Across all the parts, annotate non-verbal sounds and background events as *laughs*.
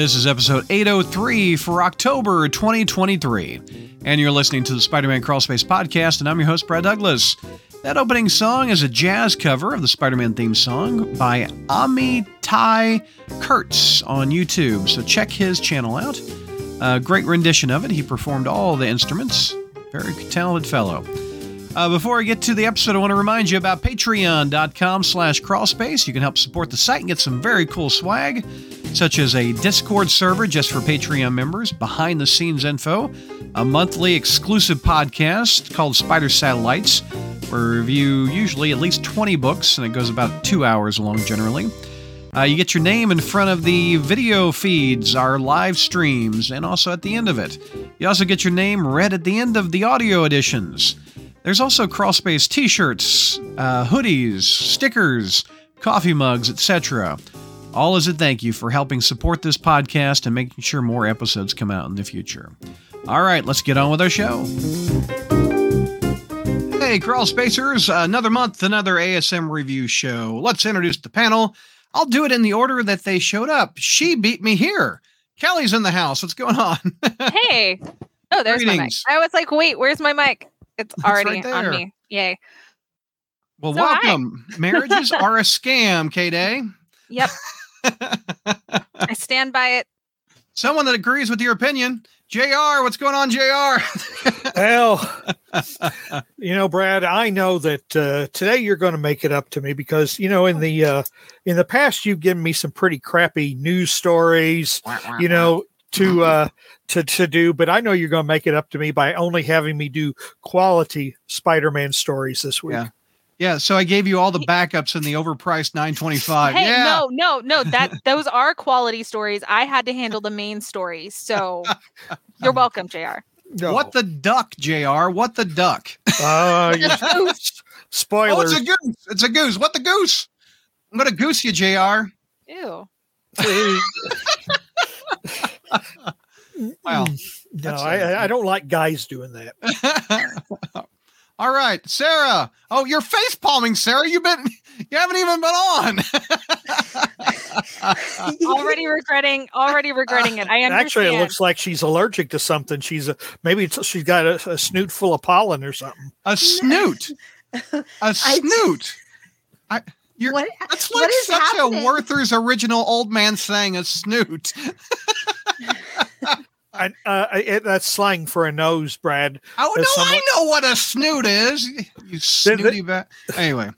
This is episode 803 for October 2023. And you're listening to the Spider Man Crawlspace podcast, and I'm your host, Brad Douglas. That opening song is a jazz cover of the Spider Man theme song by Amitai Kurtz on YouTube. So check his channel out. A great rendition of it. He performed all the instruments. Very talented fellow. Uh, before I get to the episode, I want to remind you about patreon.com slash crawlspace. You can help support the site and get some very cool swag, such as a Discord server just for Patreon members, behind the scenes info, a monthly exclusive podcast called Spider Satellites, where we review usually at least 20 books, and it goes about two hours long generally. Uh, you get your name in front of the video feeds, our live streams, and also at the end of it. You also get your name read at the end of the audio editions. There's also Crawlspace t shirts, uh, hoodies, stickers, coffee mugs, etc. All as a thank you for helping support this podcast and making sure more episodes come out in the future. All right, let's get on with our show. Hey, Crawl Spacers, another month, another ASM review show. Let's introduce the panel. I'll do it in the order that they showed up. She beat me here. Kelly's in the house. What's going on? *laughs* hey. Oh, there's Greetings. my mic. I was like, wait, where's my mic? It's *laughs* already right on me. Yay. Well, so welcome. *laughs* Marriages are a scam, K Day. Yep. *laughs* I stand by it. Someone that agrees with your opinion. JR, what's going on, JR? well, you know, Brad, I know that uh, today you're going to make it up to me because you know in the uh, in the past you've given me some pretty crappy news stories, you know, to uh, to to do, but I know you're going to make it up to me by only having me do quality Spider-Man stories this week. Yeah. Yeah, so I gave you all the backups in the overpriced 925. Hey, yeah. no, no, no, that *laughs* those are quality stories. I had to handle the main stories. So *laughs* you're welcome, JR. No. What the duck, JR? What the duck? Uh, spoilers. Oh, it's a goose. It's a goose. What the goose? I'm going to goose you, JR. Ew. *laughs* *laughs* well, no, I, I don't like guys doing that. *laughs* All right, Sarah. Oh, you're face palming, Sarah. You've been you haven't even been on. *laughs* already regretting already regretting it. I understand. Actually, it looks like she's allergic to something. She's a maybe she's got a, a snoot full of pollen or something. A snoot. A snoot. I, you're, what, that's like such happening? a Werther's original old man saying a snoot. *laughs* I, uh, it, that's slang for a nose, Brad. Oh no, someone... I know what a snoot is. You snooty bat. Anyway,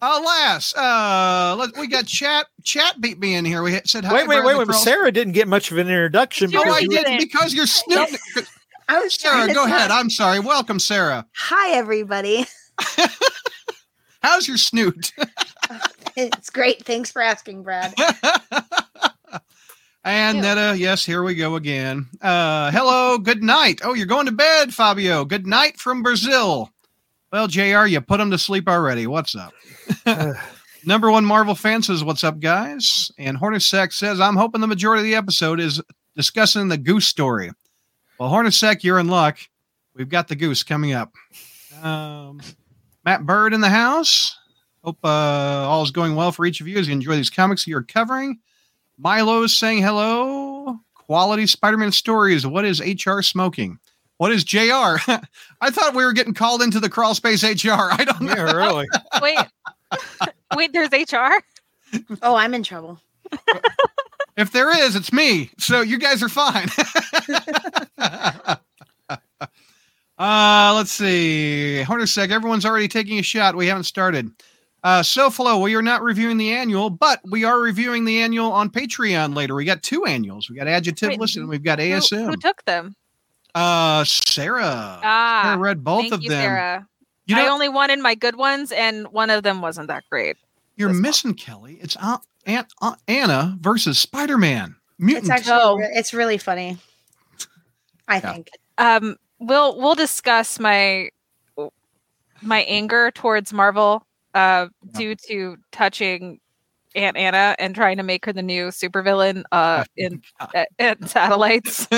alas, uh, let, we got chat. Chat beat me in here. We said, hi. "Wait, wait, wait, wait." Sarah didn't get much of an introduction. No, I didn't because you're snooting. I was Sarah. Go ahead. I'm sorry. Welcome, Sarah. Hi, everybody. *laughs* How's your snoot? *laughs* it's great. Thanks for asking, Brad. *laughs* and Ew. Netta, yes, here we go again. Uh, hello, good night. Oh, you're going to bed, Fabio. Good night from Brazil. Well, JR, you put him to sleep already. What's up? *laughs* Number one Marvel fan says, What's up, guys? And Hornacek says, I'm hoping the majority of the episode is discussing the goose story. Well, Hornacek, you're in luck. We've got the goose coming up. Um, Matt Bird in the house. Hope uh, all is going well for each of you as you enjoy these comics you're covering. Milo's saying hello. Quality Spider Man stories. What is HR smoking? What is JR? *laughs* I thought we were getting called into the crawl space HR. *laughs* I don't know. Yeah, really. *laughs* Wait, wait, there's HR? Oh, I'm in trouble. if there is, it's me. So you guys are fine. Uh, let's see. Hornacek, everyone's already taking a shot. We haven't started. Uh, SoFlo, we are not reviewing the annual, but we are reviewing the annual on Patreon later. We got two annuals. We got Adjective Wait, and we've got ASM. Who, who, took them? Uh, Sarah. Ah, I read both of you, them. Sarah. You know, I only wanted my good ones, and one of them wasn't that great. You're missing Kelly. It's Aunt, Aunt, Aunt Anna versus Spider Man. Mutant. It's actually oh. it's really funny. I yeah. think. Um, we'll we'll discuss my my anger towards Marvel uh, due to touching Aunt Anna and trying to make her the new supervillain uh, *laughs* in at, *laughs* Satellites. *laughs*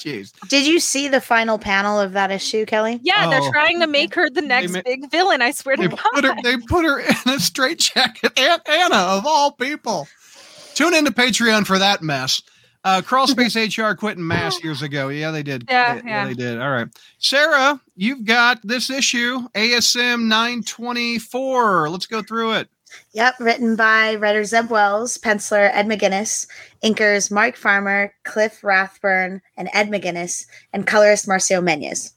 Jeez. Did you see the final panel of that issue, Kelly? Yeah, oh. they're trying to make her the next ma- big villain. I swear to God. Put her, they put her in a straitjacket. Aunt Anna, of all people. Tune into Patreon for that mess. Uh, Crawl *laughs* Space HR quit in mass years ago. Yeah, they did. Yeah, yeah, yeah. they did. All right, Sarah, you've got this issue, ASM 924. Let's go through it. Yep, written by writer Zeb Wells, penciler Ed McGuinness, inkers Mark Farmer, Cliff Rathburn, and Ed McGuinness, and colorist Marcio Menyz.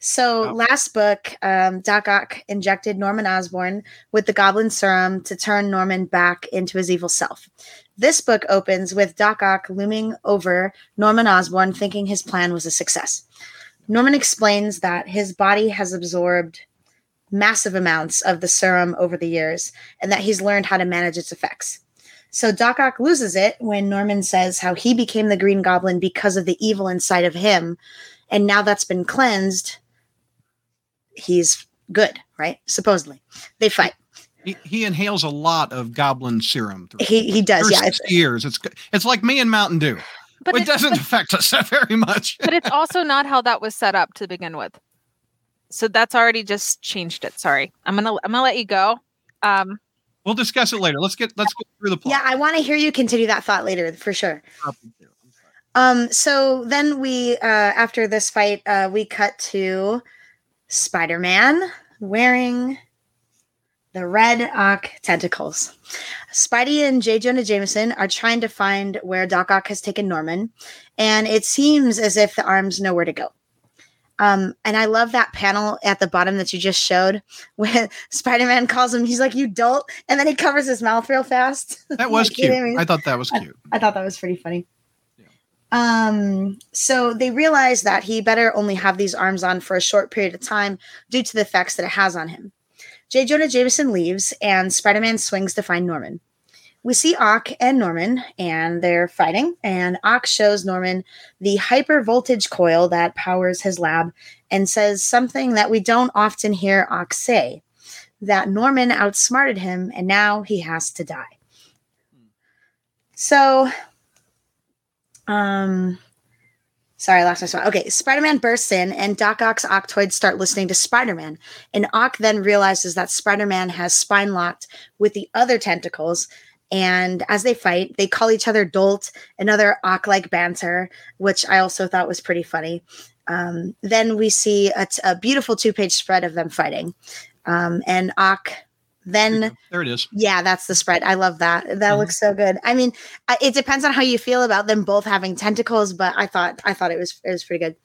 So Wow. last book, um, Doc Ock injected Norman Osborn with the Goblin Serum to turn Norman back into his evil self. This book opens with Doc Ock looming over Norman Osborn, thinking his plan was a success. Norman explains that his body has absorbed massive amounts of the serum over the years and that he's learned how to manage its effects. So Doc Ock loses it when Norman says how he became the Green Goblin because of the evil inside of him. And now that's been cleansed, he's good, right? Supposedly. They fight. He, he inhales a lot of goblin serum. Through, He he does, through yeah. It's, 60 years. It's it's like me and Mountain Dew. But it it's, doesn't but, affect us *laughs* very much. but it's also not how that was set up to begin with. So that's already just changed it. Sorry. I'm gonna I'm gonna let you go. Um We'll discuss it later. Let's get let's go through the plot. yeah, I want to hear you continue that thought later for sure. Um, so then we, uh, after this fight, uh, we cut to Spider Man wearing the red Ock tentacles. Spidey and J. Jonah Jameson are trying to find where Doc Ock has taken Norman, and it seems as if the arms know where to go. Um, and I love that panel at the bottom that you just showed *laughs* when Spider Man calls him, he's like, You dolt, and then he covers his mouth real fast. *laughs* That was Like, you know cute. I mean? I thought that was cute. I thought that was pretty funny. Yeah. Um, so they realize that he better only have these arms on for a short period of time due to the effects that it has on him. J. Jonah Jameson leaves, and Spider Man swings to find Norman. We see Ock and Norman, and they're fighting. And Ock shows Norman the hyper voltage coil that powers his lab and says something that we don't often hear Ock say that Norman outsmarted him, and now he has to die. So, um, sorry, I lost my spot. Okay, Spider Man bursts in, and Doc Ock's Octoids start listening to Spider Man. And Ock then realizes that Spider Man has spine locked with the other tentacles. And as they fight, they call each other Dolt, another Ock like banter, which I also thought was pretty funny. Um, then we see a, t- a beautiful two page spread of them fighting. Um, and Ock then There it is. yeah, that's the spread. I love that. That Mhm. looks so good. I mean, it depends on how you feel about them both having tentacles, but I thought I thought it was it was pretty good.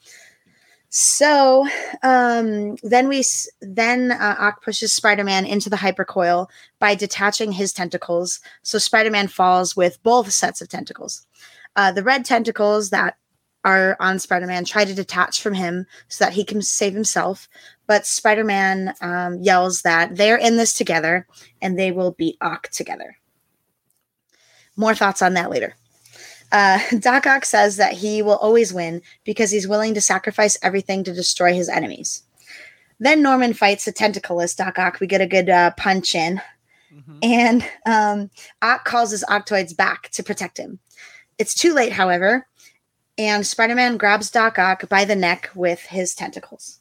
So um, then we then uh, Ock pushes Spider-Man into the hypercoil by detaching his tentacles. So Spider-Man falls with both sets of tentacles. Uh, the red tentacles that are on Spider-Man try to detach from him so that he can save himself. But Spider-Man um, yells that they're in this together and they will beat Ock together. More thoughts on that later. Uh, *laughs* Doc Ock says that he will always win because he's willing to sacrifice everything to destroy his enemies. Then Norman fights the tentacleless Doc Ock. We get a good uh, punch in, Mhm. and um, Ock calls his Octoids back to protect him. It's too late, however, and Spider Man grabs Doc Ock by the neck with his tentacles.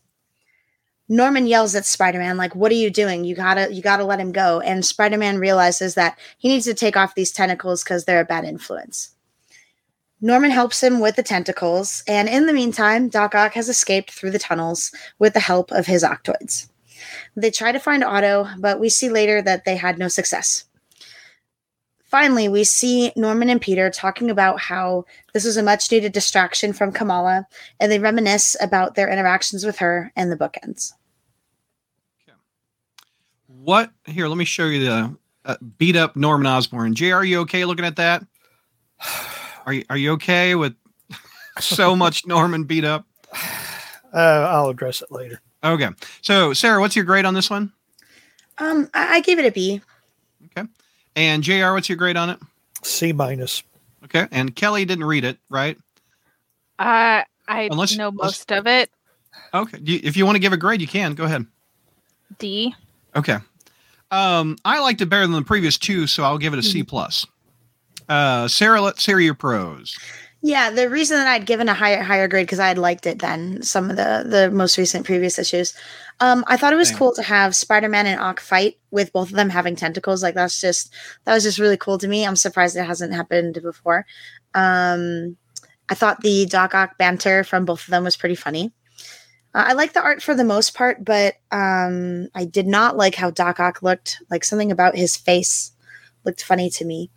Norman yells at Spider-Man like what are you doing? You got to you got to let him go. And Spider-Man realizes that he needs to take off these tentacles cuz they're a bad influence. Norman helps him with the tentacles, and in the meantime, Doc Ock has escaped through the tunnels with the help of his Octoids. They try to find Otto, but we see later that they had no success. Finally, we see Norman and Peter talking about how this was a much needed distraction from Kamala, and they reminisce about their interactions with her and the bookends. What here? Let me show you the uh, beat up Norman Osborn. Jay, are you okay looking at that? Are you are you okay with *laughs* so much Norman beat up? Uh, I'll address it later. Okay. So Sarah, what's your grade on this one? Um, I, I gave it a B. And Jr. What's your grade on it? C minus. Okay. And Kelly didn't read it, right? uh I Unless- know unless- most of it. Okay. You, if you want to give a grade, you can. Go ahead. D. Okay. Um, I liked it better than the previous two, so I'll give it a C plus. Uh, Sarah, let's hear your pros. Yeah, the reason that I'd given a higher higher grade because I had liked it than some of the the most recent previous issues. Um, I thought it was cool to have Spider Man and Ock fight with both of them having tentacles. Like that's just that was just really cool to me. I'm surprised it hasn't happened before. Um, I thought the Doc Ock banter from both of them was pretty funny. Uh, I like the art for the most part, but um, I did not like how Doc Ock looked. Like something about his face looked funny to me.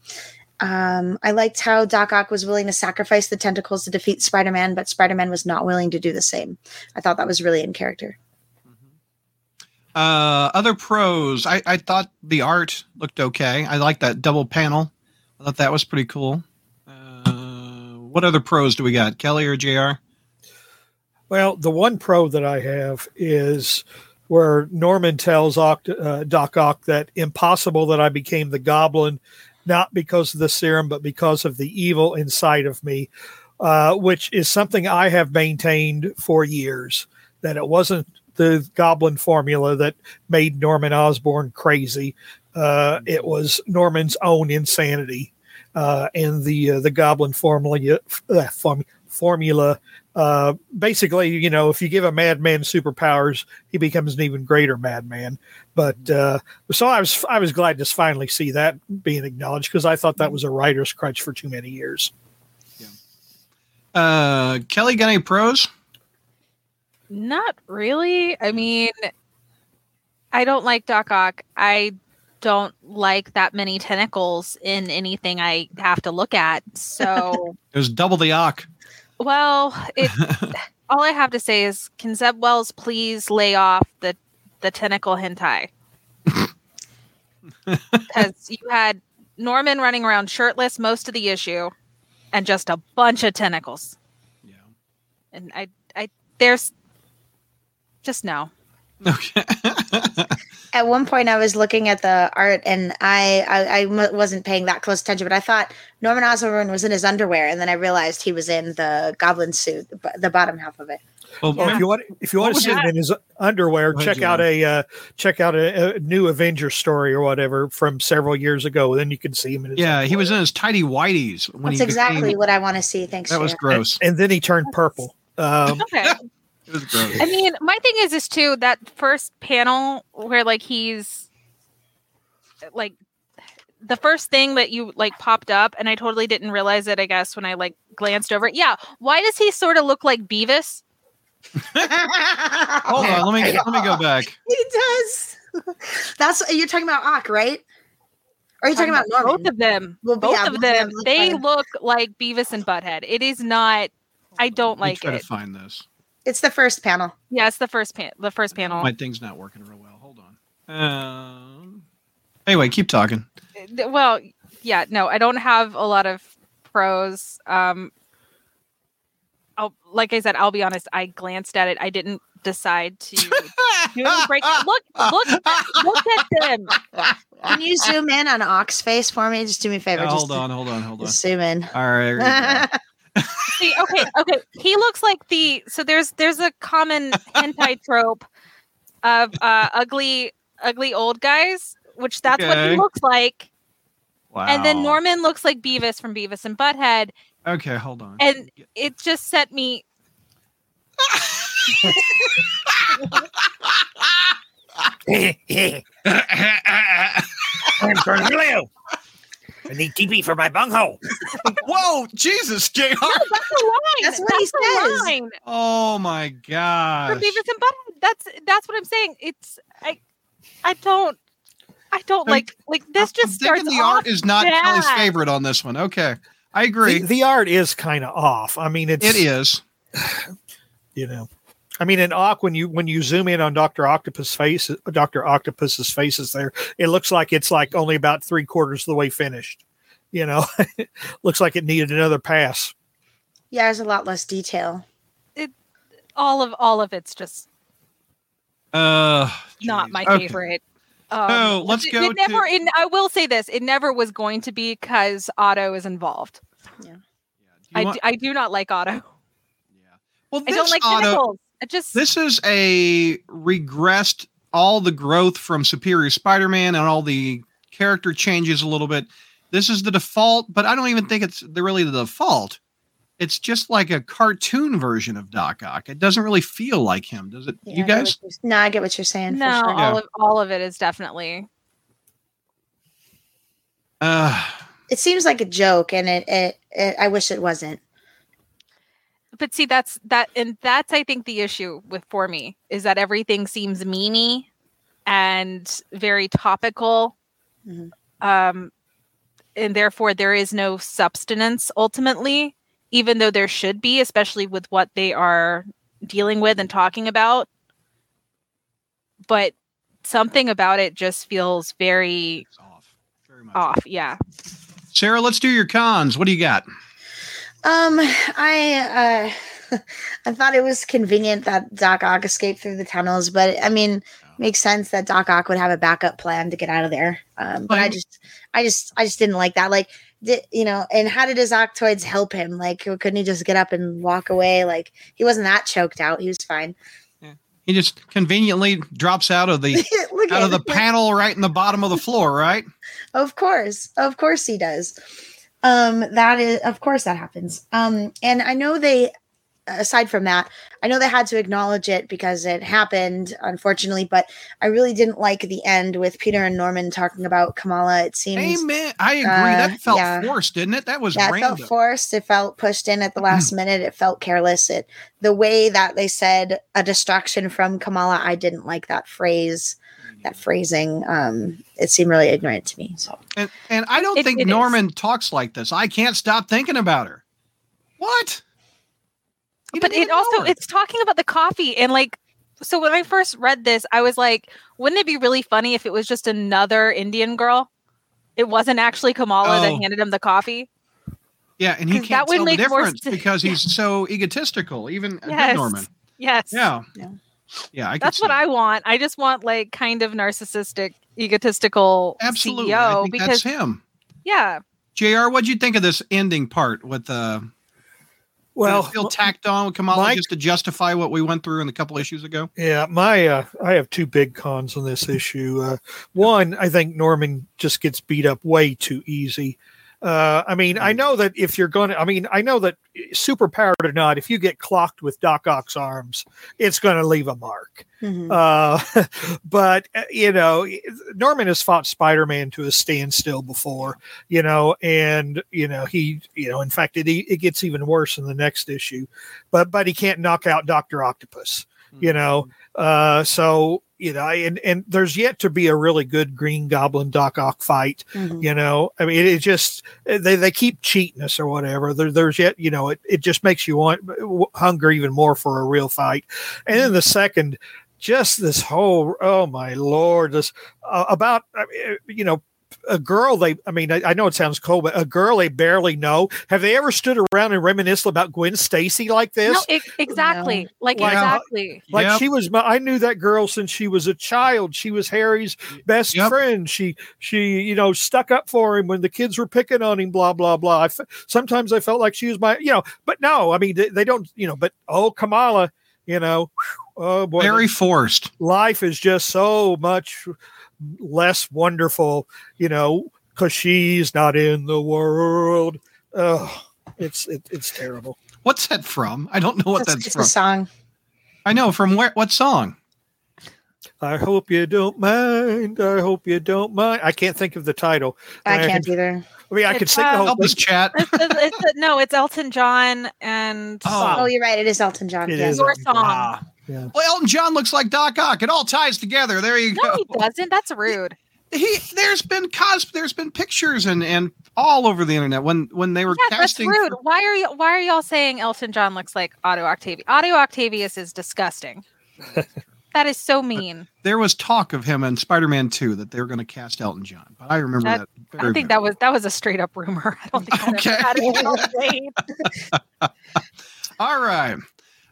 Um, I liked how Doc Ock was willing to sacrifice the tentacles to defeat Spider Man, but Spider Man was not willing to do the same. I thought that was really in character. Uh, other pros, I, I thought the art looked okay. I like that double panel. I thought that was pretty cool. Uh, what other pros do we got, Kelly or Jr? Well, the one pro that I have is where Norman tells Oct- uh, Doc Ock that impossible that I became the Goblin, not because of the serum, but because of the evil inside of me, uh, which is something I have maintained for years. That it wasn't the Goblin formula that made Norman Osborn crazy. Uh, it was Norman's own insanity, uh, and the uh, the Goblin formula uh, form, formula. Uh, basically, you know, if you give a madman superpowers, he becomes an even greater madman. But uh, so I was I was glad to finally see that being acknowledged because I thought that was a writer's crutch for too many years. Uh, Kelly, got any pros? Not really. I mean, I don't like Doc Ock. I don't like that many tentacles in anything I have to look at. So, *laughs* was double the Ock. well, it. *laughs* all I have to say is, can Zeb Wells please lay off the the tentacle hentai? *laughs* Because you had Norman running around shirtless most of the issue, and just a bunch of tentacles. yeah. And I, I, there's just no. Okay. *laughs* At one point, I was looking at the art, and I I wasn't paying that close attention, but I thought Norman Osborn was in his underwear, and then I realized he was in the Goblin suit, the the bottom half of it. well, Well, if you want, if you want to was see him in his underwear, Go ahead, check out a uh, check out a, a new Avenger story or whatever from several years ago. Then you can see him in his yeah, he was in his tidy whities That's he exactly became- what I want to see. Thanks. that was Shreya. gross. and then he turned purple. Um, Okay. It was gross. I mean, my thing is is too that first panel where like he's like the first thing that you like popped up and I totally didn't realize it, I guess, when I like glanced over it. Yeah. Why does he sort of look like Beavis? *laughs* Hold on, let me let me go back. He does. That's you're talking about Ock, right? Or are you talking about Norman? both of them. Well, both yeah, of both them. them look They like- look like Beavis and Butthead. It is not I don't Let me like try it. to find this. It's the first panel. Yeah, it's the first pan the first panel. My thing's not working real well. Hold on. Um, anyway, keep talking. Well yeah no i don't have a lot of pros um I'll, like i said i'll be honest i glanced at it i didn't decide to *laughs* do any break look look look at them Can you zoom in on Ock's face for me? Just do me a favor. Yeah, just hold on, hold on, hold on. Just zoom in. All right. *laughs* there you go. see okay okay he looks like the so there's there's a common hentai trope of uh ugly ugly old guys which that's what he looks like Wow. and then norman looks like beavis from beavis and butthead Okay, hold on. and it just set me *laughs* I'm Cornelio. *laughs* I need TP for my bunghole. *laughs* Whoa, Jesus, Jr. That's a line. That's what he a says. line Oh my for gosh. Beavis and Butthead. That's that's what I'm saying. It's I I don't I don't I'm- like like this I'm just starts thinking the off art is not Kelly's favorite on this one. Okay, I agree. the, the art is kind of off. I mean, it's it is. *sighs* you know. I mean, in Ock, when you when you zoom in on Doctor Octopus face, Doctor Octopus's faces there, it looks like it's like only about three quarters of the way finished. You know, *laughs* looks like it needed another pass. Yeah, there's a lot less detail. It all of all of it's just Uh, not geez. my Okay. favorite. Um, So, let's it, go It never. to- It, I will say this: it never was going to be because Otto is involved. Do I, want- do, I do not like Otto. yeah. Well, I don't like Otto, tentacles. I just this is a regressed all the growth from Superior Spider-Man and all the character changes a little bit. This is the default, but I don't even think it's the, really the default. It's just like a cartoon version of Doc Ock. It doesn't really feel like him, does it? Yeah, you guys? what No, I get what you're saying. for no. sure. All of all of it is definitely Uh, it seems like a joke, and it, it, it I wish it wasn't. But see that's that and that's i think the issue with for me is that everything seems meany and very topical Mhm. um and therefore there is no substance ultimately even though there should be especially with what they are dealing with and talking about but something about it just feels very It's off. Very much. off yeah Sarah, let's do your cons. What do you got? Um, I uh, *laughs* I thought it was convenient that Doc Ock escaped through the tunnels, but I mean, makes sense that Doc Ock would have a backup plan to get out of there. Um, but I just, I just, I just didn't like that. Like, did you know? And how did his Octoids help him? Like, couldn't he just get up and walk away? Like, he wasn't that choked out. He was fine. He just conveniently drops out of the *laughs* out of the panel right in the bottom of the floor, right? Of course. Of course he does. Um that is of course that happens. Um and I know they aside from that, I know they had to acknowledge it because it happened unfortunately, but I really didn't like the end with Peter and Norman talking about Kamala. It seems Amen. I agree. Uh, that felt yeah. forced, didn't it? That was yeah, it random. felt forced. It felt pushed in at the *clears throat* last minute. It felt careless. It the way that they said a distraction from Kamala, I didn't like that phrase, that phrasing. Um, it seemed really ignorant to me. So and, and I don't It- think it is. Norman talks like this. I can't stop thinking about her. What? He but it also her. it's talking about the coffee and like so when i first read this i was like wouldn't it be really funny if it was just another indian girl it wasn't actually kamala that Oh. handed him the coffee yeah, and he can't that would tell the make more difference sense. *laughs* because he's so egotistical. Even yes Norman. yes Yeah, Yeah. Yeah. I that's what that. i want i just want like kind of narcissistic egotistical absolutely. I ceo think because that's him. yeah Jr. What'd you think of this ending part with uh Well, did it feel tacked on with Kamala Mike- just to justify what we went through in a couple issues ago? Yeah, my uh, I have two big cons on this issue. Uh, one, I think Norman just gets beat up way too easy. Uh, I mean, I know that if you're going to, I mean, I know that super powered or not, if you get clocked with Doc Ock's arms, it's going to leave a mark. mhm. Uh, *laughs* but uh, you know, Norman has fought Spider-Man to a standstill before, you know, and you know he, you know, in fact, it it gets even worse in the next issue, but but he can't knock out Doctor Octopus, you know, uh, so you know, and and there's yet to be a really good Green Goblin Doc Ock fight, Mhm. you know? I mean it just they, they keep cheating us or whatever. There, there's yet you know it, it just makes you want hunger even more for a real fight. And then the second just this whole oh my lord this uh, about uh, you know a girl they i mean I, I know it sounds cold but a girl they barely know have they ever stood around and reminisced about gwen stacy like this no e- exactly like Like, uh, exactly like Yep. she was my, I knew that girl since she was a child. She was Harry's best Yep. friend. She she you know stuck up for him when the kids were picking on him. Blah blah blah. I f- sometimes I felt like she was my you know, but no, I mean they, they don't you know. But oh Kamala, you know, oh boy, Very forced. life is just so much less wonderful, you know, because she's not in the world. Oh, it's it, it's terrible. What's that from? I don't know what It's, that's it's from. a song. I know from where. What song? I hope you don't mind. I hope you don't mind. I can't think of the title. I I can't can- either. I mean, I could It's, sing the uh, whole Help us chat. it's, it's, it's- no it's elton john and Oh. Oh, you're right. It is Elton John. It yes. is. your song Ah. Yeah. Well, Elton John looks like Doc Ock. It all ties together. There you go. no go. he doesn't that's rude He there's been cos there's been pictures and and all over the internet when when they were Yeah, that's casting. rude. for- Why are you why are y'all saying Elton John looks like Otto Octavius? Otto Octavius is disgusting. *laughs* that is so mean. there was talk of him in Spider-Man 2 that they were going to cast Elton John, but I remember That- that. I don't think that was that was a straight up rumor. *laughs* I don't think that Okay. ever happened. *laughs* All right.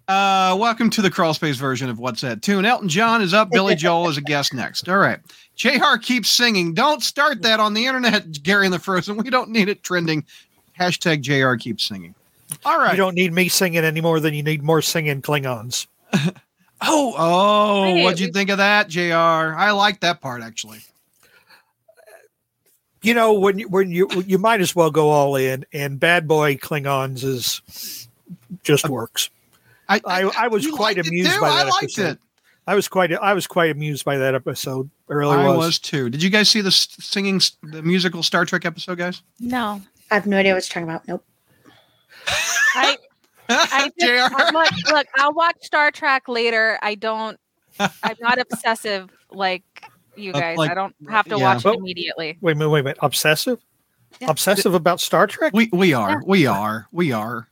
Uh, welcome to the crawl space version of What's That Tune. Elton John is up. Billy Joel is a guest next. All right. JR keeps singing. Don't start that on the internet, Gary and the Frozen. We don't need it trending. Hashtag JR keeps singing. All right. You don't need me singing any more than you need more singing Klingons. *laughs* Oh, oh, Hey, what'd you think of that, JR? I like that part actually. You know, when you, when you you might as well go all in, and Bad Boy Klingons is just works. I I, I was quite amused too? by I liked episode. it. I was quite I was quite amused by that episode. I really I was. was. too. Did you guys see the singing, the musical Star Trek episode, guys? No. I have no idea what you're talking about. Nope. *laughs* I I *laughs* just, I'm like, look, I'll watch Star Trek later. I don't. I'm not obsessive like you Uh, guys. like- I don't have to yeah. watch But- it immediately. Wait a minute, wait a minute. Obsessive? Yeah. Obsessive about Star Trek? We we are. Yeah. We are. We are.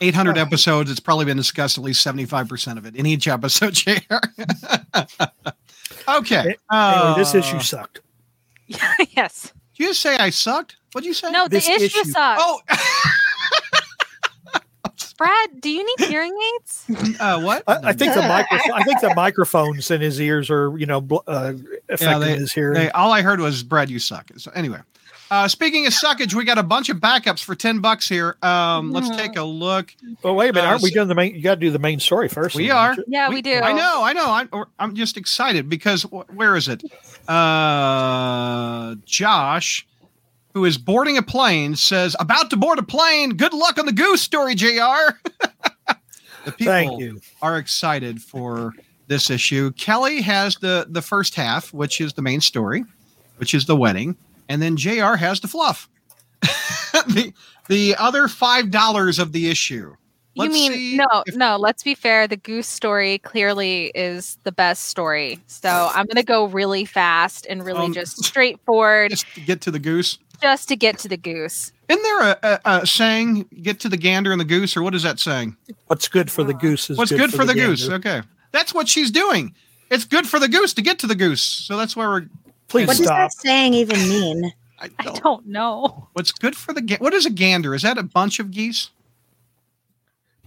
800 Oh. episodes. It's probably been discussed at least 75% of it in each episode, *laughs* JR. okay. anyway, this uh, issue sucked. *laughs* yes. Did you say I sucked? What'd you say? No, the issue, issue- sucks. Oh, *laughs* Brad, do you need hearing aids? uh, what? I, I think the microphone. I think the microphones in his ears are, you know, bl- uh, affecting they- his hearing. They, all I heard was Brad, you suck. So anyway, uh, speaking of suckage, we got a bunch of backups for ten bucks here. Um, let's take a look. well, wait a minute. uh, Aren't we doing the main? You got to do the main story first. We are. Yeah, we, do. I know, I know. I'm, I'm just excited because where is it? Uh, Josh, who is boarding a plane, says about to board a plane. Good luck on the goose story, Jr. *laughs* the people Thank you. are excited for this issue. Kelly has the the first half, which is the main story, which is the wedding, and then Jr. has the fluff. *laughs* the the other five dollars of the issue. You Let's mean no, if- no, let's be fair. The goose story clearly is the best story. So I'm gonna go really fast and really Um, just straightforward Just to get to the goose. just to get to the goose. Isn't there a, a, a saying, get to the gander and the goose, or what is that saying? What's good for the goose is What's good, for, the, goose? Okay. That's what she's doing. It's good for the goose to get to the goose. So that's why we're. Please What does that saying even mean? I I don't, don't know. What's good for the ga- What is a gander? Is that a bunch of geese?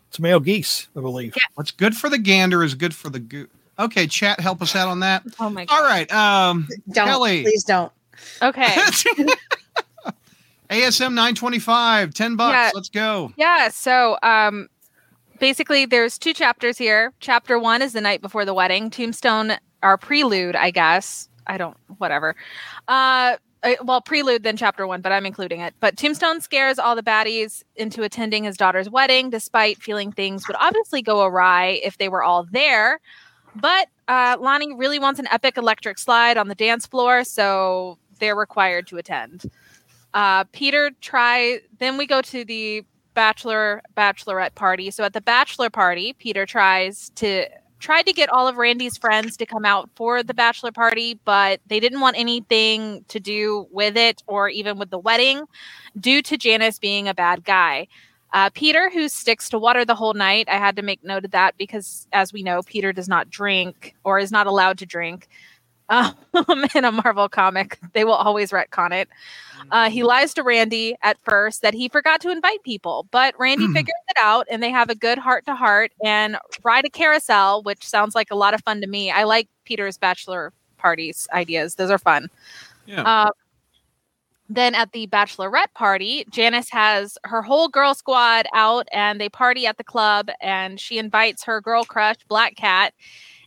It's male geese, I believe. What's good for the gander is good for the goose. Okay, chat, help us out on that. *laughs* Oh my god. All right. Um, Don't Kelly. please don't. Okay. *laughs* ASM 925, 10 bucks. Yeah. Let's go. Yeah, so um basically there's two chapters here. Chapter 1 is the night before the wedding. Tombstone our prelude, I guess. I don't whatever. Uh uh, well, prelude then chapter 1, but I'm including it. But Tombstone scares all the baddies into attending his daughter's wedding despite feeling things would obviously go awry if they were all there. But uh, Lonnie really wants an epic electric slide on the dance floor, so they're required to attend. Uh, Peter try. Then we go to the bachelor bachelorette party. So at the bachelor party, Peter tries to tried to get all of Randy's friends to come out for the bachelor party, but they didn't want anything to do with it or even with the wedding, due to Janice being a bad guy. Uh, Peter, who sticks to water the whole night, I had to make note of that because, as we know, Peter does not drink or is not allowed to drink. *laughs* Um, in a Marvel comic, they will always retcon it. Uh, he lies to Randy at first that he forgot to invite people, but Randy Hmm. figures it out and they have a good heart to heart and ride a carousel, which sounds like a lot of fun to me. I like Peter's bachelor parties ideas, those are fun. Yeah. Uh, then at the bachelorette party, Janice has her whole girl squad out and they party at the club and she invites her girl crush, Black Cat,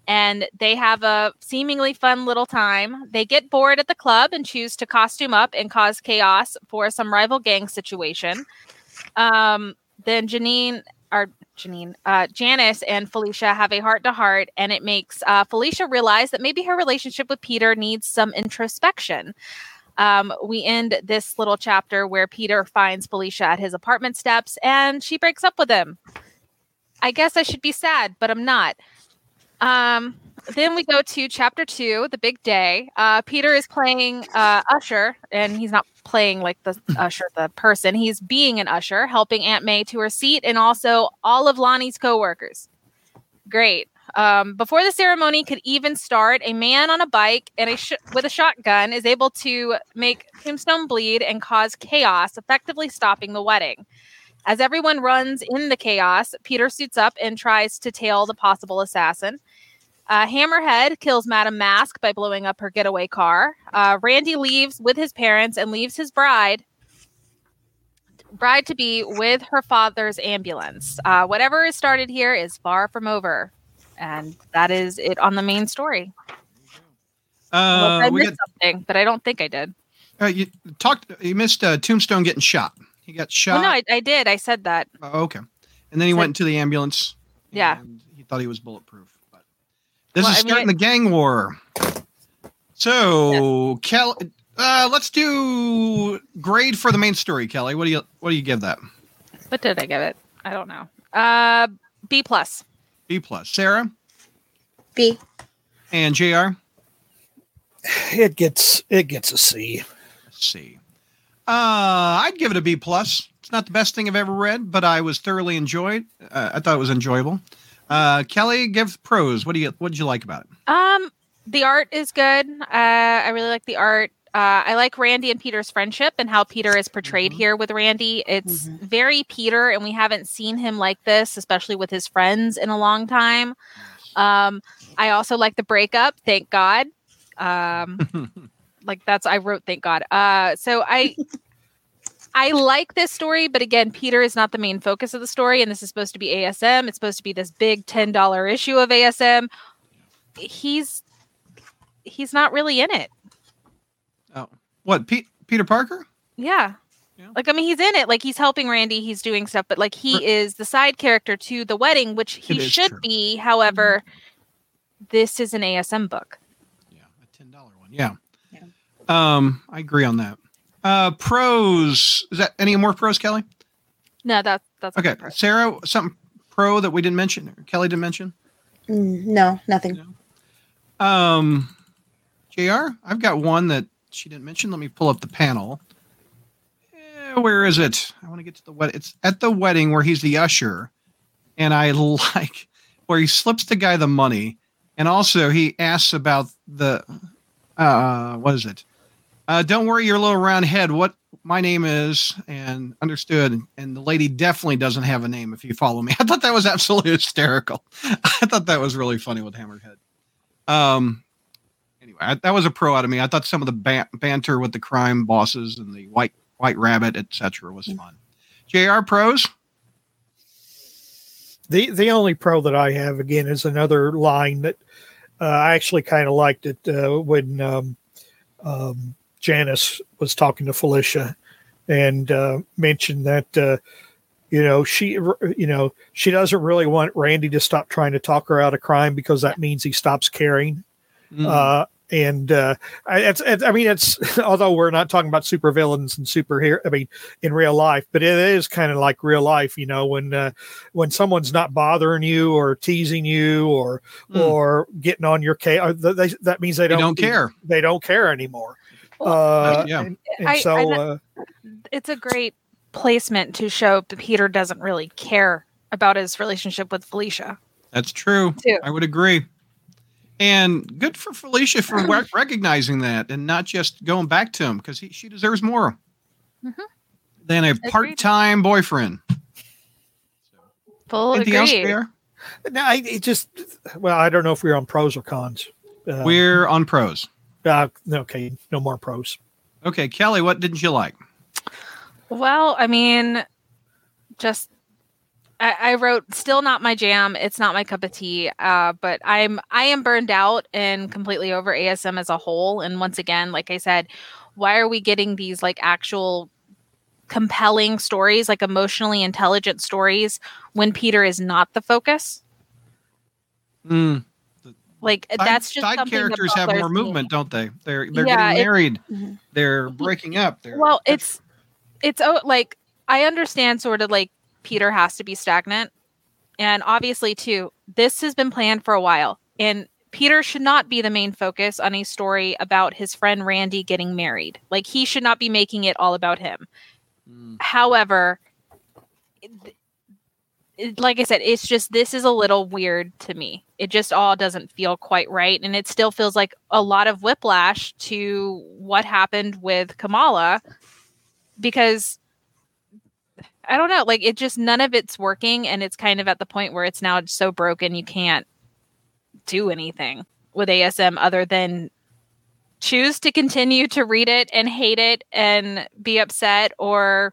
and they have a seemingly fun little time. They get bored at the club and choose to costume up and cause chaos for some rival gang situation. Um, then Janine or Janine, uh, Janice and Felicia have a heart to heart, and it makes uh, Felicia realize that maybe her relationship with Peter needs some introspection. Um, we end this little chapter where Peter finds Felicia at his apartment steps and she breaks up with him. I guess I should be sad, but I'm not. Um, then we go to chapter two, the big day. Uh, Peter is playing uh, Usher, and he's not playing like the *clears throat* Usher, the person. He's being an Usher, helping Aunt May to her seat, and also all of Lonnie's coworkers. Great. Um, before the ceremony could even start, a man on a bike and a sh- with a shotgun is able to make Tombstone bleed and cause chaos, effectively stopping the wedding. As everyone runs in the chaos, Peter suits up and tries to tail the possible assassin. Uh, Hammerhead kills Madame Masque by blowing up her getaway car. Uh, Randy leaves with his parents and leaves his bride, bride to be with her father's ambulance. Uh, whatever is started here is far from over, and that is it on the main story. Unless I Uh, we missed got, something, but I don't think I did. uh, you talked. You missed uh, Tombstone getting shot. He got shot. Well, no, I, I did. I said that. Oh, okay. And then he Said- went into the ambulance. Yeah. he thought he was bulletproof. But This Well, is I mean, starting I- the gang war. So, Kelly, uh, let's do grade for the main story. Kelly, what do you what do you give that? What did I give it? I don't know. Uh, B plus. B plus. Sarah B. and Jr. It gets it gets a C. Let's see. Uh, I'd give it a B plus. It's not the best thing I've ever read, but I was thoroughly enjoyed. Uh, I thought it was enjoyable. Uh, Kelly, give pros. What do you what did you like about it? Um, the art is good. Uh, I really like the art. Uh, I like Randy and Peter's friendship and how Peter is portrayed Mhm. here with Randy. It's Mhm. very Peter, and we haven't seen him like this, especially with his friends, in a long time. Um, I also like the breakup. Thank God. Um, *laughs* like that's I wrote. Thank God. Uh, so I. *laughs* I like this story, but again, Peter is not the main focus of the story, and this is supposed to be ASM. It's supposed to be this big ten dollar issue of ASM. He's he's not really in it. Oh, what Pete, Peter Parker? Yeah. Yeah. Like I mean he's in it like he's helping Randy he's doing stuff but like he Right. is the side character to the wedding which he should true. be however this is an ASM book. Yeah, a ten dollar one. Yeah. Yeah. Um, I agree on that. Uh, pros. Is that any more pros, Kelly? No that's that's Okay, pro. Sarah, something pro that we didn't mention. Or Kelly didn't mention. Mm, no, nothing. Um, Jr. I've got one that she didn't mention. Let me pull up the panel. Eh, where is it? I want to get to the wedding. It's at the wedding where he's the usher, and I *laughs* like where he slips the guy the money, and also he asks about the uh, what is it? Uh, don't worry, your little round head. What my name is, and understood. And the lady definitely doesn't have a name. If you follow me, *laughs* I thought that was absolutely hysterical. *laughs* I thought that was really funny with Hammerhead. Um. Anyway, I, that was a pro out of me. I thought some of the ban- banter with the crime bosses and the white white rabbit, etc., was fun. Jr. pros. The the only pro that I have again is another line that uh, I actually kind of liked it uh, when um, um, Janice was talking to Felicia and uh, mentioned that uh, you know she you know she doesn't really want Randy to stop trying to talk her out of crime because that means he stops caring. Mm. Uh, and uh, I, it's, it's, I mean, it's *laughs* although we're not talking about supervillains and superhero, I mean, in real life, but it is kind of like real life, you know, when uh, when someone's not bothering you or teasing you or Mm. or getting on your case, they, that means they They don't don't care. They don't care anymore. Well, Uh, yeah. and, and I- so I- uh, It's a great placement to show that Peter doesn't really care about his relationship with Felicia. That's true. Too. I would agree. And good for Felicia for re- *laughs* recognizing that and not just going back to him because she deserves more Mhm. than a part-time boyfriend. Full Anything else, agree. JR? no, I, it just well, I don't know if we're on pros or cons. Uh, We're on pros. Uh, okay, no more pros. Okay, Kelly, what didn't you like? Well, I mean, just I, I wrote still not my jam. It's not my cup of tea. Uh, but I'm I am burned out and completely over ASM as a whole. And once again, like I said, why are we getting these like actual compelling stories, like emotionally intelligent stories, when Peter is not the focus? Mm, Like side- that's just side characters have more me. movement, don't they? They're they're Yeah, getting married. Mhm. They're breaking up. They're, Well, it's it's oh, like I understand sort of like Peter has to be stagnant. And obviously too, this has been planned for a while. And Peter should not be the main focus on a story about his friend Randy getting married. Like he should not be making it all about him. Mm, However, like I said, it's just this is a little weird to me. It just all doesn't feel quite right, and it still feels like a lot of whiplash to what happened with Kamala, because I don't know, like it just none of it's working, and it's kind of at the point where it's now so broken you can't do anything with ASM other than choose to continue to read it and hate it and be upset or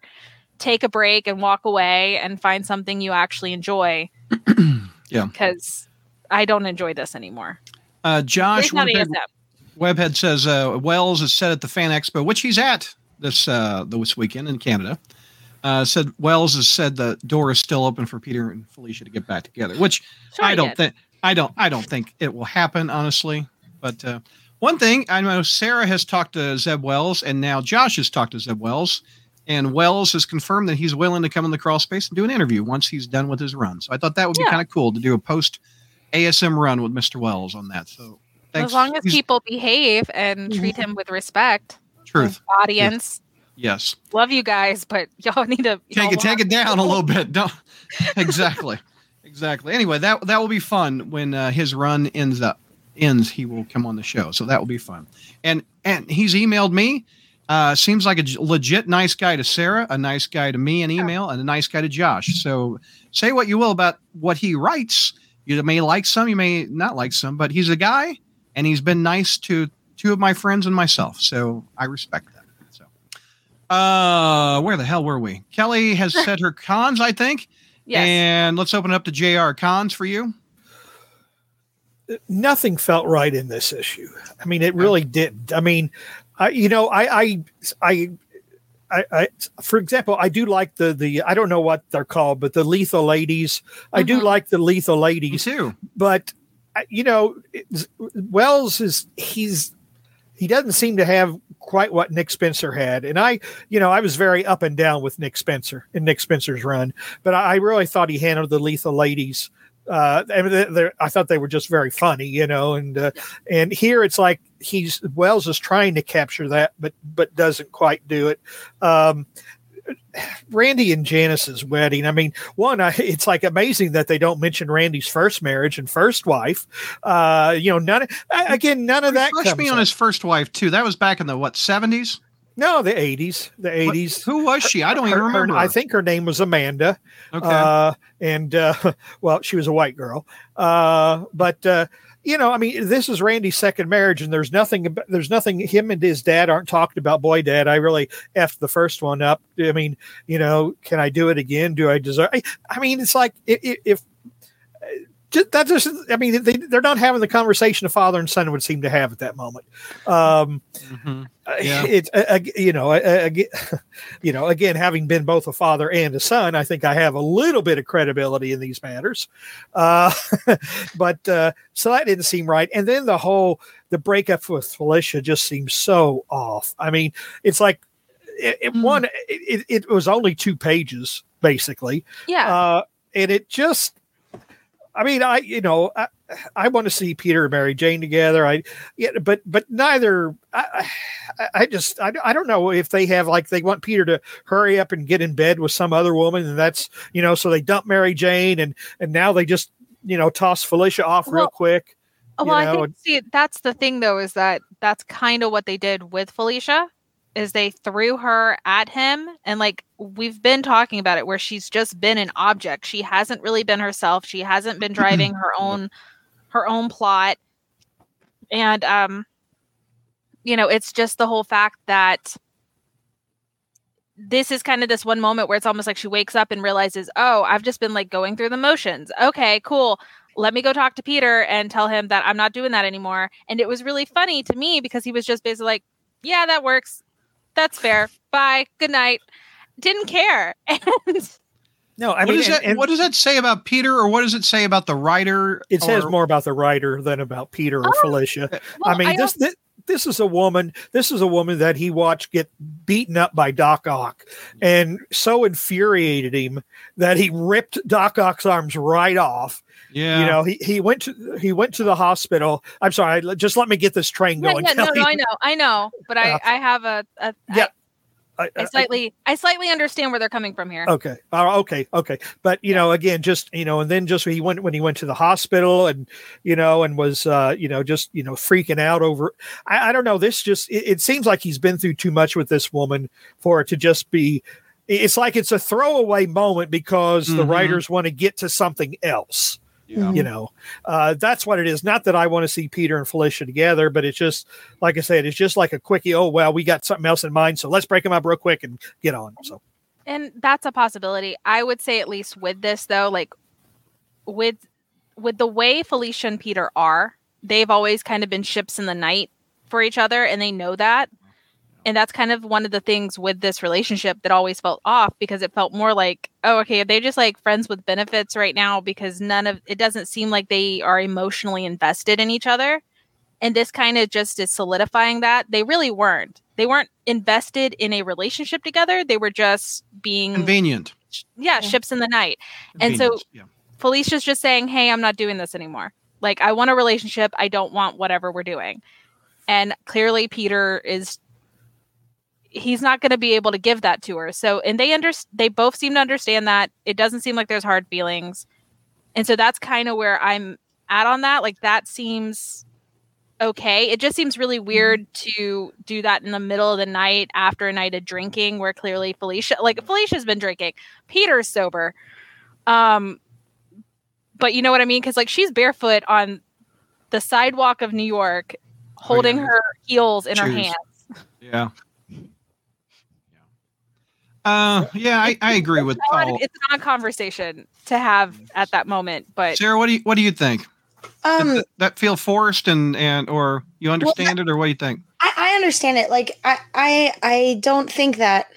take a break and walk away and find something you actually enjoy. *clears throat* Yeah. Because I don't enjoy this anymore. uh, Josh Webhead, Webhead says uh, Wells is set at the Fan Expo, which he's at this uh, this weekend in Canada. Uh, said Wells has said the door is still open for Peter and Felicia to get back together, which Sure I don't think. I don't. I don't think it will happen, honestly. But uh, one thing I know, Sarah has talked to Zeb Wells, and now Josh has talked to Zeb Wells, and Wells has confirmed that he's willing to come in the Crawlspace and do an interview once he's done with his run. So I thought that would be Yeah. kind of cool to do a post ASM run with Mr. Wells on that. So thanks. As long as He's- people behave and treat him with respect, truth, audience. yes. Love you guys, but *laughs* y'all need to take y'all it take it down a little *laughs* bit don't *laughs* exactly exactly anyway that that will be fun when uh, his run ends up ends he will come on the show so that will be fun and and he's emailed me uh, seems like a legit nice guy to Sarah, a nice guy to me in email, and a nice guy to Josh. So say what you will about what he writes. You may like some, you may not like some, but he's a guy, and he's been nice to two of my friends and myself. So I respect that. So, uh, where the hell were we? Kelly has *laughs* said her cons, I think. Yes. And let's open it up to JR cons for you. nothing felt right in this issue. I mean, it really didn't. I mean, I you know, I I I. I, for example, I do like the the I don't know what they're called, but the lethal ladies. I do Mhm. like the lethal Me ladies, too. but you know, Wells is he's he doesn't seem to have quite what Nick Spencer had, and I you know I was very up and down with Nick Spencer in Nick Spencer's run, but I, I really thought he handled the lethal ladies uh I, mean, I thought they were just very funny you know and uh, and here it's like he's wells is trying to capture that but but doesn't quite do it um randy and janice's wedding i mean one I, it's like amazing that they don't mention randy's first marriage and first wife uh you know none again none of that Refresh me on up. his first wife too. That was back in the what seventies? no the 80s the 80s Who was she? I don't even Her- her- remember. i think her name was amanda Okay. uh, and uh, *laughs* well, she was a white girl. Uh, but uh, you know, I mean, this is Randy's second marriage, and there's nothing. There's nothing. Him and his dad aren't talked about. Boy, dad, I really effed the first one up. I mean, you know, can I do it again? Do I deserve? I, I mean, it's like if. Just- That just, I mean, they, they're not having the conversation a father and son would seem to have at that moment. Um, Mhm. uh, Yeah. it's uh, you know, uh, *laughs* you know, again, having been both a father and a son, I think I have a little bit of credibility in these matters. Uh, *laughs* but uh, so that didn't seem right. And then the whole the breakup with Felicia just seems so off. I mean, it's like it, it Mm. one. It, it was only two pages basically, yeah. uh, and it just. I mean, I you know I, I want to see Peter and Mary Jane together. I yeah, but but neither. I I, I just I, I don't know if they have like they want Peter to hurry up and get in bed with some other woman, and that's you know so they dump Mary Jane and and now they just you know toss Felicia off real quick. Oh, well, I know, think see that's the thing though is that that's kind of what they did with Felicia is they threw her at him and like we've been talking about it where she's just been an object. She hasn't really been herself. She hasn't been *clears throat* driving her own her own plot. And um you know, it's just the whole fact that this is kind of this one moment where it's almost like she wakes up and realizes, "Oh, I've just been like going through the motions. Okay, cool let me go talk to Peter and tell him that I'm not doing that anymore. And it was really funny to me because he was just basically like, yeah, that works. That's fair. Bye. Good night. Didn't care. *laughs* And No, I what mean, does that and what does that say about Peter, or what does it say about the writer? it says more about the writer than about Peter or Oh, Felicia. well, I mean, this, this this is a woman. This is a woman that he watched get beaten up by Doc Ock, and so infuriated him that he ripped Doc Ock's arms right off. Yeah. You know, he, he went to he went to the hospital. I'm sorry, just let me get this train yeah, going. yeah, no, Kelly. no, I know, I know, but I, Uh, I have a, a yeah, I, I- I I- slightly, I slightly understand where they're coming from here. Okay. Uh, okay. Okay. But you know, again, just you know, and then just he went when he went to the hospital, and you know, and was uh, you know just you know freaking out over. I, I don't know. This just it, it seems like he's been through too much with this woman for it to just be. It's like it's a throwaway moment because the Mhm. writers want to get to something else. Yeah. You know, uh, that's what it is. Not that I want to see Peter and Felicia together, but it's just like I said, it's just like a quickie. Oh well, we got something else in mind, so let's break them up real quick and get on. So and that's a possibility i would say at least with this though like with with the way felicia and peter are they've always kind of been ships in the night for each other and they know that And that's kind of one of the things with this relationship that always felt off because it felt more like, oh, okay, they're they just like friends with benefits right now because none of it doesn't seem like they are emotionally invested in each other. And this kind of just is solidifying that they really weren't. They weren't invested in a relationship together. They were just being, Convenient. yeah, ships in the night. And so- yeah. Felicia's just saying, "Hey, I'm not doing this anymore. Like I want a relationship. I don't want whatever we're doing." And clearly Peter is he's not going to be able to give that to her. So, and they under they both seem to understand that. It doesn't seem like there's hard feelings. And so that's kind of where I'm at on that. Like that seems okay. It just seems really weird to do that in the middle of the night after a night of drinking where clearly Felicia like Felicia's been drinking. Peter's sober. Um but you know what I mean? Because like she's barefoot on the sidewalk of New York, holding yeah. her heels in her hands. Yeah. Uh, yeah, I, I agree with Odd- all. It's not a conversation to have at that moment, but Sarah, what do you what do you think? Um, th- that feel forced and and or you understand it or what do you think? I, I understand it. Like I, I, I don't think that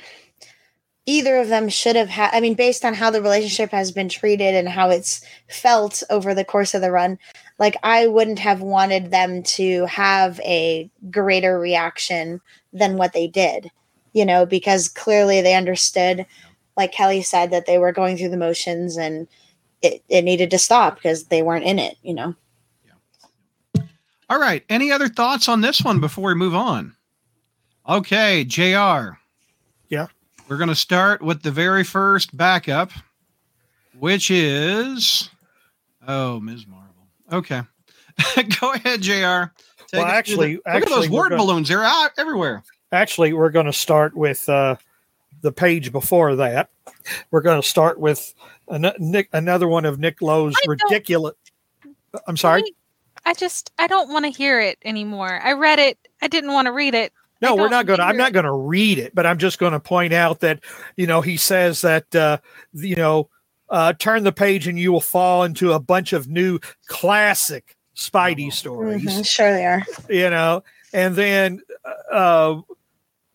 either of them should have had. I mean, based on how the relationship has been treated and how it's felt over the course of the run, like I wouldn't have wanted them to have a greater reaction than what they did. You know, because clearly they understood, like Kelly said, that they were going through the motions and it, it needed to stop because they weren't in it. You know. All right. Any other thoughts on this one before we move on? Okay, JR. Yeah. We're going to start with the very first backup, which is oh, Ms. Marvel. Okay. *laughs* Go ahead, JR. Take Well, us through actually- the- look at those we're word gonna- balloons. They're out everywhere. Actually, we're going to start with uh, the page before that. We're going to start with an- Nick, another one of Nick Lowe's ridiculous. I'm sorry. I just I don't want to hear it anymore. I read it. I didn't want to read it. No, we're don't going to. I'm not going to read it, but I'm just going to point out that you know he says that uh, you know uh, turn the page and you will fall into a bunch of new classic Spidey stories. Mhm, sure, they are. You know, and then uh, uh,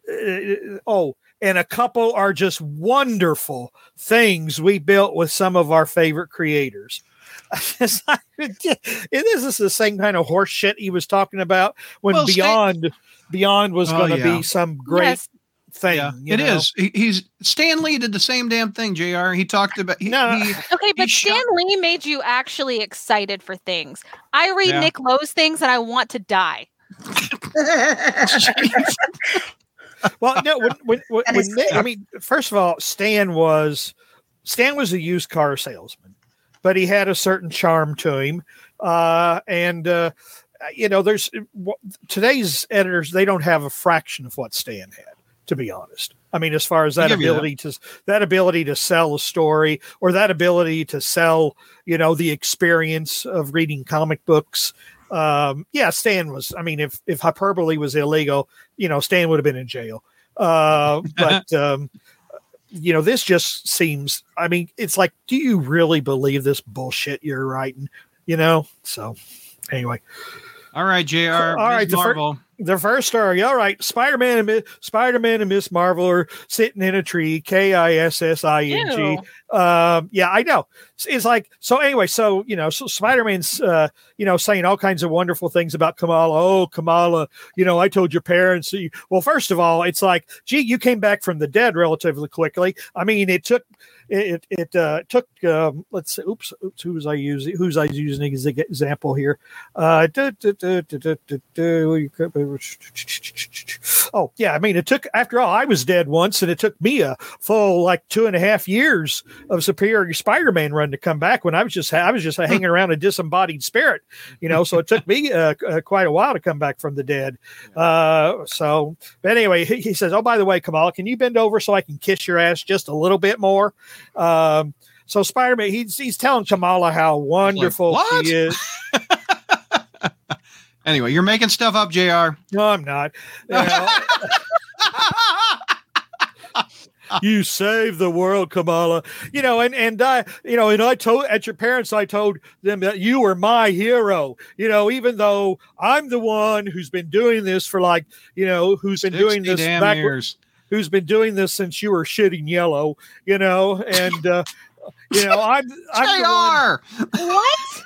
Uh, oh, and a couple are just wonderful things we built with some of our favorite creators. *laughs* This is the same kind of horse shit he was talking about when Well, Stan- Beyond Beyond was Oh, going to yeah. be some great Yes. thing. Yeah, it know? is. He, he's Stan Lee did the same damn thing. Jr. He talked about. He, No. he- Okay, but shot- Stan Lee made you actually excited for things. I read Yeah. Nick Lowe's things and I want to die. *laughs* *laughs* Well, no, when, when, when, That when is Nick- I mean, first of all, Stan was Stan was a used car salesman, but he had a certain charm to him, uh, and uh, you know, there's today's editors they don't have a fraction of what Stan had, to be honest. I mean, as far as that give you that. ability to that ability to sell a story or that ability to sell, you know, the experience of reading comic books. Um, yeah, Stan was. I mean, if if hyperbole was illegal, you know, Stan would have been in jail. Uh, *laughs* but um, you know, this just seems. I mean, it's like, do you really believe this bullshit you're writing? You know. So, anyway, all right, Jr. All right, Ms. the fir- Marvel. The first story. All right, Spider Man and Spider Man and Miss Marvel are sitting in a tree. K i s s i n g. Um, yeah, I know. It's, it's like so. Anyway, so you know, so Spider Man's uh, you know saying all kinds of wonderful things about Kamala. Oh, Kamala, you know, I told your parents. You, well, first of all, it's like, gee, you came back from the dead relatively quickly. I mean, it took it it uh, took um, let's see, oops, oops, who was I using? Who's I using as an example here? Uh, oh yeah, I mean, it took after all, I was dead once, and it took me a full like two and a half years of Superior Spider-Man run to come back when I was just I was just hanging around a disembodied spirit, you know. So it took me uh, uh, quite a while to come back from the dead. Uh, so, but anyway, he, he says, "Oh, by the way, Kamala, can you bend over so I can kiss your ass just a little bit more?" Um, so Spider-Man, he's he's telling Kamala how wonderful "What?" she is. *laughs* Anyway, you're making stuff up, Jr. No, I'm not. You know, *laughs* you saved the world, Kamala. You know, and and I, you know, and I told at your parents, I told them that you were my hero. You know, even though I'm the one who's been doing this for like, you know, who's been doing this damn back, years. Who's been doing this since you were shitting yellow. You know, and uh, you know, I'm I'm JR! What?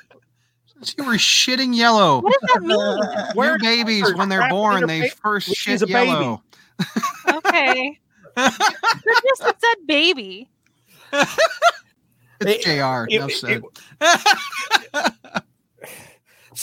You were shitting yellow. What does that mean? *laughs* Where- babies, when they're born, they first shit she's a baby. yellow. Okay. *laughs* You just said baby. It's It- JR. it- no it- said. *laughs*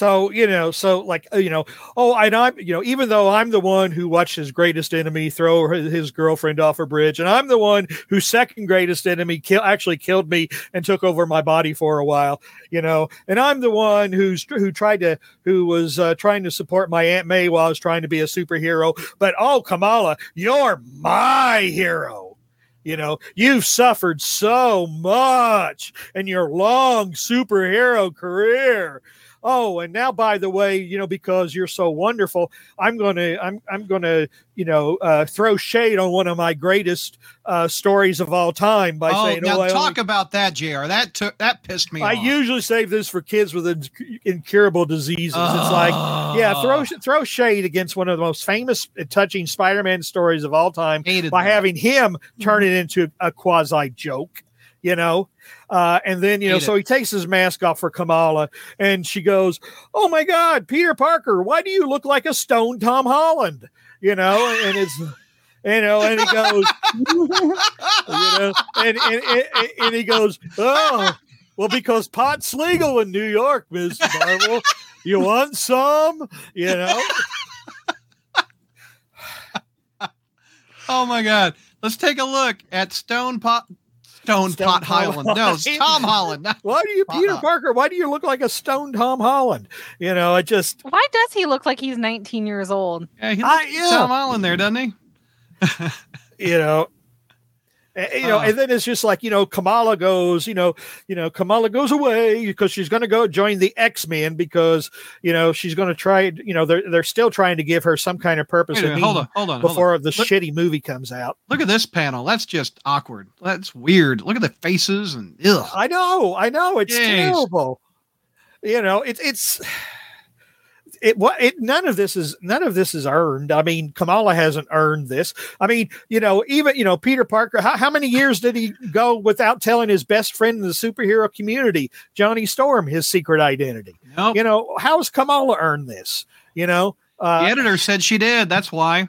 So you know, so like uh, you know, oh, and I'm you know, even though I'm the one who watched his greatest enemy throw his girlfriend off a bridge, and I'm the one whose second greatest enemy kill actually killed me and took over my body for a while, you know, and I'm the one who's who tried to who was uh, trying to support my Aunt May while I was trying to be a superhero, but oh, Kamala, you're my hero. You know, you've suffered so much in your long superhero career. Oh, and now by the way, you know, because you're so wonderful, I'm gonna I'm I'm gonna, you know, uh, throw shade on one of my greatest uh, stories of all time by oh, saying, now "Oh, I, talk only- about that, JR. That took that pissed me off. I off. usually save this for kids with inc- incurable diseases." It's like, yeah, throw throw shade against one of the most famous and touching Spider-Man stories of all time hated by that. having him turn it into a quasi joke, you know. Uh, and then you know, so he takes his mask off for Kamala, and she goes, "Oh my God, Peter Parker, why do you look like a stone Tom Holland?" You know, and it's. You know, and he goes, *laughs* you know, and, and, and, and he goes, oh, well, because pot's legal in New York, Miss Marvel. You want some? You know, *laughs* Oh my god. Let's take a look at Stone Pot Stone, Stone Pot Tom Highland. No, it's Tom Holland. *laughs* why do you, Peter Uh-uh. Parker? Why do you look like a stone Tom Holland? You know, I just, Why does he look like he's 19 years old? Yeah, he looks like yeah. Tom Holland there, doesn't he? *laughs* you know, a- you know, Uh. and then it's just like you know, Kamala goes, you know, you know, Kamala goes away because she's going to go join the X Men because you know she's going to try. You know, they're they're still trying to give her some kind of purpose Wait a and minute, hold on, hold on. Hold on. before the Look- shitty movie comes out. Look at this panel. That's just awkward. That's weird. Look at the faces and ugh. I know, I know, it's Jeez. terrible. You know, it's it's it what it none of this is none of this is earned. I mean, Kamala hasn't earned this. I mean, you know, even you know, Peter Parker, how, how many years did he go without telling his best friend in the superhero community, Johnny Storm, his secret identity? Nope. You know, how has Kamala earned this? You know, the uh, editor said she did. That's why.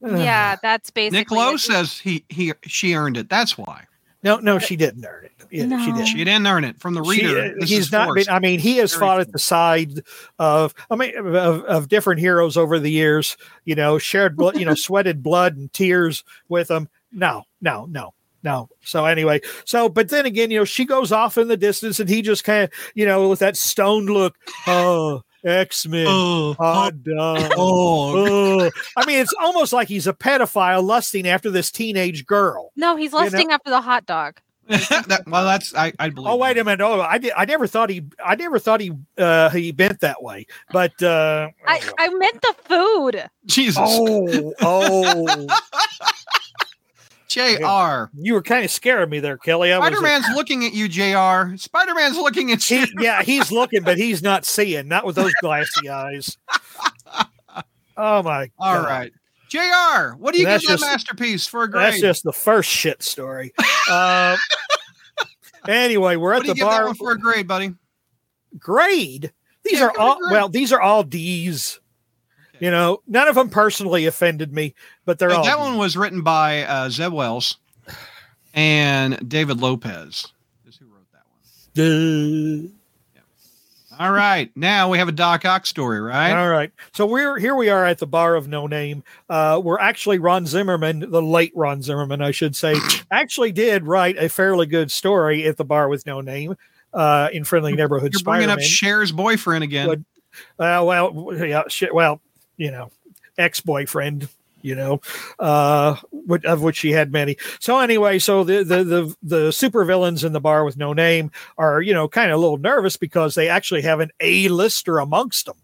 yeah, that's basically. Nick Lowe says he he she earned it. That's why. no, no, she didn't earn it. Yeah, She did. She didn't earn it from the She- uh, reader. This he's not been. I mean, he has Very fought at the side of. I mean, of, of different heroes over the years. You know, shared blood. You know, *laughs* sweated blood and tears with them. No, no, no, no. So anyway, so but then again, you know, she goes off in the distance, and he just kind of, you know, with that stoned look. *laughs* Oh, X Men. Oh, Hot dog. oh, Oh. I mean, it's almost like he's a pedophile lusting after this teenage girl. No, he's You know- lusting after the hot dog. *laughs* that, well, that's I, I believe. Oh wait a minute! Oh, I did. I never thought he. I never thought he. Uh, he bent that way. But. uh I, I meant the food. Jesus, Oh, oh! *laughs* Jr. you were kind of scaring me there, Kelly. I was. Spider Man's looking at you, Jr. Spider Man's looking at you. He, yeah, *laughs* he's looking, but he's not seeing. Not with those glassy eyes. Oh my! All God. right, Jr. What do you give that masterpiece for a grade? That's just the first shit story. uh, *laughs* anyway, we're what at do you the give that bar. one for a grade, buddy? grade. These Yeah, are give it a all well. These are all D's. You know, none of them personally offended me, but they're all. that Ds. one was written by uh, Zeb Wells *sighs* and David Lopez. Is who wrote that one. All right, now we have a Doc Ock story, right? All right. So we're here. We are at the bar of no name. Uh, we're actually Ron Zimmerman, the late Ron Zimmerman, I should say, *clears throat* actually did write a fairly good story at the bar with no name uh, in Friendly Neighborhood You're bringing up Spider-Man. Cher's boyfriend again. Uh, well, yeah. Well, you know, ex boyfriend. You know, uh, of which she had many. So anyway, so the the the the supervillains in the bar with no name are you know kind of a little nervous because they actually have an A lister amongst them.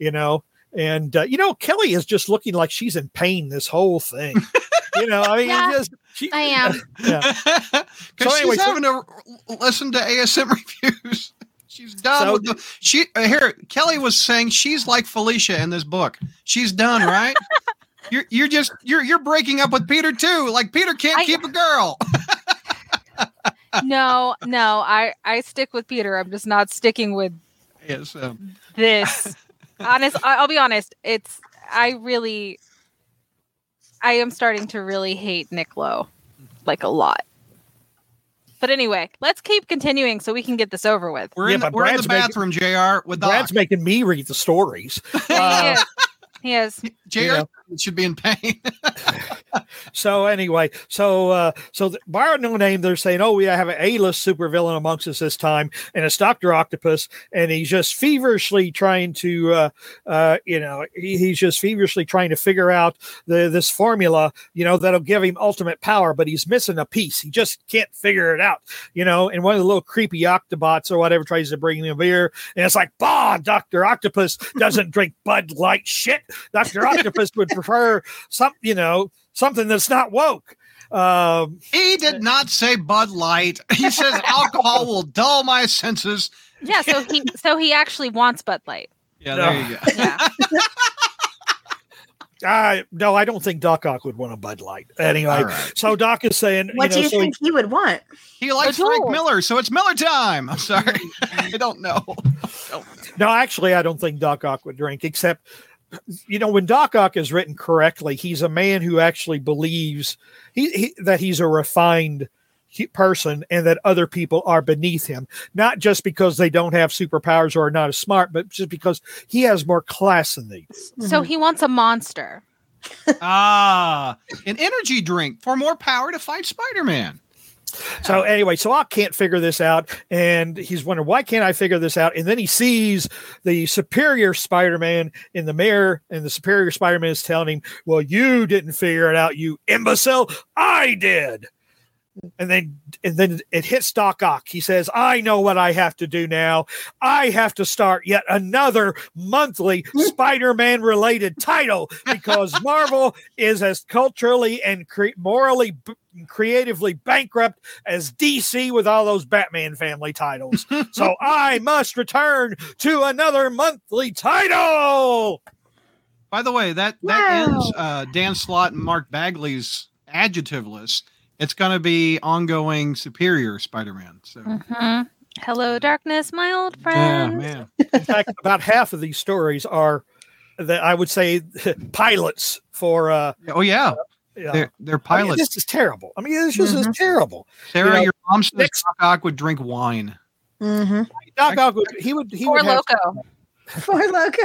You know, and uh, you know Kelly is just looking like she's in pain this whole thing. *laughs* you know, I mean, Yeah. just She- I am. *laughs* Yeah. *laughs* Because So anyway, she's so- having to listen to ASM reviews. She's done So- with the she uh, here. Kelly was saying she's like Felicia in this book. She's done, right? You're you're just you're you're breaking up with Peter too. Like Peter can't I- keep a girl. *laughs* No, no, I I stick with Peter. I'm just not sticking with yes. Um, this. *laughs* honest, I- I'll be honest. It's I really, I am starting to really hate Nick Lowe, like a lot. But anyway, let's keep continuing so we can get this over with. we're Yeah, in the, but we're in the Brad's making- bathroom, Jr. With Doc. Brad's making me read the stories. he Uh, is. He is. Jr. Yeah. *laughs* should be in pain. *laughs* So anyway, so uh, so the, by no name, they're saying, "Oh, we have an A-list supervillain amongst us this time, and it's Doctor Octopus, and he's just feverishly trying to, uh, uh, you know, he, he's just feverishly trying to figure out the this formula, you know, that'll give him ultimate power, but he's missing a piece. He just can't figure it out, you know. And one of the little creepy Octobots or whatever tries to bring him a beer, and it's like, bah, Doctor Octopus doesn't *laughs* drink Bud Light shit. Doctor Octopus would prefer some, you know." Something that's not woke. Um, he did not say Bud Light. He says *laughs* alcohol will dull my senses. Yeah. So he so he actually wants Bud Light. Yeah, No. there you go. Yeah. *laughs* I no, I don't think Doc Ock would want a Bud Light. Anyway, All right. so Doc is saying, What you know, do you so think he would want? He likes Adore. Frank Miller, so it's Miller time. I'm sorry. *laughs* I don't know. no, actually, I don't think Doc Ock would drink, except you know, when Doc Ock is written correctly, he's a man who actually believes he, he that he's a refined person and that other people are beneath him, not just because they don't have superpowers or are not as smart, but just because he has more class than these. So he wants a monster. Ah, an energy drink for more power to fight Spider-Man. So oh. anyway, so I can't figure this out, and he's wondering why can't I figure this out? And then he sees the superior Spider-Man in the mirror, and the superior Spider-Man is telling him, "Well, you didn't figure it out, you imbecile. I did." And then, and then it hits Doc Ock. He says, "I know what I have to do now. I have to start yet another monthly Spider-Man related title because *laughs* Marvel is as culturally and cre- morally." B- creatively bankrupt as DC with all those Batman family titles. *laughs* so I must return to another monthly title. By the way, that that Wow. ends uh, Dan Slott and Mark Bagley's adjective list. It's going to be ongoing superior Spider-Man. So, Mhm. Hello, darkness, my old yeah, friend. man. *laughs* In fact, about half of these stories are that I would say *laughs* pilots for uh Oh yeah, yeah. they're they're I mean, pilots. this is terrible. I mean, this just is terrible. Sarah, you know, your mom says next- Doc Ock would drink wine. Mm-hmm. Doc Ock would he would he Or would have Loco. *laughs* Four Loco.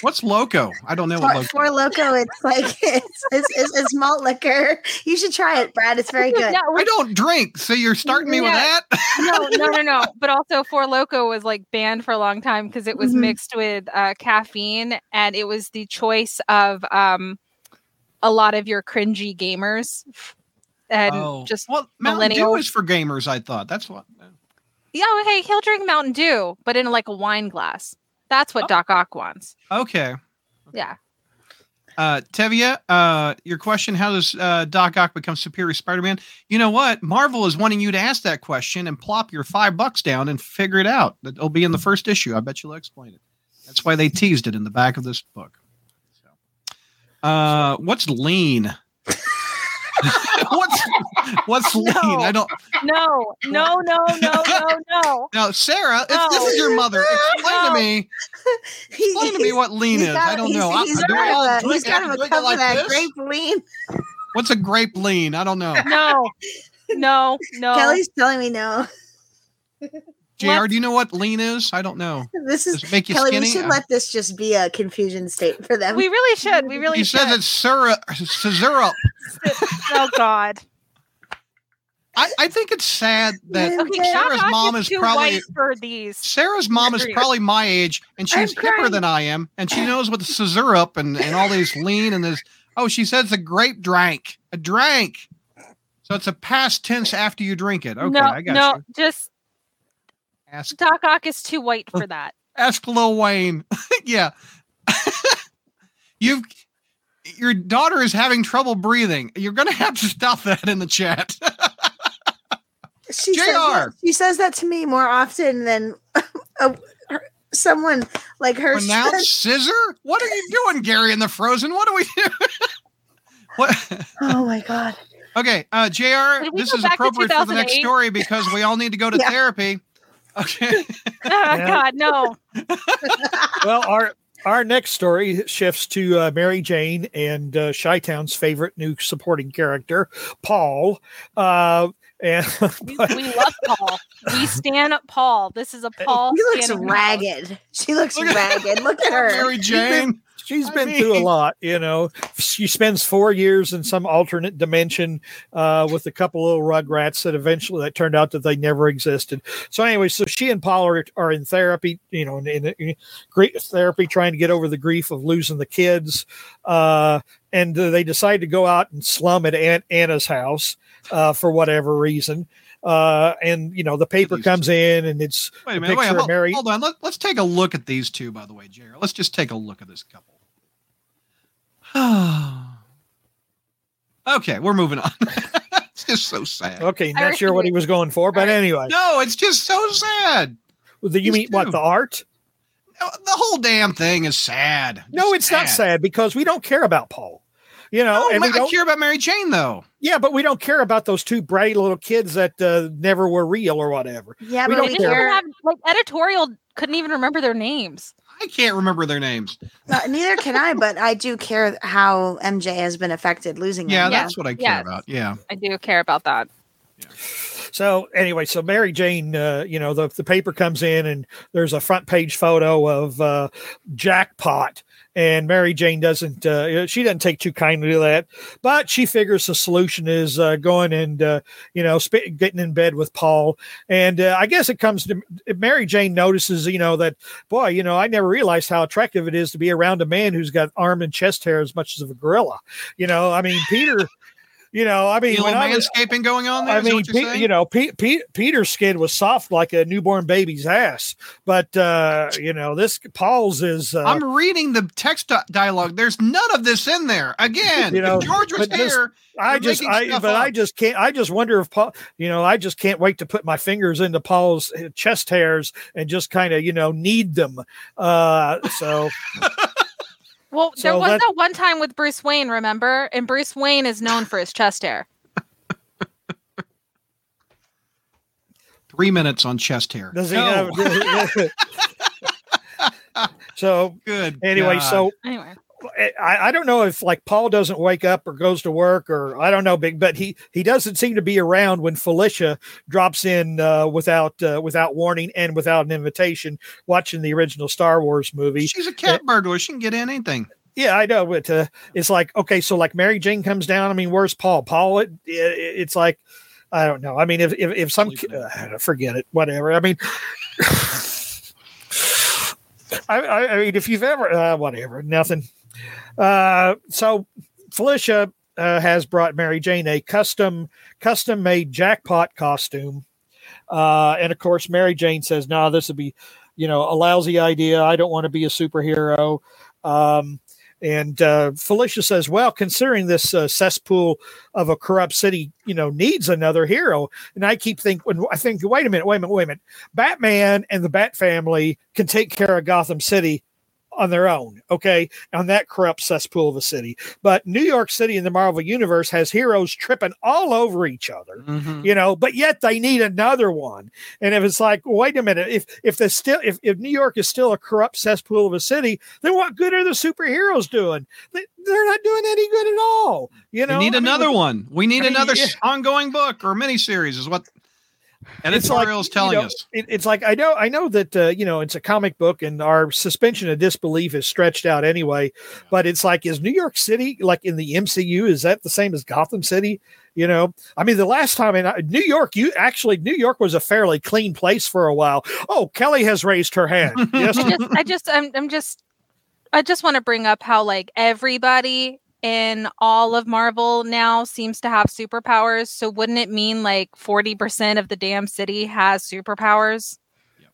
What's loco? I don't know what Four, loco. Four Loco. It's like *laughs* it's, it's, it's, it's malt liquor. You should try it, Brad. It's very good. Yeah, I don't drink, so you're starting me Yeah. with that. no, no, no, no. *laughs* But also, Four Loco was like banned for a long time because it was Mhm. mixed with uh, caffeine, and it was the choice of um, a lot of your cringy gamers, and oh, just well, Mountain Dew is for gamers. I thought that's what. yeah. Okay, he'll drink Mountain Dew, but in like a wine glass. That's what Oh. Doc Ock wants. Okay, Yeah. uh, Tevia, uh, your question: How does uh, Doc Ock become superior Spider-Man? You know what? Marvel is wanting you to ask that question and plop your five bucks down and figure it out. It'll be in the first issue. I bet you'll explain it. That's why they teased it in the back of this book. So, uh, what's lean? What's what's lean? No. I don't. No, no, no, no, no, no. *laughs* Now, Sarah, if this is your mother, explain No. to me. Explain to me what lean He's is. got- I don't he's- know. I- He's do I got all a, drink he's got him a drink it cup like of that this? grape lean. What's a grape lean? I don't know. No, no, *laughs* no. Kelly's telling me no. *laughs* Jr. Do you know what lean is? I don't know. *laughs* This is Does it make you Kelly. skinny? We should let this just be a confusion state for them. we really should. We really he should. says it's syrup. syrup. *laughs* oh God. I, I think it's sad that Okay, Sarah's Doc mom is is probably for these. Sarah's mom is probably my age, and she's I'm hipper crying. than I am, and she knows what the syrup and, and all these lean and this. Oh, she says a grape drank, a drank. So it's a past tense after you drink it. Okay, no, I got you. no, you. just Ask Doc Ock is too white for that. ask Lil Wayne. *laughs* yeah. *laughs* You've your daughter is having trouble breathing. You're going to have to stop that in the chat. *laughs* She JR. says, that, she says that to me more often than a, her, someone like her. Pronounce scissor? What are you doing, Gary in the Frozen? What are we doing? what? Oh my god! Okay, uh, JR, this is appropriate for the next story because we all need to go to Yeah. therapy. Okay. *laughs* Oh God, no. well, our our next story shifts to uh, Mary Jane and uh, Chi-Town's favorite new supporting character, Paul. Uh, and *laughs* We, we love Paul. We stand up Paul. This is a Paul. She looks standing house. ragged. She looks ragged. Look at *laughs* her. Mary Jane. She's I been through a *laughs* lot, you know. She spends four years in some alternate dimension uh, with a couple of little rugrats that eventually that turned out that they never existed. So anyway, so she and Paul are, are in therapy, you know, in, in, in great therapy, trying to get over the grief of losing the kids. Uh, and uh, they decide to go out and slum at Aunt Anna's house uh, for whatever reason. Uh, and you know the paper These comes in and it's Wait a a minute. Wait, picture of hold, Mary. hold on. Let, let's take a look at these two, by the way, JR. Let's just take a look at this couple. *sighs* okay, we're moving on. *laughs* it's just so sad. Okay, not sure what he was going for, but anyway, No, it's just so sad. the, you these mean what the art? The whole damn thing is sad. No, Just it's not sad because we don't care about Paul. You know, No, and we don't. care about Mary Jane though. Yeah, but we don't care about those two bright little kids that uh, never were real or whatever. Yeah, We but don't we They didn't even care. have like editorial. Couldn't even remember their names. I can't remember their names. Uh, neither can I, but I do care how MJ has been affected losing Yeah, him. Yeah. that's what I care Yes. about. Yeah. I do care about that. Yeah. So anyway, so Mary Jane, uh, you know, the, the paper comes in and there's a front page photo of uh, jackpot, and Mary Jane doesn't, uh, she doesn't take too kindly to that, but she figures the solution is uh, going and uh, you know sp- getting in bed with Paul, and uh, I guess it comes to Mary Jane notices, you know, that boy, you know, I never realized how attractive it is to be around a man who's got arm and chest hair as much as a gorilla. You know, I mean, Peter. You know, I mean, Any when little I was, going on there. I mean, what you're Pe- you know, Pe- Pe- Peter's skin was soft like a newborn baby's ass, but uh, you know, this Paul's is. Uh, I'm reading the text dialogue. There's none of this in there. Again, You know, if George was here. I just, I, but I just can't. I just wonder if Paul, you know, I just can't wait to put my fingers into Paul's uh, chest hairs and just kind of, you know, knead them. Uh, so *laughs* Well, there was let- that one time with Bruce Wayne, remember? And Bruce Wayne is known for his chest hair. *laughs* Three minutes on chest hair. does he No. have? *laughs* so Good. anyway, God. so Anyway, I, I don't know if like Paul doesn't wake up or goes to work or I don't know, big, but he he doesn't seem to be around when Felicia drops in uh, without uh, without warning and without an invitation, watching the original Star Wars movie. she's a cat burglar. She can get in anything. Yeah, I know, but uh, it's like okay, so like Mary Jane comes down. I mean, where's Paul? Paul, it, it, it's like I don't know. I mean, if if, if some uh, forget it, whatever. I mean. *laughs* I, I, I mean, if you've ever, uh, whatever, nothing. Uh, so Felicia uh, has brought Mary Jane a custom, custom made jackpot costume. Uh, and of course, Mary Jane says, no, this would be, you know, a lousy idea. I don't want to be a superhero. Um, and uh, Felicia says, well, considering this uh, cesspool of a corrupt city, you know, needs another hero. And I keep thinking, I think, wait a minute, wait a minute, wait a minute. Batman and the Bat family can take care of Gotham City on their own, okay, on that corrupt cesspool of a city. But New York City in the Marvel Universe has heroes tripping all over each other, Mhm. you know, but yet they need another one. And if it's like, wait a minute, if if the still if, if New York is still a corrupt cesspool of a city, then what good are the superheroes doing? They, they're not doing any good at all. You know, we need I another with- one. We need I mean, another yeah. ongoing book or miniseries, is what And it's like, editorial is you know, us. It, it's like I know, I know that uh, you know it's a comic book, and our suspension of disbelief is stretched out anyway. But it's like, is New York City like in the MCU? Is that the same as Gotham City? You know, I mean, the last time in New York, you actually New York was a fairly clean place for a while. Oh, Kelly has raised her hand. *laughs* yes, I just, I just, I'm, I'm just, I just want to bring up how like everybody in all of Marvel now seems to have superpowers. So wouldn't it mean like 40% of the damn city has superpowers? Yep.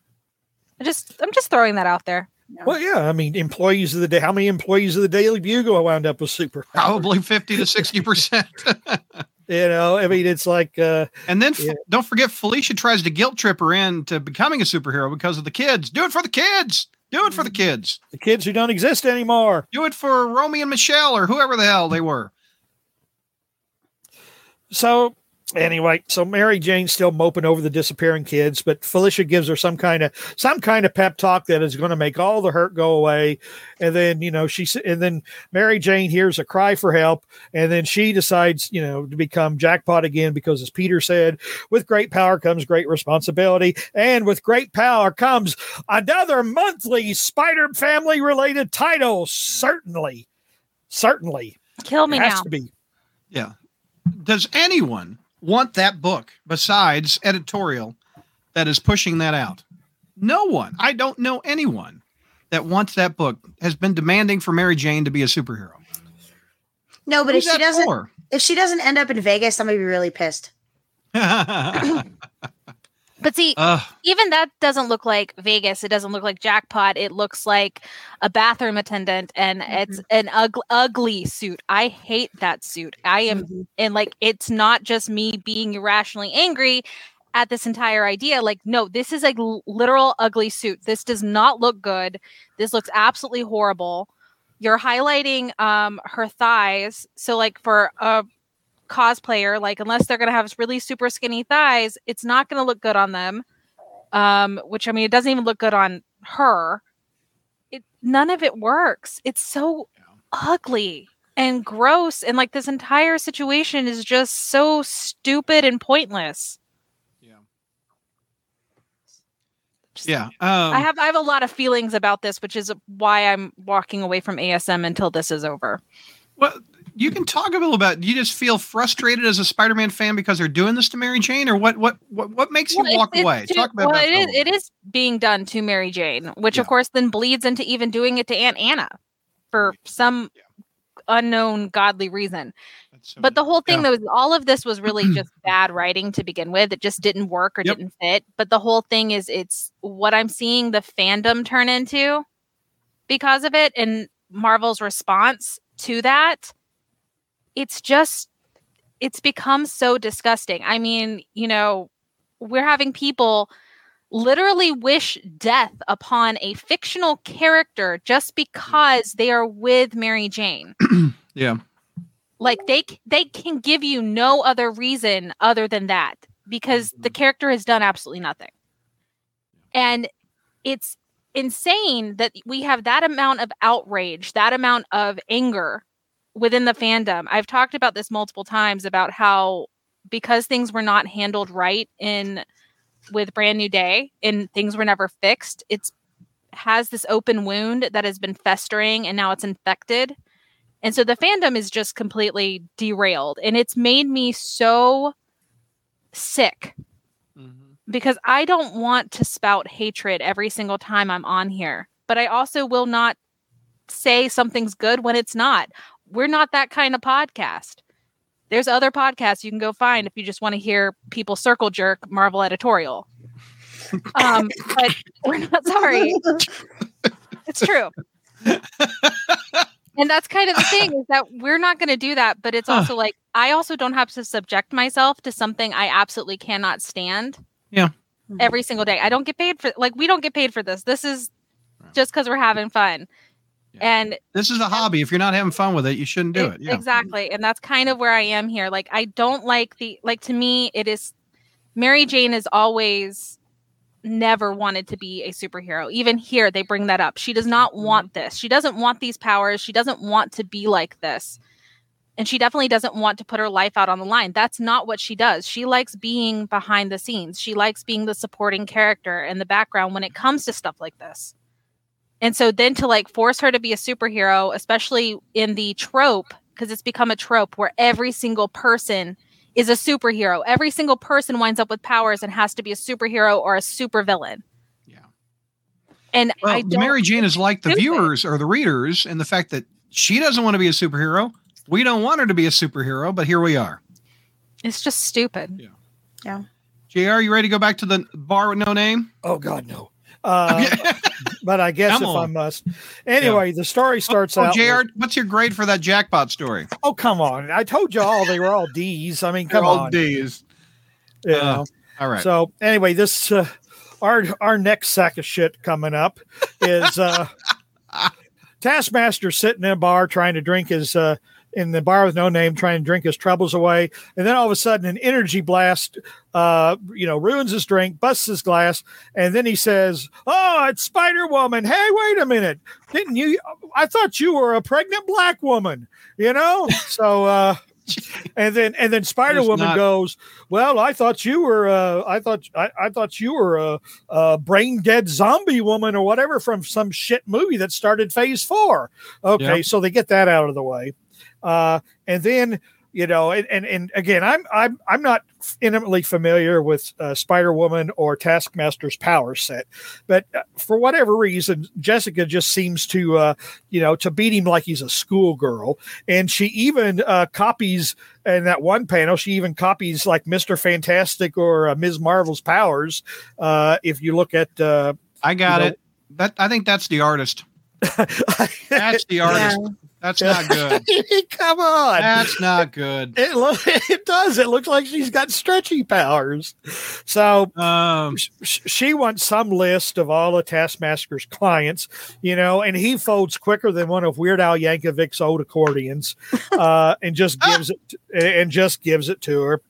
I just, I'm just throwing that out there. Well, yeah. I mean, employees of the day. How many employees of the Daily Bugle wound up with super? Probably 50 to 60%. *laughs* You know, I mean, it's like, uh, and then f- Yeah. don't forget, Felicia tries to guilt trip her into becoming a superhero because of the kids. Do it for the kids. Do it for the kids. the kids who don't exist anymore. Do it for Romy and Michelle or whoever the hell they were. So anyway, so Mary Jane's still moping over the disappearing kids, but Felicia gives her some kind of some kind of pep talk that is going to make all the hurt go away. And then you know she and then Mary Jane hears a cry for help, and then she decides you know to become jackpot again because as Peter said, with great power comes great responsibility, and with great power comes another monthly Spider Family related title. Certainly, certainly Kill me it has now. to be. Yeah. Does anyone want that book besides editorial that is pushing that out? No one. I don't know anyone that wants that book has been demanding for Mary Jane to be a superhero. No, but Who's if she doesn't, for? if she doesn't end up in Vegas, I'm gonna be really pissed. *laughs* *clears throat* But see, Ugh. even that doesn't look like Vegas. It doesn't look like jackpot. It looks like a bathroom attendant, and it's an ugly, ugly suit. I hate that suit. I am, Mhm. and like, it's not just me being irrationally angry at this entire idea. Like, no, this is a l- literal ugly suit. This does not look good. This looks absolutely horrible. You're highlighting um her thighs. So, like, for a cosplayer like unless they're going to have really super skinny thighs it's not going to look good on them. Um which i mean it doesn't even look good on her. It none of it works. It's so ugly and gross and like this entire situation is just so stupid and pointless. Yeah. Just- Yeah. Um, i have i have a lot of feelings about this which is why i'm walking away from asm until this is over. Well, you can talk a little about. Do you just feel frustrated as a Spider-Man fan because they're doing this to Mary Jane, or what? What? What, what makes you Well, walk it's away? to- talk about well, it little it being done to Mary Jane, which Yeah. of course then bleeds into even doing it to Aunt Anna for some unknown godly reason. So- But the whole thing Yeah. though, is all of this was really *clears throat* just bad writing to begin with. It just didn't work or Yep. didn't fit. But the whole thing is it's what I'm seeing the fandom turn into because of it and Marvel's response to that. It's just it's become so disgusting. I mean, you know, we're having people literally wish death upon a fictional character just because they are with Mary Jane *clears throat* yeah. like they they can give you no other reason other than that because the mm-hmm. character has done absolutely nothing and it's insane that we have that amount of outrage that amount of anger within the fandom i've talked about this multiple times about how because things were not handled right in with brand new day and things were never fixed it's has this open wound that has been festering and now it's infected and so the fandom is just completely derailed. And it's made me so sick Mhm. because I don't want to spout hatred every single time I'm on here. But I also will not say something's good when it's not. We're not that kind of podcast. There's other podcasts you can go find if you just want to hear people circle jerk Marvel editorial. Um, but *laughs* we're not sorry. It's true. and that's kind of the thing is that we're not going to do that. But it's Huh. also like I also don't have to subject myself to something I absolutely cannot stand. Yeah. Every single day. I don't get paid for like we don't get paid for this. This is just because we're having fun. Yeah. And This is a hobby. If you're not having fun with it, you shouldn't do it-. Yeah. Exactly. And that's kind of where I am here. Like I don't like the like to me it is Mary Jane is always never wanted to be a superhero. Even here they bring that up. She does not Mm-hmm. want this. She doesn't want these powers. She doesn't want to be like this. And she definitely doesn't want to put her life out on the line. That's not what she does. She likes being behind the scenes. She likes being the supporting character in the background when it comes to stuff like this. And so then to like force her to be a superhero, especially in the trope, because it's become a trope where every single person is a superhero. Every single person winds up with powers and has to be a superhero or a supervillain. Yeah. And Well, I don't, Mary Jane is like the stupid. viewers or the readers, and the fact that she doesn't want to be a superhero. We don't want her to be a superhero, but here we are. it's just stupid. Yeah. Yeah. JR, you ready to go back to the bar with no name? Oh God, no. *laughs* Uh, but I guess if on. I must. Anyway, the story starts oh, out. with- Jr. What's your grade for that jackpot story? oh, come on! I told you all they were all D's. I mean, *laughs* come They're all on. D's. Yeah. Uh. All right. So anyway, this uh, our our next sack of shit coming up is uh, *laughs* Taskmaster sitting in a bar trying to drink his uh, in the bar with no name, trying to drink his troubles away, and then all of a sudden an energy blast, uh, you know, ruins his drink, busts his glass, and then he says, "Oh, it's Spider Woman! Hey, wait a minute! Didn't you? I thought you were a pregnant black woman, you know?" So. uh and then and then Spider Woman not- goes, "Well, I thought you were uh, I thought I, I thought you were a, a brain dead zombie woman or whatever from some shit movie that started Phase Four. Okay, Yep. so they get that out of the way, uh, and then you know, and, and and again, I'm I'm I'm not intimately familiar with uh, Spider Woman or Taskmaster's power set, but uh, for whatever reason, Jessica just seems to uh, you know to beat him like he's a schoolgirl, and she even uh, copies in that one panel. She even copies like Mister Fantastic or uh, Ms. Marvel's powers. Uh, if you look at uh, I got you know- it. That I think that's the artist. *laughs* That's the artist. That's not good. *laughs* Come on. That's not good. it, lo- *laughs* it does. It looks like she's got stretchy powers. So Um, sh- sh- she wants some list of all of Taskmaster's clients, you know, and he folds quicker than one of Weird Al Yankovic's old accordions, *laughs* uh, and just gives it and just gives it to her.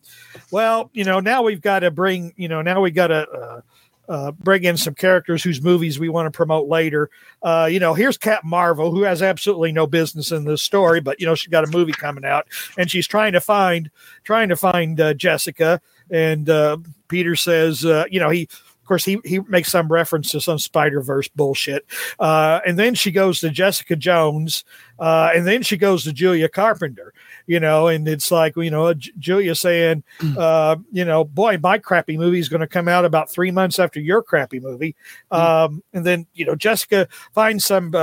Well, you know, now we've got to bring, you know, now we got to. Uh, uh, bring in some characters whose movies we want to promote later. Uh, you know, here's Cap Marvel, who has absolutely no business in this story, but you know she's got a movie coming out, and she's trying to find trying to find uh, Jessica. And uh, Peter says, uh, you know, he course he he makes some reference to some Spider Verse bullshit, uh, and then she goes to Jessica Jones, uh, and then she goes to Julia Carpenter, you know, and it's like you know J- Julia saying, uh, you know, boy, my crappy movie is going to come out about three months after your crappy movie, um, and then you know Jessica finds some.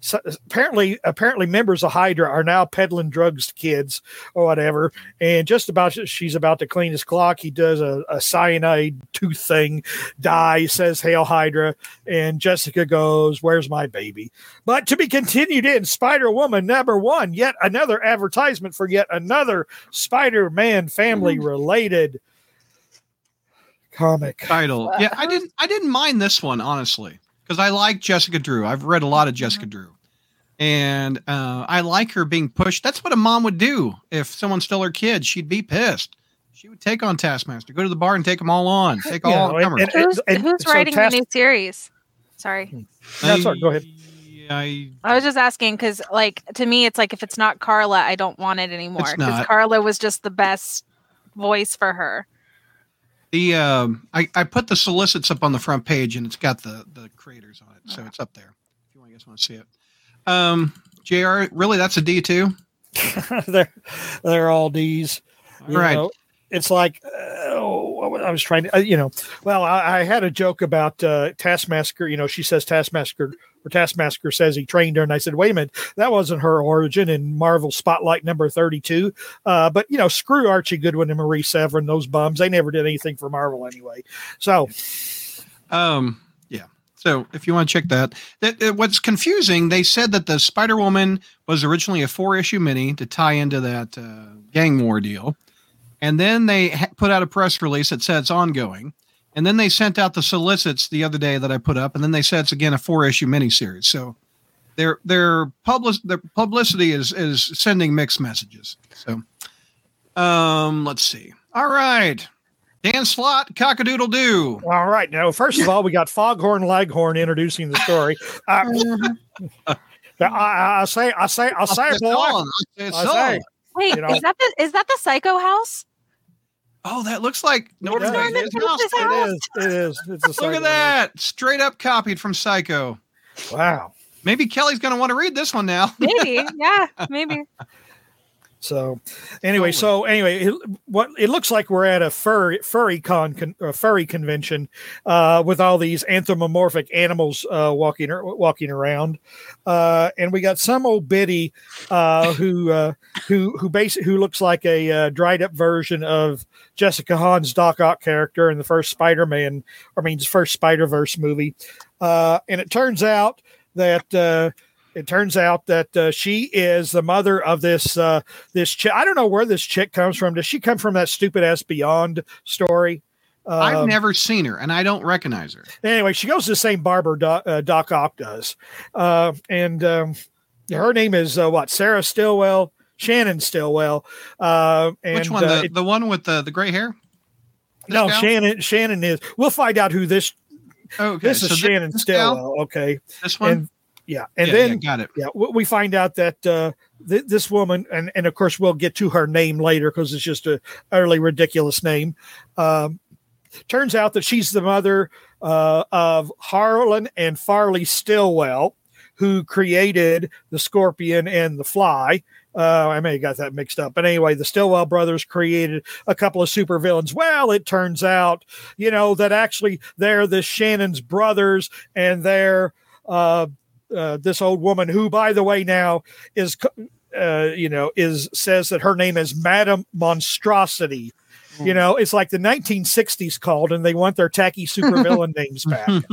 So apparently, apparently, members of Hydra are now peddling drugs to kids or whatever. And just about she's about to clean his clock, he does a, a cyanide tooth thing, die, says "Hail Hydra," and Jessica goes, "Where's my baby?" But to be continued in Spider Woman number one, yet another advertisement for yet another Spider Man family mm-hmm. related comic. title. Yeah, I uh-huh. didn't. I didn't mind this one honestly because I like Jessica Drew. I've read a lot of Jessica Drew, and uh, I like her being pushed. That's what a mom would do if someone stole her kid. She'd be pissed. She would take on Taskmaster, go to the bar and take them all on, take You all know, and- comers. and- Who's, who's so writing Task- the new series? Sorry. That's all right, go ahead. I, I was just asking because, like, to me, it's like if it's not Carla, I don't want it anymore. Because. Carla was just the best voice for her. The um, I, I put the solicits up on the front page and it's got the the creators on it, so it's up there. If you want, guys want to see it. Um, Jr. Really, that's a D too. *laughs* they're they're all D's. All right. know. it's like uh, oh, I was trying to, uh, you know. Well, I, I had a joke about uh, Taskmaster. You know, she says Taskmaster or Taskmaster says he trained her, and I said, wait a minute, that wasn't her origin in Marvel Spotlight number thirty-two. Uh, but you know, screw Archie Goodwin and Marie Severin, those bums. They never did anything for Marvel anyway. So Um, yeah. So if you want to check that, that uh, what's confusing, they said that the Spider Woman was originally a four issue mini to tie into that uh, gang war deal, and then they ha- put out a press release that said it's ongoing, and then they sent out the solicits the other day that I put up, and then they said it's again a four issue miniseries. So their their public their publicity is is sending mixed messages. So um, let's see. All right. Dan Slott, cockadoodle doo. all right, now first of all, we got Foghorn Leghorn introducing the story. Uh, *laughs* I, I, I say, I say, I say, boy. I say, Wait, You know- is that the is that the Psycho House? Oh, that looks like Norman Yeah, Norman Bates' Bates' house. house. it is, it is. It's a Look at that. Straight up copied from Psycho. Wow. Maybe Kelly's going to want to read this one now. Maybe, *laughs* yeah, maybe. So, anyway, so anyway, it, what it looks like we're at a furry furry con, con uh, furry convention uh, with all these anthropomorphic animals uh, walking walking around, uh, and we got some old biddy uh, who uh, who who basically who looks like a uh, dried up version of Jessica Hahn's Doc Ock character in the first Spider Man, I mean, first Spider Verse movie, uh, and it turns out that. It turns out that uh, she is the mother of this uh, this chick. I don't know where this chick comes from. Does she come from that stupid ass Beyond story? I've Um, never seen her, and I don't recognize her. anyway, she goes to the same barber Doc, uh, Doc Ock does, uh, and um, her name is uh, what Sarah Stillwell, Shannon Stillwell. Uh, and, Which one? uh, The, it- the one with the, the gray hair? This no, gal? Shannon. Shannon is. We'll find out who this. Oh, okay. This is so Shannon this gal? Stillwell. Okay, This one? and yeah, and Yeah, then yeah, got it. yeah we find out that uh, th- this woman and and of course we'll get to her name later because it's just a utterly ridiculous name um, turns out that she's the mother uh, of harlan and farley stillwell who created the scorpion and the fly uh, I may have got that mixed up, but anyway, the Stillwell brothers created a couple of supervillains. Well, it turns out, you know, that actually they're the Shannon's brothers, and they're uh, uh, this old woman who, by the way, now is uh, you know is says that her name is Madam Monstrosity. You know, it's like the 1960s called, and they want their tacky supervillain *laughs* names back.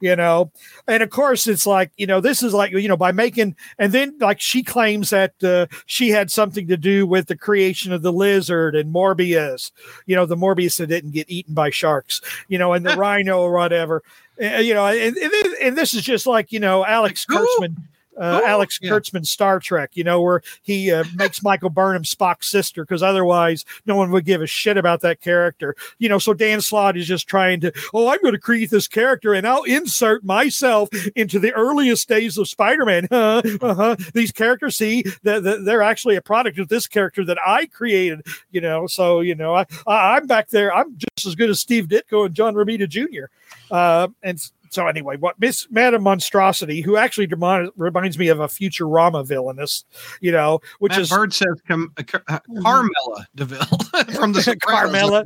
You know, and of course, it's like you know, this is like you know, by making, and then like she claims that uh, she had something to do with the creation of the lizard and Morbius. You know, the Morbius that didn't get eaten by sharks. You know, and the *laughs* rhino or whatever. Uh, you know, and, and, this is just like you know, Alex? Kurtzman. Uh, Who? Alex Yeah. Kurtzman Star Trek, you know, where he uh, *laughs* makes Michael Burnham Spock's sister because otherwise no one would give a shit about that character. You know, so Dan Slott is just trying to, oh, I'm going to create this character and I'll insert myself into the earliest days of Spider-Man. *laughs* Uh, uh-huh. These characters, see, that they're actually a product of this character that I created. You know, so you know, I, I I'm back there. I'm just as good as Steve Ditko and John Romita Jr. Uh, and so anyway, what Miss Madam Monstrosity, who actually demon- reminds me of a Futurama villainess, you know, which Matt is Bird says com- uh, Car- uh, Carmela Deville *laughs* from the *laughs* Sopranos. Carmela.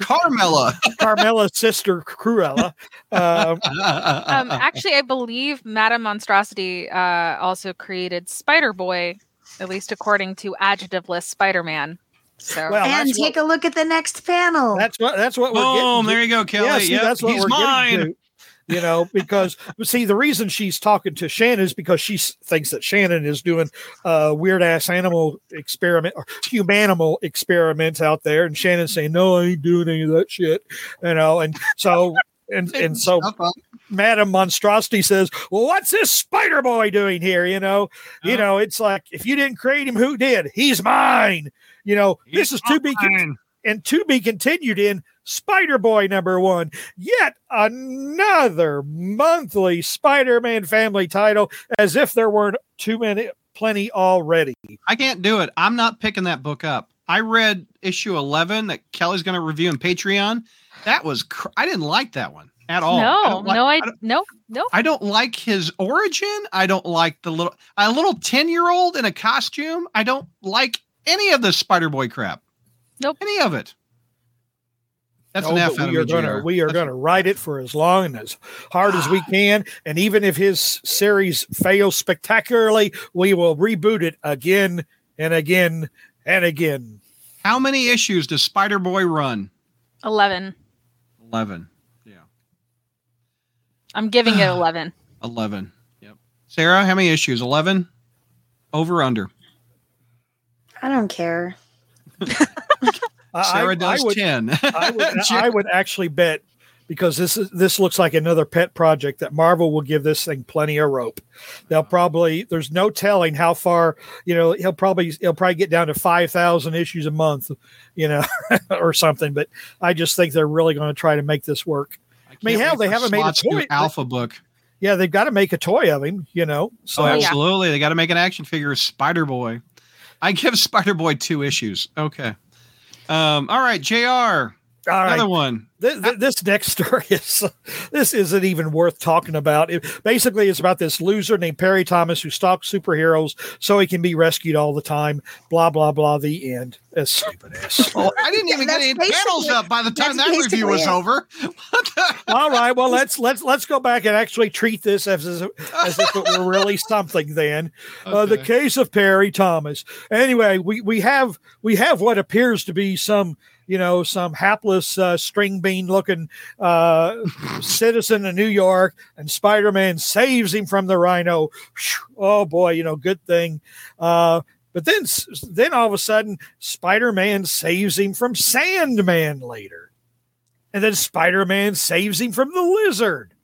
Carmela. Carmela's sister Cruella. Um, *laughs* Um, actually, I believe Madame Monstrosity uh, also created Spider Boy, at least according to adjectiveless Spider Man. So Well, and that's take a look at the next panel. that's what that's what we're Boom! getting. to. There you go, Kelly. Yeah, see, Yep, that's what he's we're mine. getting to. You know, because see, the reason she's talking to Shannon is because she thinks that Shannon is doing uh, weird ass animal experiment or humanimal experiments out there, and Shannon's saying, "No, I ain't doing any of that shit." You know, and so and *laughs* and so. Madam Monstrosity says, "Well, what's this Spider Boy doing here?" You know, you Oh. know, it's like if you didn't create him, who did? He's mine. You know, this is to be con-. And to be continued in Spider Boy number one. Yet another monthly Spider Man family title, as if there weren't too many, plenty already. I can't do it. I'm not picking that book up. I read issue 11 that Kelly's going to review in Patreon. That was cr- I didn't like that one at all. No, don't like- no, I, don't- no, no. I don't like his origin. I don't like the little a little 10 year old in a costume. I don't like any of the Spider Boy crap. Nope. Any of it. That's Oh, an F but out of we are gonna we are gonna ride it for as long and as hard as we ah. can. And even if his series fails spectacularly, we will reboot it again and again and again. How many issues does Spider Boy run? 11. 11. Yeah. I'm giving it *sighs* 11. 11. Yep. Sarah, how many issues? 11? Over under. I don't care. I- Sarah I, does *laughs* I would, 10. I would, I would actually bet because this is this looks like another pet project that Marvel will give this thing plenty of rope. They'll probably there's no telling how far you know he'll probably he'll probably get down to five thousand issues a month, you know, *laughs* or something. But I just think they're really going to try to make this work. mean, can't hell, they haven't made a toy- Alpha book. Yeah, they've got to make a toy of him, you know. Oh, so Oh, yeah. absolutely. They got to make an action figure of Spider Boy. I give Spider Boy two issues. Okay. Um, all right, JR. All right. Another one. This, this next *laughs* story is this isn't even worth talking about. It, basically, it's about this loser named Perry Thomas who stalks superheroes so he can be rescued all the time. Blah blah blah. The end. That's stupid ass. *laughs* Oh, I didn't even get any panels up by the time that review was it. over. *laughs* All right. Well, let's let's let's go back and actually treat this as as, as if it were really something. Then uh, the case of Perry Thomas. Anyway, we we have we have what appears to be some you know some hapless uh, string bean looking uh, citizen of New York, and Spider Man saves him from the Rhino. Oh boy, you know, good thing. Uh, but then then all of a sudden, Spider Man saves him from Sandman later, and then Spider Man saves him from the Lizard.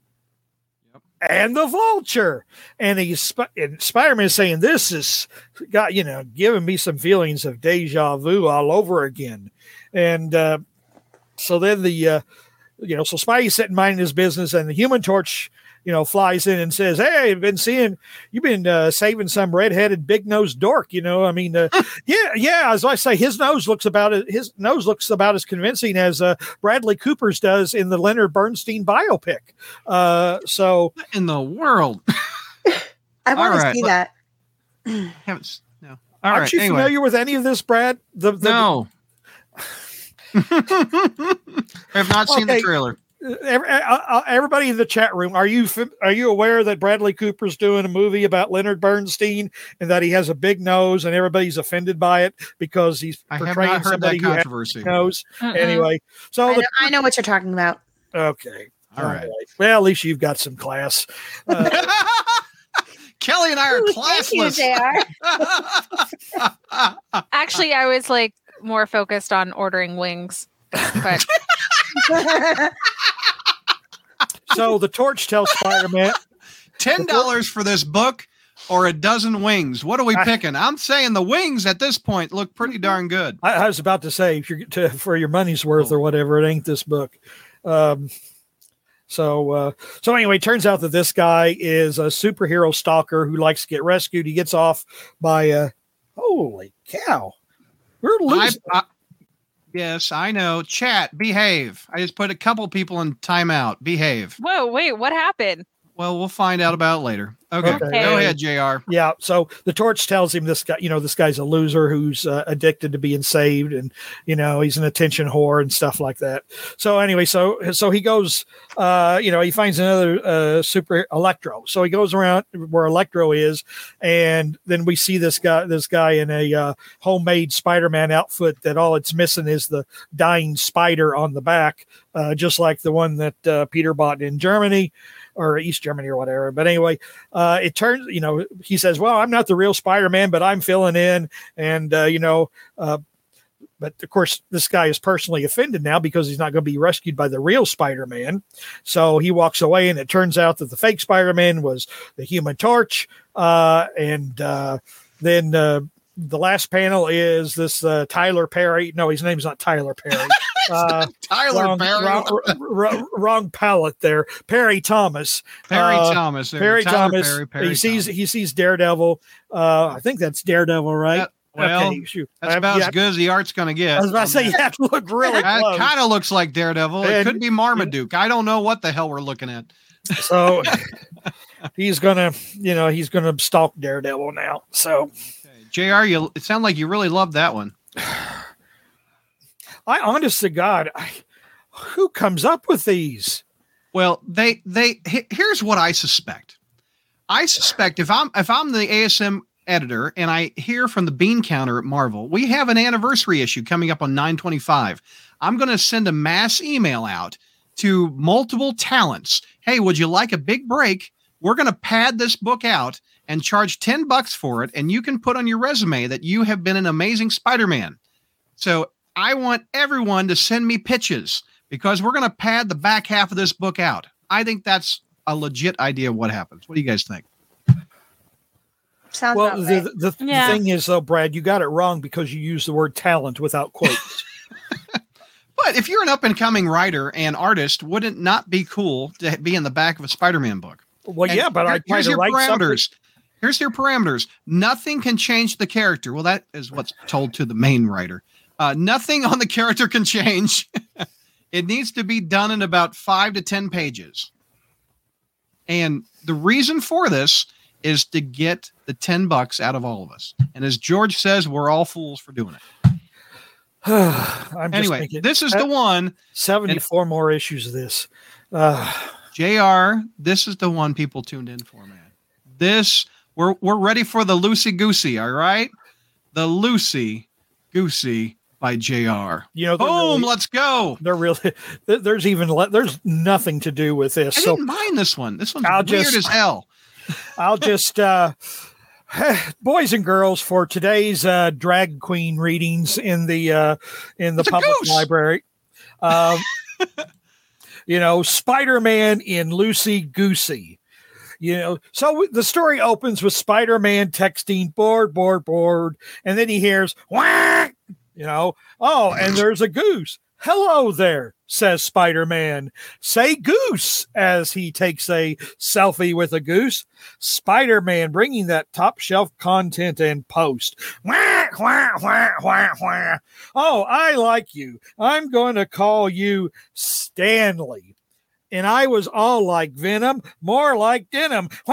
And the vulture, and he's Sp- and Spider-Man saying, "This is got you know giving me some feelings of deja vu all over again." And uh, so then the uh, you know so Spidey's sitting minding his business, and the Human Torch you know flies in and says, "Hey, I've been seeing you've been uh, saving some redheaded big nosed dork." You know, I mean, uh, *laughs* yeah, yeah. As I say, his nose looks about. His nose looks about as convincing as uh, Bradley Cooper's does in the Leonard Bernstein biopic. Uh, so What in the world? *laughs* I want All to see look- that. Haven't- no. All aren't right. you anyway. familiar with any of this, Brad? The, the No. I *laughs* have not seen the trailer. Every, uh, uh, everybody in the chat room, are you are you aware that Bradley Cooper's doing a movie about Leonard Bernstein and that he has a big nose and everybody's offended by it because he's I have portraying not heard somebody that who has controversy. a nose? Mm-mm. Anyway, so I the, know, I know what you're talking about. okay, All right. Well, at least you've got some class. Uh, *laughs* Kelly and I are Ooh, thank you. JR. *laughs* Actually, I was like more focused on ordering wings. But *laughs* so the torch tells Spider-Man. Ten dollars for this book or a dozen wings. What are we picking? I'm saying the wings at this point look pretty darn good. I, I was about to say if you're to, for your money's worth Oh. or whatever, it ain't this book. Um, so uh, so anyway, turns out that this guy is a superhero stalker who likes to get rescued. He gets off by uh, holy cow, we're I. I, yes, I know. Chat, behave. I just put a couple people in timeout. Behave. whoa, wait, what happened? Well, we'll find out about it later. Okay, Okay. go ahead, Jr. Yeah, so the torch tells him this guy, you know, this guy's a loser who's uh, addicted to being saved, and you know he's an attention whore and stuff like that. So anyway, so so he goes, uh, you know, he finds another uh, super Electro. So he goes around where Electro is, and then we see this guy, this guy in a uh, homemade Spider-Man outfit that all it's missing is the dying spider on the back, uh, just like the one that uh, Peter bought in Germany or East Germany or whatever. But anyway, uh, it turns, you know, he says, "Well, I'm not the real Spider-Man, but I'm filling in," and uh, you know, uh, but of course, this guy is personally offended now because he's not going to be rescued by the real Spider-Man. So he walks away, and it turns out that the fake Spider-Man was the Human Torch, uh, and uh, then. The last panel is this uh, Tyler Perry. No, his name's not Tyler Perry. *laughs* Uh, Tyler wrong, Perry. wrong, wrong, wrong palette there. Perry Thomas. Perry uh, Thomas. there. Perry Tyler Thomas. Perry, Perry he sees Thomas. he sees Daredevil. Uh, I think that's Daredevil, right? Yeah, well, okay, shoot. That's about yeah, as good as the art's going to get. I was about to say you have to look really That close. kind of looks like Daredevil. It And- could be Marmaduke. I don't know what the hell we're looking at. So *laughs* he's gonna, you know, he's gonna stalk Daredevil now. So Jr. You it sounded like you really loved that one. *sighs* I, honest to God, I, who comes up with these? Well, they they here's what I suspect. I suspect if I'm if I'm the ASM editor and I hear from the bean counter at Marvel, we have an anniversary issue coming up on 925. I'm going to send a mass email out to multiple talents. Hey, would you like a big break? We're going to pad this book out and charge 10 bucks for it and you can put on your resume that you have been an amazing Spider-Man. So, I want everyone to send me pitches because we're going to pad the back half of this book out. I think that's a legit idea of what happens. What do you guys think? Sounds Well, the, the, the Yeah. thing is, though, Brad, you got it wrong because you used the word talent without quotes. *laughs* But if you're an up and coming writer and artist, wouldn't it not be cool to be in the back of a Spider-Man book? well, And yeah, but I here- try here's to your write something. Here's your parameters. Nothing can change the character. Well, that is what's told to the main writer. Uh, nothing on the character can change. *laughs* It needs to be done in about five to 10 pages. And the reason for this is to get the 10 bucks out of all of us. And as George says, we're all fools for doing it. *sighs* I'm just *sighs* Anyway, thinking, this is the one, 74 more issues of this. Uh, *sighs* JR, this is the one people tuned in for, man. This, we're, we're ready for the Lucy Goosey, all right? The Lucy Goosey by JR. you know, Boom, really, let's go. they're really there's even there's nothing to do with this. I So didn't mind this one. This one's I'll weird just- as hell. *laughs* I'll just uh *sighs* boys and girls for today's uh drag queen readings in the uh in the It's public library. Um *laughs* you know, Spider-Man in Lucy Goosey. You know, so the story opens with Spider-Man texting board, board, board, and then he hears whack, you know, oh, and there's a goose. Hello there, says Spider Man. Say goose as he takes a selfie with a goose. Spider Man bringing that top shelf content and post. Wah, wah, wah, wah, wah. Oh, I like you. I'm going to call you Stanley. And I was all like Venom, more like Denim. *laughs*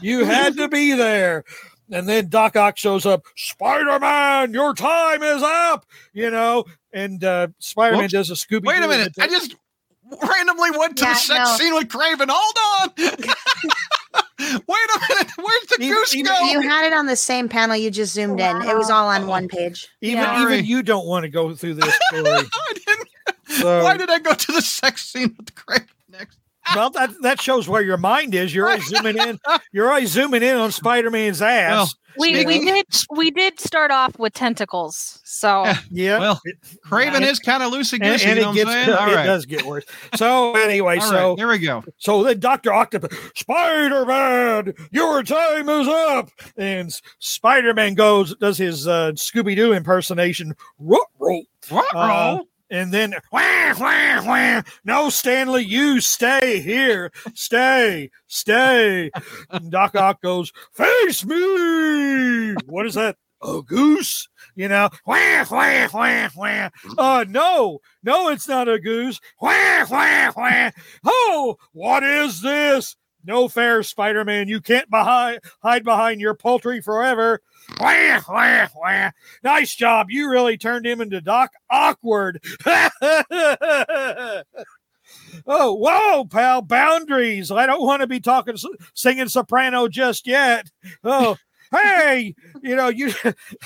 You had to be there. And then Doc Ock shows up. Spider Man, your time is up. You know, and uh, Spider Man does a Scooby. Wait a minute. I just randomly went to Yeah, the sex no. scene with Kraven. Hold on. *laughs* Wait a minute. Where's the Even- goose even- go? You had it on the same panel. You just zoomed in. It was all on one page. even Yeah. even you don't want to go through this *laughs* story. I didn't- So, *laughs* Why did I go to the sex scene with Kraven next? well, that that shows where your mind is. You're always zooming in. *laughs* You're always zooming in on Spider Man's ass. Well, We Speaking- we did we did start off with tentacles. So Yeah. yeah. Well, It- Kraven and- is kind of loosey and, goosey. and You it what I'm gets saying? All it right. does get worse. So anyway, All so right. Here we go. So then Dr. Octopus, Spider Man, your time is up. And Spider Man goes, does his uh, Scooby Doo impersonation. Ruh-roh. What? Uh, and then, wah, wah, wah. no, Stanley, you stay here. Stay, stay. And Doc Ock goes, face me. What is that? A goose? You know, wah, wah, wah, wah. Uh, no, no, it's not a goose. Wah, wah, wah. Oh, what is this? No fair, Spider Man. You can't behind, hide behind your poultry forever. Wah, wah, wah. Nice job. You really turned him into Doc Awkward. *laughs* oh, whoa, pal. Boundaries. I don't want to be talking, singing soprano just yet. Oh, hey, you know, you,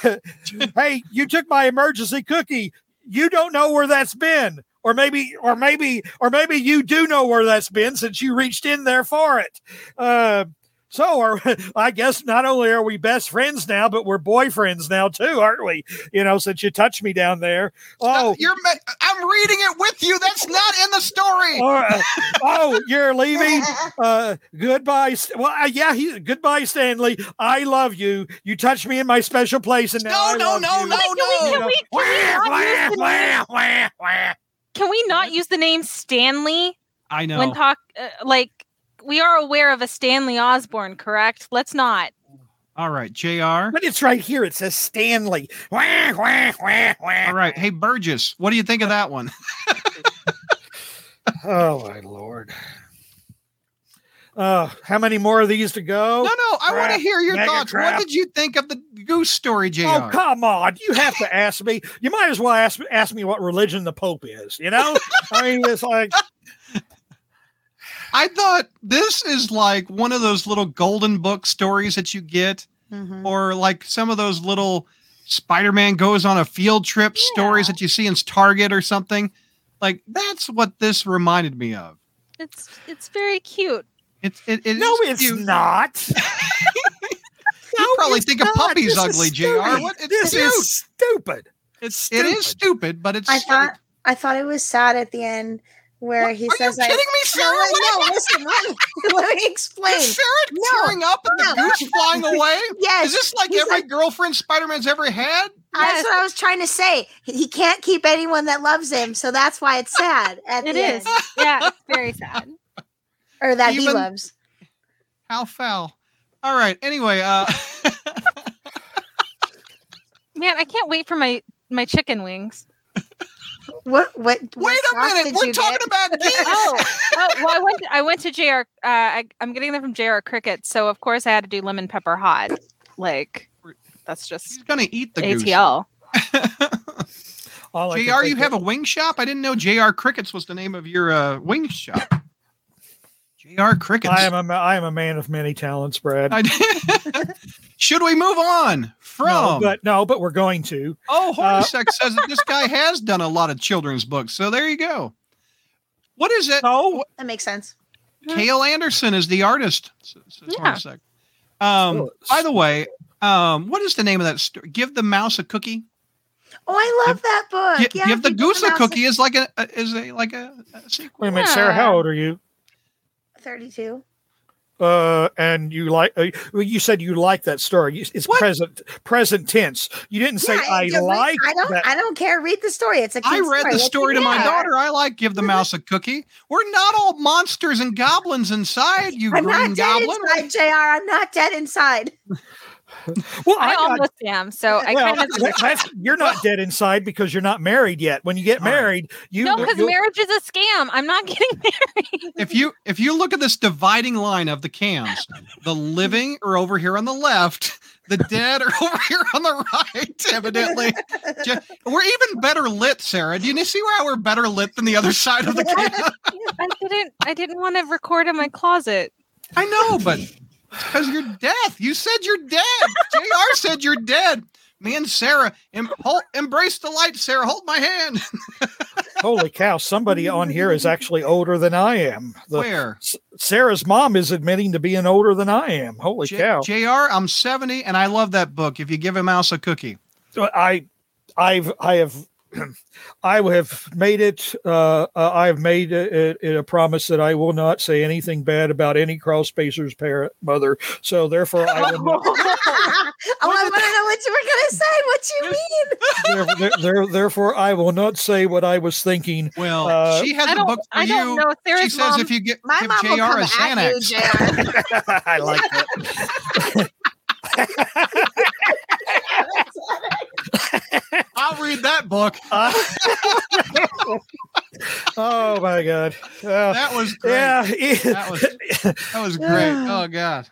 *laughs* hey, you took my emergency cookie. You don't know where that's been. Or maybe, or maybe, or maybe you do know where that's been since you reached in there for it. Uh, so, are, *laughs* I guess not only are we best friends now, but we're boyfriends now too, aren't we? You know, since you touched me down there. Oh, you're. ma- I'm reading it with you. That's not in the story. all right. *laughs* oh, you're leaving. Uh, goodbye. Well, uh, yeah, he, goodbye, Stanley. I love you. You touched me in my special place, and now I no, love no, you. no, Can we- no. Can we- not use the name- wah, wah. can we not use the name Stanley I know. when talk uh, like we are aware of a Stanley Osborn, correct? Let's not. All right, Jr. But it's right here. It says Stanley. Wah, wah, wah, wah. All right, hey Burgess, what do you think of that one? *laughs* Oh my lord. Uh, how many more of these to go? No, no, I want to hear your mega thoughts. crap. What did you think of the goose story, Jr.? Oh come on! You have to ask me. You might as well ask ask me what religion the Pope is. You know, I mean, it's like I thought this is like one of those little golden book stories that you get, Mhm. or like some of those little Spider-Man goes on a field trip stories that you see in Target or something. Like that's what this reminded me of. It's it's very cute. It's it, it no, is it's cute. not. *laughs* You probably it's think of not. puppies This ugly, Jr. What? It's this cute. is stupid. It's it is stupid, but it's. I thought I thought it was sad at the end where What? he Are says you like kidding me, Sarah? no, What- no, listen, let me, *laughs* let me explain. Is Sarah No, tearing up at the no. goose flying *laughs* away? Yes, Is this like he's every like- girlfriend Spider-Man's ever had? That's what I was trying to say. He can't keep anyone that loves him, so that's why it's sad at It the is. end. Yeah, it's very sad. Or that he Even- loves. How foul. All right. Anyway, uh *laughs* Man, I can't wait for my my chicken wings. What? What? Wait what a minute. did We're talking get? about *laughs* geese. oh, oh, well, I went. To, I went to Jr. Uh, I, I'm getting them from Jr. Cricket, so of course I had to do lemon pepper hot. Like that's just. He's just gonna eat the goose. ATL. *laughs* All JR, you have a wing shop? I didn't know JR Crickets was the name of your uh, wing shop. JR Crickets. I am a ma- I am a man of many talents, Brad. *laughs* Should we move on from? no, but no, but we're going to. oh, uh, *laughs* says that this guy has done a lot of children's books. So there you go. What is it? Oh, That makes sense. Cale Anderson is the artist. Says Yeah. Hornacek. Um, by the way, um, what is the name of that story? Give the mouse a cookie. Oh, I love that book. Gi- yeah, give the Give goose a Mouse cookie is like a, a is a like a, a sequel. wait a minute, Sarah. How old are you? Thirty-two. Uh, and you like? Uh, well, you said you like that story. It's What? present present tense. You didn't say Yeah, I you're like I don't. that. I don't care. Read the story. It's a. I kid's read story. the What's story to the my daughter. I like give the mouse a cookie. We're not all monsters and goblins inside, you I'm green not dead goblin. inside, Jr. I'm not dead inside. *laughs* *laughs* well, I I'm not- almost am. So I well, kind of *laughs* that- that's, you're not dead inside because you're not married yet. When you get married, you no, because marriage is a scam. I'm not *laughs* getting married. If you if you look at this dividing line of the cams, the living are over here on the left, the dead are over here on the right. Evidently, Ju- we're even better lit, Sarah. Do you see how we're better lit than the other side of the cam? I didn't. I didn't want to record in my closet. I know, but because you're deaf. You said you're dead. Jr. said you're dead. Me and Sarah em- hol- embrace the light. Sarah, hold my hand. *laughs* Holy cow! Somebody on here is actually older than I am. The, Where? S- Sarah's mom is admitting to being older than I am. Holy J- cow! Jr. I'm 70 and I love that book. If you give a mouse a cookie, I, I've, I have, *clears throat* I have made it. Uh, uh, I've made it, it a promise that I will not say anything bad about any crawl spacer's parent mother. So therefore, I will not. *laughs* oh, I want to know what you were gonna say. What you mean? *laughs* there, there, there- therefore, I will not say what I was thinking. well, Uh, she has I a don't. book for I don't you. know. She Sarah's says mom. if you get My give mom will Jr. come a at you, Xanax. Jr. *laughs* I like that. I'll read that book. *laughs* oh my god! Uh, That was great. yeah. That was that was great. *sighs* Oh God,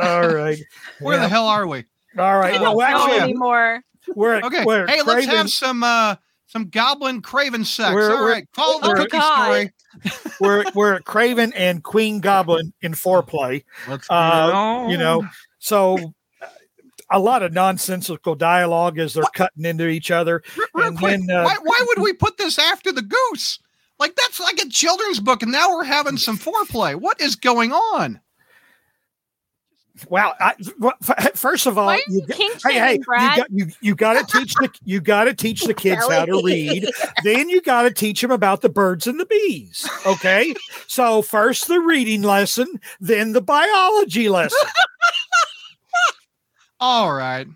All right. *laughs* where the hell are we? All right, I don't Well, know actually, anymore. we're at, Okay, we're at hey, let's have some uh some goblin kraven sex. We're- All we're- right, follow the Oh, cookie God. story. *laughs* we're we're at Kraven and Queen Goblin in foreplay. Let's Uh, you know, so a lot of nonsensical dialogue as they're cutting into each other. Real, real and quick, then, uh, why, why would we put this after the goose? Like that's like a children's book, and now we're having some foreplay. What is going on? Wow! I, well, first of all, you you got- hey, hey, shaming, you got you you got to teach the you got to teach the kids how to read. then you got to teach them about the birds and the bees. Okay, so first the reading lesson, then the biology lesson. *laughs* All right,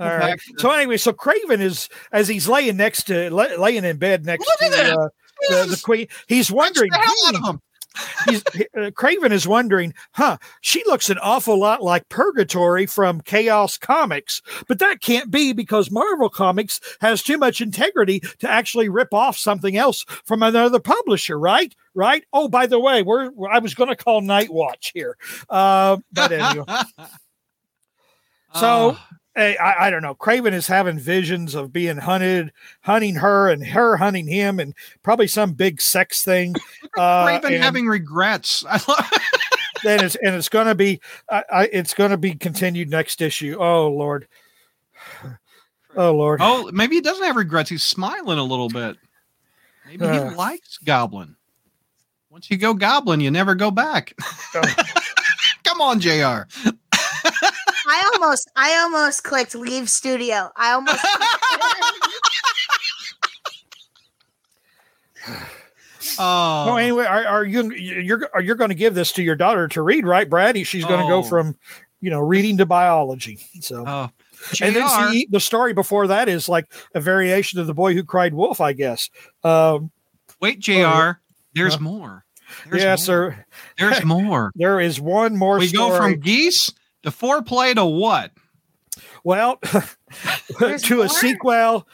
All right. So anyway, so Kraven is as he's laying next to lay, laying in bed next to uh, the, the queen. He's wondering. the hell out hmm, he's, uh, Kraven is wondering, huh? She looks an awful lot like Purgatori from Chaos Comics, but that can't be because Marvel Comics has too much integrity to actually rip off something else from another publisher, right? Right? Oh, by the way, we're I was going to call Night Watch here, uh, but anyway. *laughs* So- Hey, I, I don't know. Kraven is having visions of being hunted, hunting her, and her hunting him, and probably some big sex thing. *laughs* Uh, Raven and- having regrets. *laughs* Then it's and it's going to be I, I, it's going to be continued next issue. Oh Lord, *sighs* oh Lord. oh, maybe he doesn't have regrets. He's smiling a little bit. Maybe he Uh. likes Goblin. Once you go Goblin, you never go back. Oh. *laughs* Come on, Jr. I almost, I almost clicked leave studio. I almost. *laughs* Oh, Oh, anyway, are, are you you're are you going to give this to your daughter to read, right, Brad? She's going to Oh. go from you know reading to biology. So. oh. and then see, the story before that is like a variation of the boy who cried wolf, I guess. Um, Wait, Jr. Oh, There's Huh? more. There's yes, more. sir. There's *laughs* more. There is one more we story. go from geese to foreplay to what? Well, *laughs* to more? a sequel,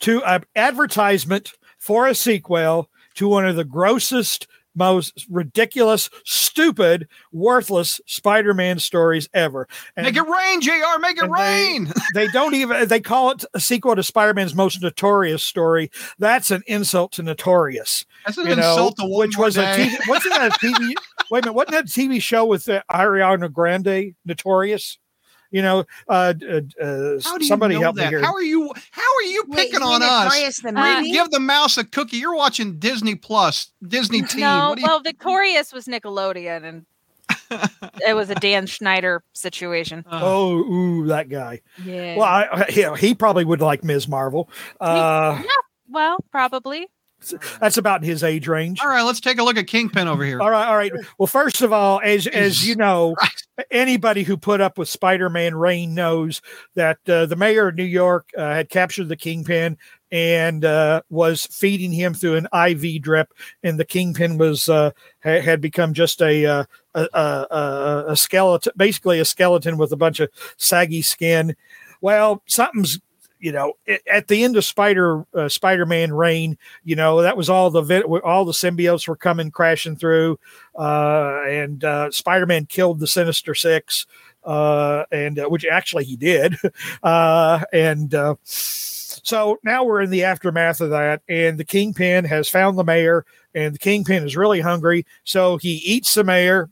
to an advertisement for a sequel to one of the grossest, most ridiculous, stupid, worthless Spider-Man stories ever. And Make it rain, Jr. Make it and they- rain. *laughs* they don't even they call it a sequel to Spider-Man's most notorious story. That's an insult to notorious. That's an You know, insult to which was a. TV, wasn't that a TV? *laughs* wait a minute, wasn't that a TV show with uh, Ariana Grande, Notorious? You know, uh, uh, uh, How you somebody know help me here. How are you? How are you Wait, picking you on us? The Uh. Give the mouse a cookie. You're watching Disney Plus, Disney Teen. No, What you- well, Victorious was Nickelodeon, and *laughs* it was a Dan Schneider situation. Uh, Oh, ooh, that guy. Yeah. Well, I, I- yeah, he probably would like Ms. Marvel. Uh, well, probably. *laughs* that's about his age range. all right, let's take a look at Kingpin over here. All right, all right. Well, first of all, as as you know, anybody who put up with Spider-Man Reign knows that uh, the mayor of New York uh, had captured the Kingpin and uh, was feeding him through an IV drip, and the Kingpin was uh, ha- had become just a, uh, a, a a a skeleton, basically a skeleton with a bunch of saggy skin. Well, something's you know at the end of Spider uh, Spider-Man Reign, you know that was all the all the symbiotes were coming crashing through uh, and uh, Spider-Man killed the Sinister Six, uh, and uh, which actually he did, *laughs* uh, and so now we're in the aftermath of that, and the Kingpin has found the mayor, and the Kingpin is really hungry, so he eats the mayor,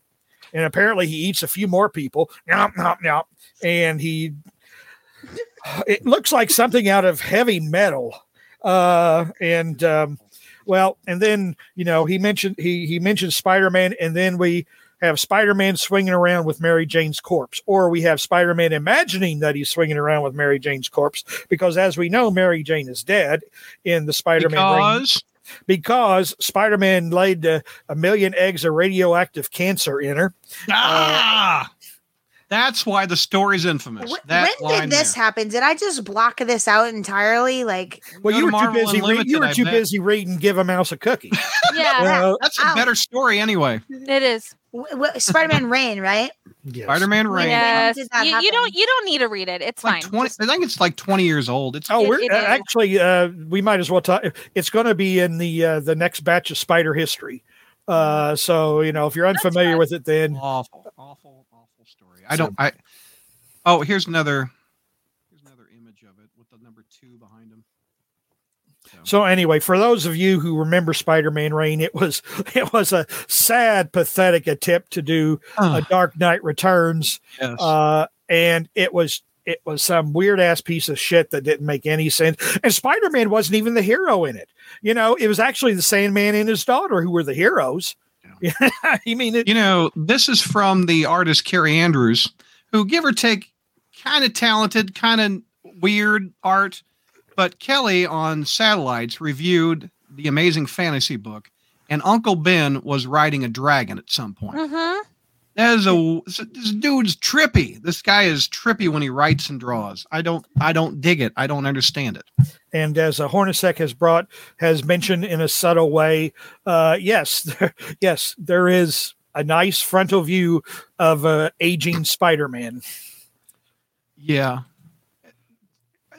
and apparently he eats a few more people, Nyop, nyop, nyop, and he. It looks like something out of heavy metal, uh, and um, well, and then you know he mentioned he he mentioned Spider Man, and then we have Spider Man swinging around with Mary Jane's corpse, or we have Spider Man imagining that he's swinging around with Mary Jane's corpse, because as we know, Mary Jane is dead in the Spider Man because? Because Spider Man laid uh, a million eggs of radioactive cancer in her. ah, that's why the story's infamous. Wh- that when did this there. happen? Did I just block this out entirely? Like, Well, you to were too busy. Re- you were too busy reading "Give a Mouse a Cookie." *laughs* *laughs* Yeah, Uh, That's a Ow. better story anyway. it is. w- w- Spider-Man Reign, right? yes. Spider-Man Reign. Yes. You, you don't. You don't need to read it. It's It's like fine. twenty. I think it's like twenty years old. It's Oh, It- we're it uh, actually uh, we might as well talk. It's going to be in the uh, the next batch of Spider history. Uh, so you know, if you're unfamiliar with it, then awful, awful, awful story. I So- don't. I. Oh, here's another. Here's another image of it with the number two behind him. So anyway, for those of you who remember Spider-Man Reign, it was *laughs* it was a sad, pathetic attempt to do a Dark Knight Returns, yes. uh, and it was it was some weird ass piece of shit that didn't make any sense. And Spider-Man wasn't even the hero in it. You know, it was actually the Sandman and his daughter who were the heroes. *laughs* I mean, it, you know, this is from the artist Kaare Andrews, who give or take, kind of talented, kind of weird art. But Kelly on Satellites reviewed the Amazing Fantasy book, and Uncle Ben was riding a dragon at some point. Mm-hmm. That is a this dude's trippy. This guy is trippy when he writes and draws. I don't I don't dig it. I don't understand it. and as a Hornacek has brought has mentioned in a subtle way, uh, yes, there, *laughs* yes, there is a nice frontal view of uh, aging Spider-Man. Yeah.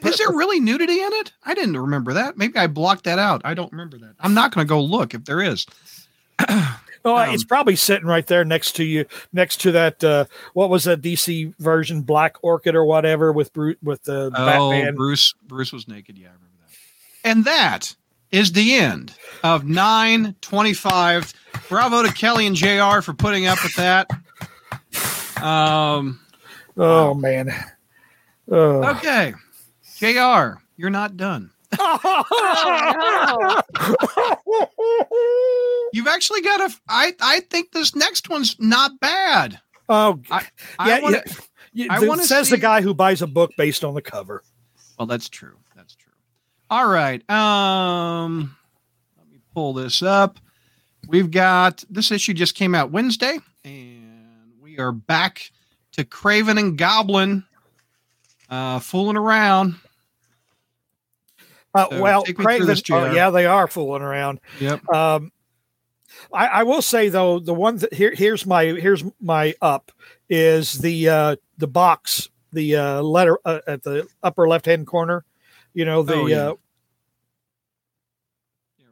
Is there really nudity in it? I didn't remember that. Maybe I blocked that out. I don't remember that. I'm not going to go look if there is. *clears throat* Oh, Um, it's probably sitting right there next to you, next to that. Uh, what was that DC version, Black Orchid or whatever, with Bru- with the Oh, Batman? Bruce Bruce was naked. Yeah, I remember that. And that is the end of 925. Bravo to Kelly and JR for putting up with that. Um Oh man. Oh. okay. JR, you're not done. *laughs* Oh, *laughs* You've actually got a I I think this next one's not bad. Oh, I yeah, wanna- yeah. I wanna says the guy who buys a book based on the cover. Well, that's true. That's true. All right. Um, let me pull this up. We've got this issue just came out Wednesday, and we are back to Kraven and Goblin uh, fooling around. Uh, So well, take me through Kraven, this, oh, yeah, they are fooling around. Yep. Um, I, I will say though, the one that here here's my here's my up is the uh, the box, the uh, letter uh, at the upper left hand corner. You know the Oh, yeah. uh, Yeah,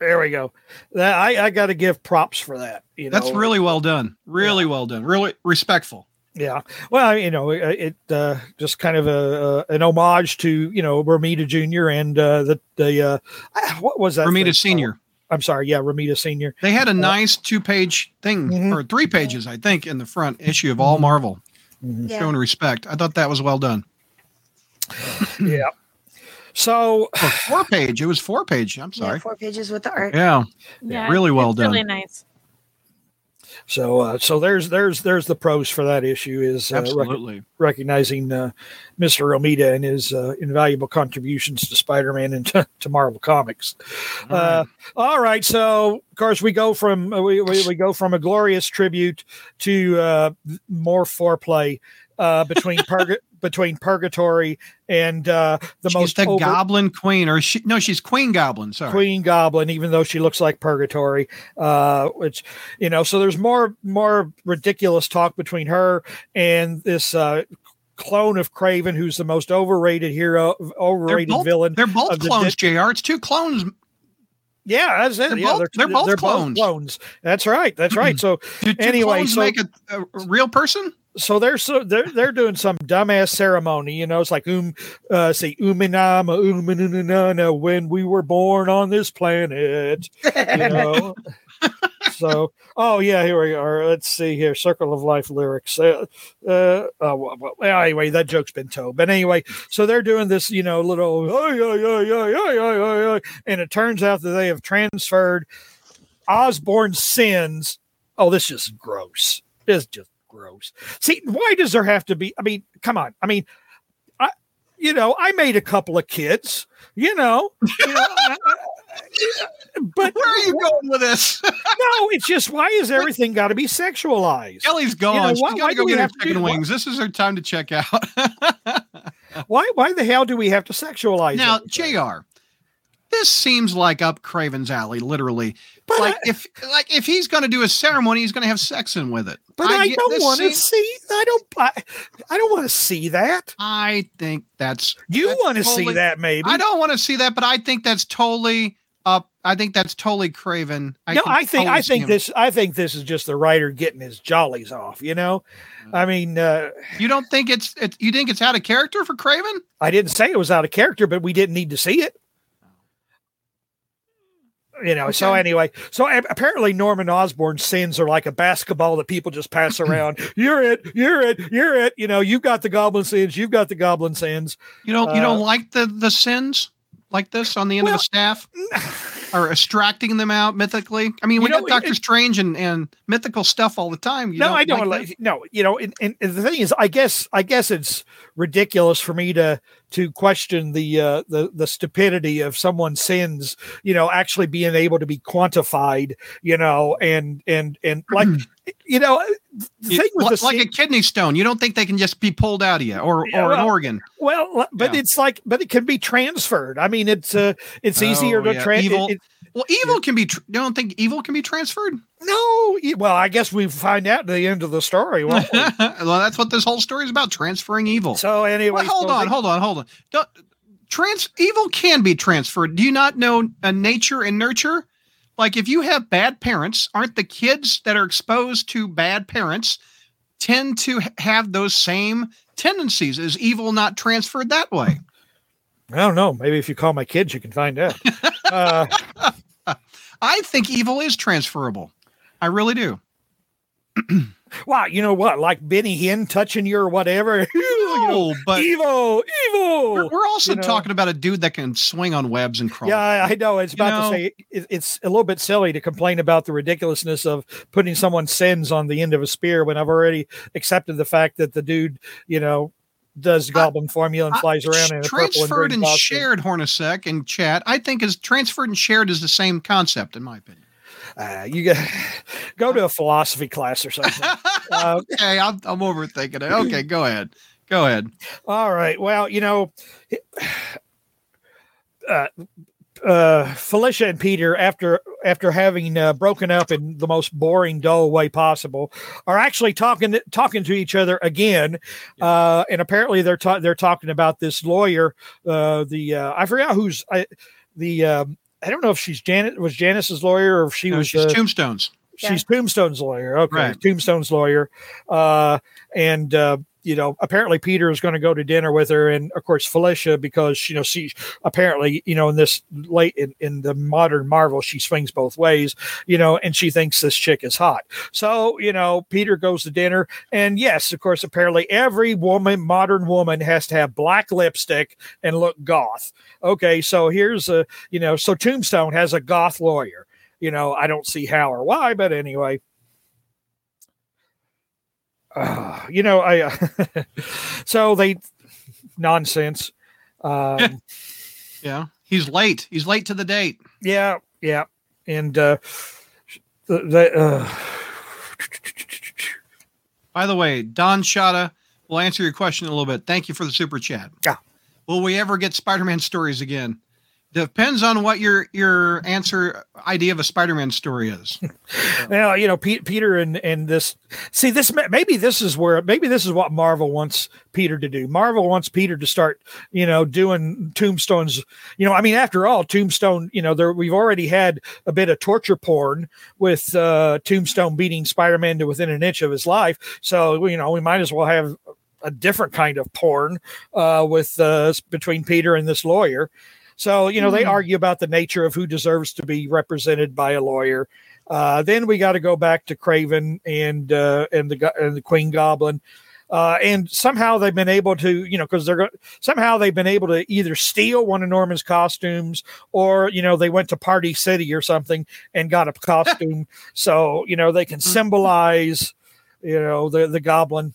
There we go. That, I, I got to give props for that. You know, That's really well done. Really well done. Really respectful. Yeah. Well, you know, it, it uh, just kind of a, a an homage to you know Romita Junior and uh, the the uh, ah, what was that? called? Senior. I'm sorry. Yeah, Romita Senior. They had a uh, nice two-page thing, Mhm. or three pages, I think, in the front issue of All mm-hmm. Marvel, mm-hmm. Yeah. showing respect. I thought that was well done. *laughs* yeah. So Or four page. It was four page. I'm Yeah, sorry. four pages with the art. Yeah. Yeah, really well it's done. Really nice. So uh, so there's there's there's the pros for that issue is uh, rec- Absolutely. recognizing uh, Mr. Romita and his uh, invaluable contributions to Spider-Man and *laughs* to, to Marvel Comics. Uh, all right, so of course we go from we, we, we go from a glorious tribute to uh, more foreplay uh, between purga- *laughs* between Purgatori and uh, the she's most the over- Goblin Queen, or she? No, she's Queen Goblin. Sorry. Queen Goblin, even though she looks like Purgatori, uh, which you know. So there's more more ridiculous talk between her and this uh, clone of Kraven, who's the most overrated hero, They're overrated both, villain. they're both of the clones, Jr. It's two clones. Yeah, that's it. They're yeah, both- they're both clones. clones. That's right. That's right. *clears throat* So Do two Anyway, clones so- make a, a real person? So they're so they're they're doing some dumbass ceremony, you know. It's like um uh say uminama uminana when we were born on this planet. You *laughs* know. so oh yeah, here we are. Let's see here. Circle of Life lyrics. Uh, uh oh, well, anyway, that joke's been told. But anyway, so they're doing this, you know, little oh, yeah, yeah, yeah, yeah, yeah, yeah, and it turns out that they have transferred Osborn's sins. Oh, this is gross. This just gross. See, why does there have to be? I mean, come on. I mean, I, you know, I made a couple of kids. You know, you know, I- but Where are you going with this? *laughs* no, it's just why is everything got to be sexualized? Kelly's gone. You know, She's why- got why to go get her chicken wings. This is her time to check out. *laughs* Why, why the hell do we have to sexualize? now, everything? Jr. This seems like up Kraven's alley, literally. But like I- if like if he's going to do a ceremony, he's going to have sex in with it. But I, get- don't want to see. I don't. I, I don't want to see that. I think that's You want to see that, maybe? I don't want to see that, but I think that's totally up. I think that's totally Kraven. no, I think totally I think this I think this is just the writer getting his jollies off. You know, I mean, uh, You don't think it's, it's you think it's out of character for Kraven? I didn't say it was out of character, but we didn't need to see it. You know, so anyway, so apparently Norman Osborn's sins are like a basketball that people just pass *laughs* around. you're it, you're it, you're it. You know, you've got the goblin sins, you've got the goblin sins. You don't you don't Uh, like the the sins like this on the end Well, of the staff *laughs* or extracting them out mythically? I mean, we know, got Doctor it- Strange and, and mythical stuff all the time. You no, I don't like like. No, you know, and, and the thing is, I guess, I guess it's ridiculous for me to to question the uh, the the stupidity of someone's sins. You know, actually being able to be quantified. You know, and and and *clears throat* like, you know, the thing with li- the like a kidney stone. You don't think they can just be pulled out of you or, Yeah, or an organ? well, but Yeah. it's like, but it can be transferred. I mean, it's uh, it's easier Oh, to yeah. trans. Well, evil can be. Tr- you don't think evil can be transferred? no, well, I guess we find out at the end of the story. we? *laughs* well, that's what this whole story is about: transferring evil. so anyway, Well, hold so on, they- hold on, hold on. Don't, trans evil can be transferred. Do you not know uh, nature and nurture? Like if you have bad parents, aren't the kids that are exposed to bad parents tend to ha- have those same tendencies? Is evil not transferred that way? I don't know. Maybe if you call my kids, you can find out. *laughs* uh, I think evil is transferable. I really do. *clears throat* wow, you know what? Like Benny Hinn touching your whatever. *laughs* you know, No, but evil, evil. we're, we're also you know. talking about a dude that can swing on webs and crawl. Yeah, I know. It's You about know- to say it, it's a little bit silly to complain about the ridiculousness of putting someone's sins on the end of a spear when I've already accepted the fact that the dude, you know, does goblin formula and flies around in a and transferred and costume. shared Hornacek and chat. I think is transferred and shared is the same concept in my opinion. Uh, you got *laughs* go to a philosophy class or something. Uh, *laughs* okay, I'm, I'm overthinking it. Okay, go ahead. Go ahead. All right. Well, you know, *sighs* uh, uh, Felicia and Peter, after after having uh, broken up in the most boring, dull way possible, are actually talking talking to each other again. Uh, and apparently, they're ta- they're talking about this lawyer. Uh, the uh, I forgot who's I, the um, I don't know if she's Janet was Janice's lawyer or if she No, was she's uh, Tombstones. she's Tombstone's lawyer. Okay, Right. Tombstone's lawyer. Uh, and uh, you know, apparently Peter is going to go to dinner with her, and of course Felicia, because you know, she apparently, you know, in this late in, in the modern Marvel, she swings both ways, you know, and she thinks this chick is hot. So you know, Peter goes to dinner, and yes, of course, apparently every woman, modern woman, has to have black lipstick and look goth. Okay, so here's a, you know, so Tombstone has a goth lawyer. You know, I don't see how or why, but anyway. Uh, you know, I *laughs* so they nonsense. Um, Yeah. He's late. He's late to the date. yeah, yeah, and uh, the, the uh, By the way, Don Shada will answer your question in a little bit. Thank you for the super chat. Yeah. Will we ever get Spider-Man stories again? Depends on what your your answer idea of a Spider-Man story is. *laughs* Now, you know, Pete, Peter and and this. See, this maybe this is where maybe this is what Marvel wants Peter to do. Marvel wants Peter to start, you know, doing Tombstones. You know, I mean, after all, Tombstone. You know, there we've already had a bit of torture porn with uh, Tombstone beating Spider-Man to within an inch of his life. So you know, we might as well have a different kind of porn uh, with uh, between Peter and this lawyer. So you know, they Hmm. argue about the nature of who deserves to be represented by a lawyer. Uh, then we got to go back to Kraven and uh, and the and the Queen Goblin. Uh, and somehow they've been able to, you know, because they're go- somehow they've been able to either steal one of Norman's costumes, or you know, they went to Party City or something and got a *laughs* costume, so you know they can symbolize, you know, the the Goblin,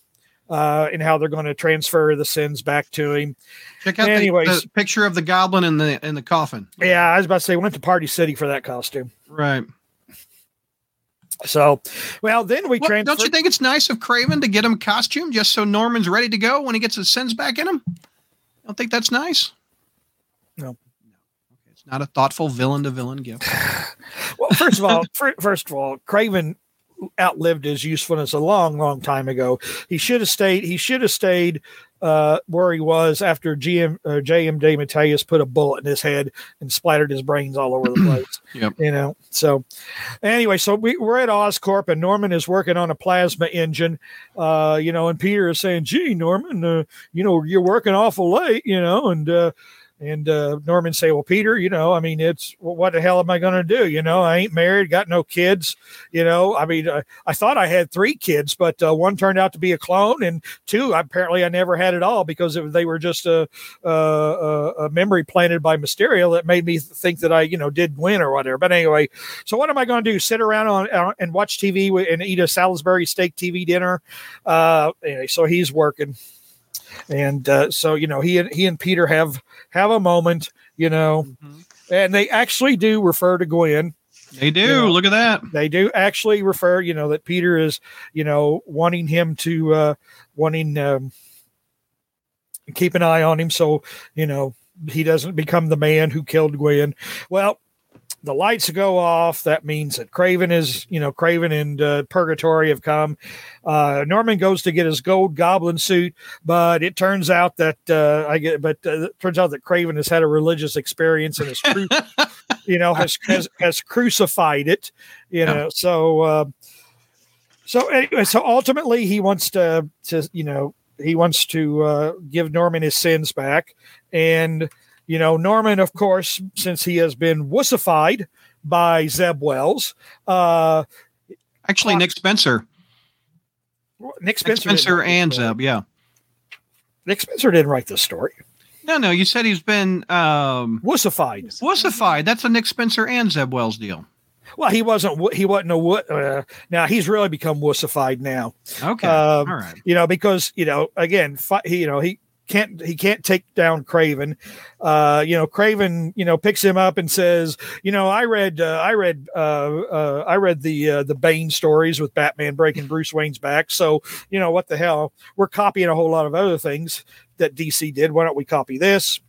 uh, and how they're going to transfer the sins back to him. Check out Anyways. the picture of the goblin in the in the coffin. Yeah, I was about to say went to Party City for that costume. Right. So, well, then we What, transfer. don't you think it's nice of Kraven to get him a costume just so Norman's ready to go when he gets his sins back in him? Don't think that's nice? No. Okay, It's not a thoughtful villain to villain gift. *sighs* Well, first of all, fir- first of all, Kraven outlived his usefulness a long, long time ago. He should have stayed. He should have stayed uh, where he was after GM uh, JM DeMatteis put a bullet in his head and splattered his brains all over the *clears throat* place. Yep. You know. So anyway, so we, we're at Oscorp and Norman is working on a plasma engine. Uh, you know, and Peter is saying, "Gee, Norman, uh, you know, you're working awful late." You know, and uh, and uh, Norman say, "Well, Peter, you know, I mean, it's well, what the hell am I going to do? You know, I ain't married, got no kids. You know, I mean, uh, I thought I had three kids, but uh, one turned out to be a clone, and two, apparently, I never had at all because it, they were just a, a, a, memory planted by Mysterio that made me think that I, you know, did win or whatever. But anyway, so what am I going to do? Sit around on and watch TV and eat a Salisbury steak TV dinner? Uh, anyway, so he's working and uh, so you know he and he and Peter have have a moment, you know, and they actually do refer to Gwen. They do. Yeah. Look at that. They do actually refer, you know, that Peter is, you know, wanting him to uh, wanting um, keep an eye on him, so you know he doesn't become the man who killed Gwen. Well. The lights go off. That means that Kraven is, you know, Kraven and uh, Purgatori have come. Uh, Norman goes to get his gold goblin suit, but it turns out that uh, I get, but uh, it turns out that Kraven has had a religious experience and has, *laughs* cru- you know, has, has has crucified it, you Yeah. know. So, uh, so anyway, so ultimately he wants to, to you know, he wants to uh, give Norman his sins back, and you know, Norman, of course, since he has been wussified by Zeb Wells, uh, Actually, Nick Spencer. Nick Nick Spencer, Spencer didn't write and. Zeb. Yeah. Nick Spencer didn't write this story. No, no. You said he's been um, Wussified. wussified. That's a Nick Spencer and Zeb Wells deal. Well, he wasn't. He wasn't a. Uh, now he's really become wussified now. Okay. Um, All right. You know, because you know, again, fi- he, you know, he can't. He can't take down Kraven. Uh, you know, Kraven. You know, picks him up and says, you know, I read. Uh, I read. Uh, uh, I read the uh, the Bane stories with Batman breaking Bruce Wayne's back. So you know, what the hell? We're copying a whole lot of other things that DC did. Why don't we copy this?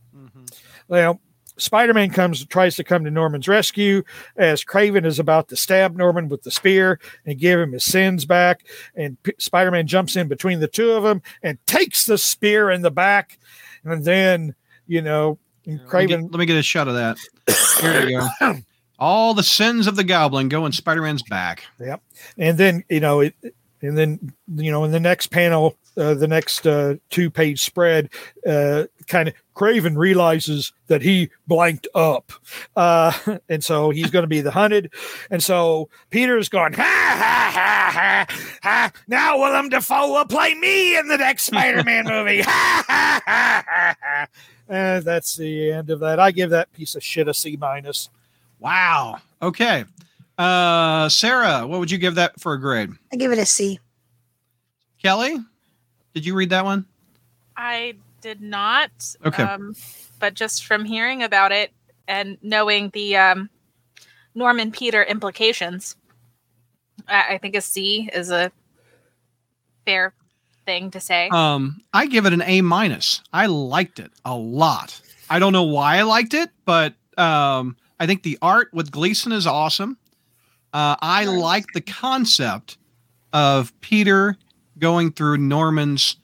Well, Spider-Man comes tries to come to Norman's rescue as Kraven is about to stab Norman with the spear and give him his sins back. And P- Spider-Man jumps in between the two of them and takes the spear in the back. And then, you know, And Let me, get, let me get a shot of that. *coughs* Here you go. All the sins of the goblin go in Spider-Man's back. Yep. And then you know it, and then you know in the next panel, uh, the next uh, two-page spread, uh, kind of Kraven realizes that he blanked up, uh, *laughs* and so he's going to be the hunted, and so Peter's going ha ha ha ha ha. Now Willem Dafoe will play me in the next Spider-Man *laughs* movie. Ha ha ha ha ha. And that's the end of that. I give that piece of shit a C minus. Wow. Okay. Uh, Sarah, what would you give that for a grade? I give it a C. Kelly, did you read that one? I did not. Okay. Um, but just from hearing about it and knowing the um, Norman Peter implications, I, I think a C is a fair thing to say. Um, I give it an A minus. I liked it a lot. I don't know why I liked it, but um, I think the art with Gleason is awesome. Uh, I like the concept of Peter going through Norman's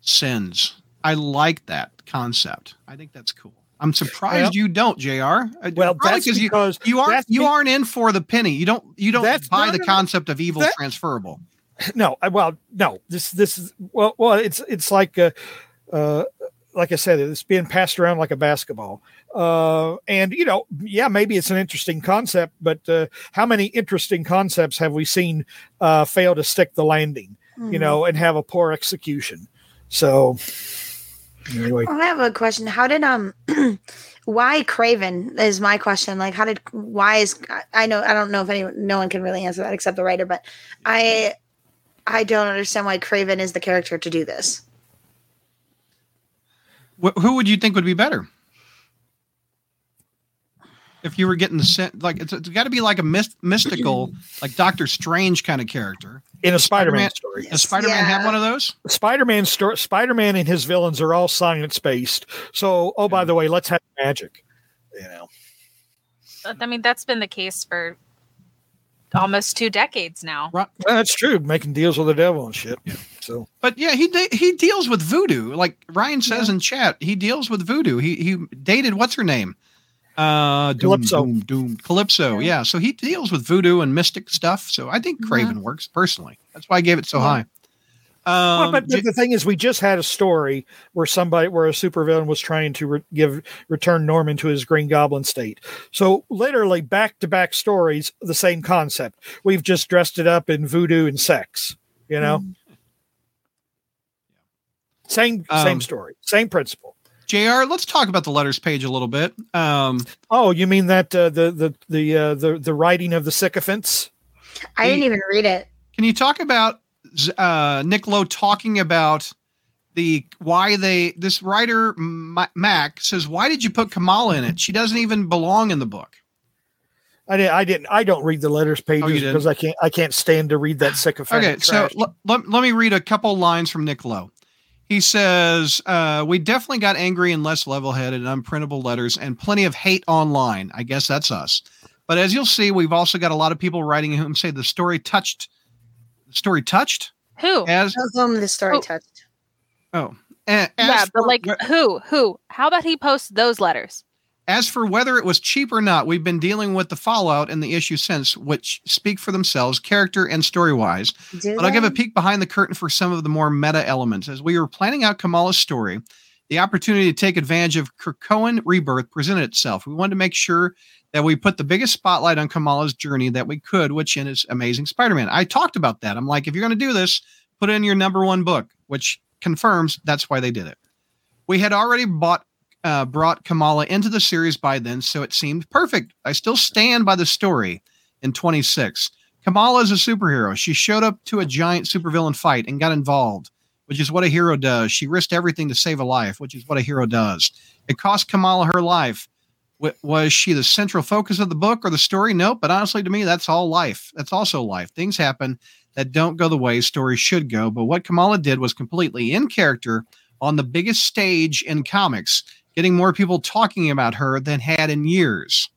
sins. I like that concept. I think that's cool. I'm surprised Well- you don't, Jr. Uh, Well, that's 'cause you because you aren't you aren't in for the penny. You don't you don't buy the concept of evil That- transferable. no I- well no this this is well well it's it's like uh uh like i said it's being passed around like a basketball uh and you know yeah maybe it's an interesting concept but uh how many interesting concepts have we seen uh fail to stick the landing Mm-hmm. you know and have a poor execution so anyway I have a question. How did um *clears throat* why Kraven is my question. Like how did why is I know I don't know if anyone no one can really answer that except the writer, but I I don't understand why Kraven is the character to do this. Wh- who would you think would be better? If you were getting the sen- like, it's, it's got to be like a myst- mystical, *clears throat* like Doctor Strange kind of character. in a Spider-Man- spider-man story Does Spider-Man have one of those? spider-man sto- spider-man and his villains are all science based so oh by the way let's have magic you know I mean, that's been the case for almost two decades now. Well, that's true. Making deals with the devil and shit. So But yeah, he de- he deals with voodoo. Like Ryan says in chat, he deals with voodoo. He he dated what's her name? Uh, doom, Calypso. Doom, doom, Calypso. Yeah. So he deals with voodoo and mystic stuff. So I think Kraven works personally. That's why I gave it so high. well, Um, but J- the thing is, we just had a story where somebody, where a supervillain was trying to re- give return Norman to his Green Goblin state. So literally back to back stories, the same concept. We've just dressed it up in voodoo and sex. You know, same same Um, story, same principle. Jr. Let's talk about the letters page a little bit. Um, Oh, you mean that uh, the the the uh, the the writing of the sycophants? I didn't even read it. Can you talk about uh, Nick Lowe talking about the why they this writer Mac says why did you put Kamala in it? She doesn't even belong in the book. I didn't. I didn't. I don't read the letters pages Oh, because I can't. I can't stand to read that sycophant. Okay, so l- let, let me read a couple lines from Nick Lowe. He says, uh, We definitely got angry and less level headed and unprintable letters and plenty of hate online. I guess that's us. But as you'll see, we've also got a lot of people writing whom say the story touched. The story touched Who? as Of whom the story Oh. touched. oh, a- as yeah, but like wh- who? Who? How about he posts those letters? As for whether it was cheap or not, we've been dealing with the fallout and the issue since, which speak for themselves, character and story wise. Do But I'll give a peek behind the curtain for some of the more meta elements. As we were planning out Kamala's story, the opportunity to take advantage of Krakoan rebirth presented itself. We wanted to make sure that we put the biggest spotlight on Kamala's journey that we could, which in is Amazing Spider-Man. I talked about that. I'm like, if you're going to do this, put it in your number one book, which confirms that's why they did it. We had already bought uh, brought Kamala into the series by then, so it seemed perfect. I still stand by the story in 26. Kamala is a superhero. She showed up to a giant supervillain fight and got involved, which is what a hero does. She risked everything to save a life, which is what a hero does. It cost Kamala her life. W- was she the central focus of the book or the story? Nope. But honestly, to me, that's all life. That's also life. Things happen that don't go the way stories should go. But what Kamala did was completely in character on the biggest stage in comics, getting more people talking about her than had in years.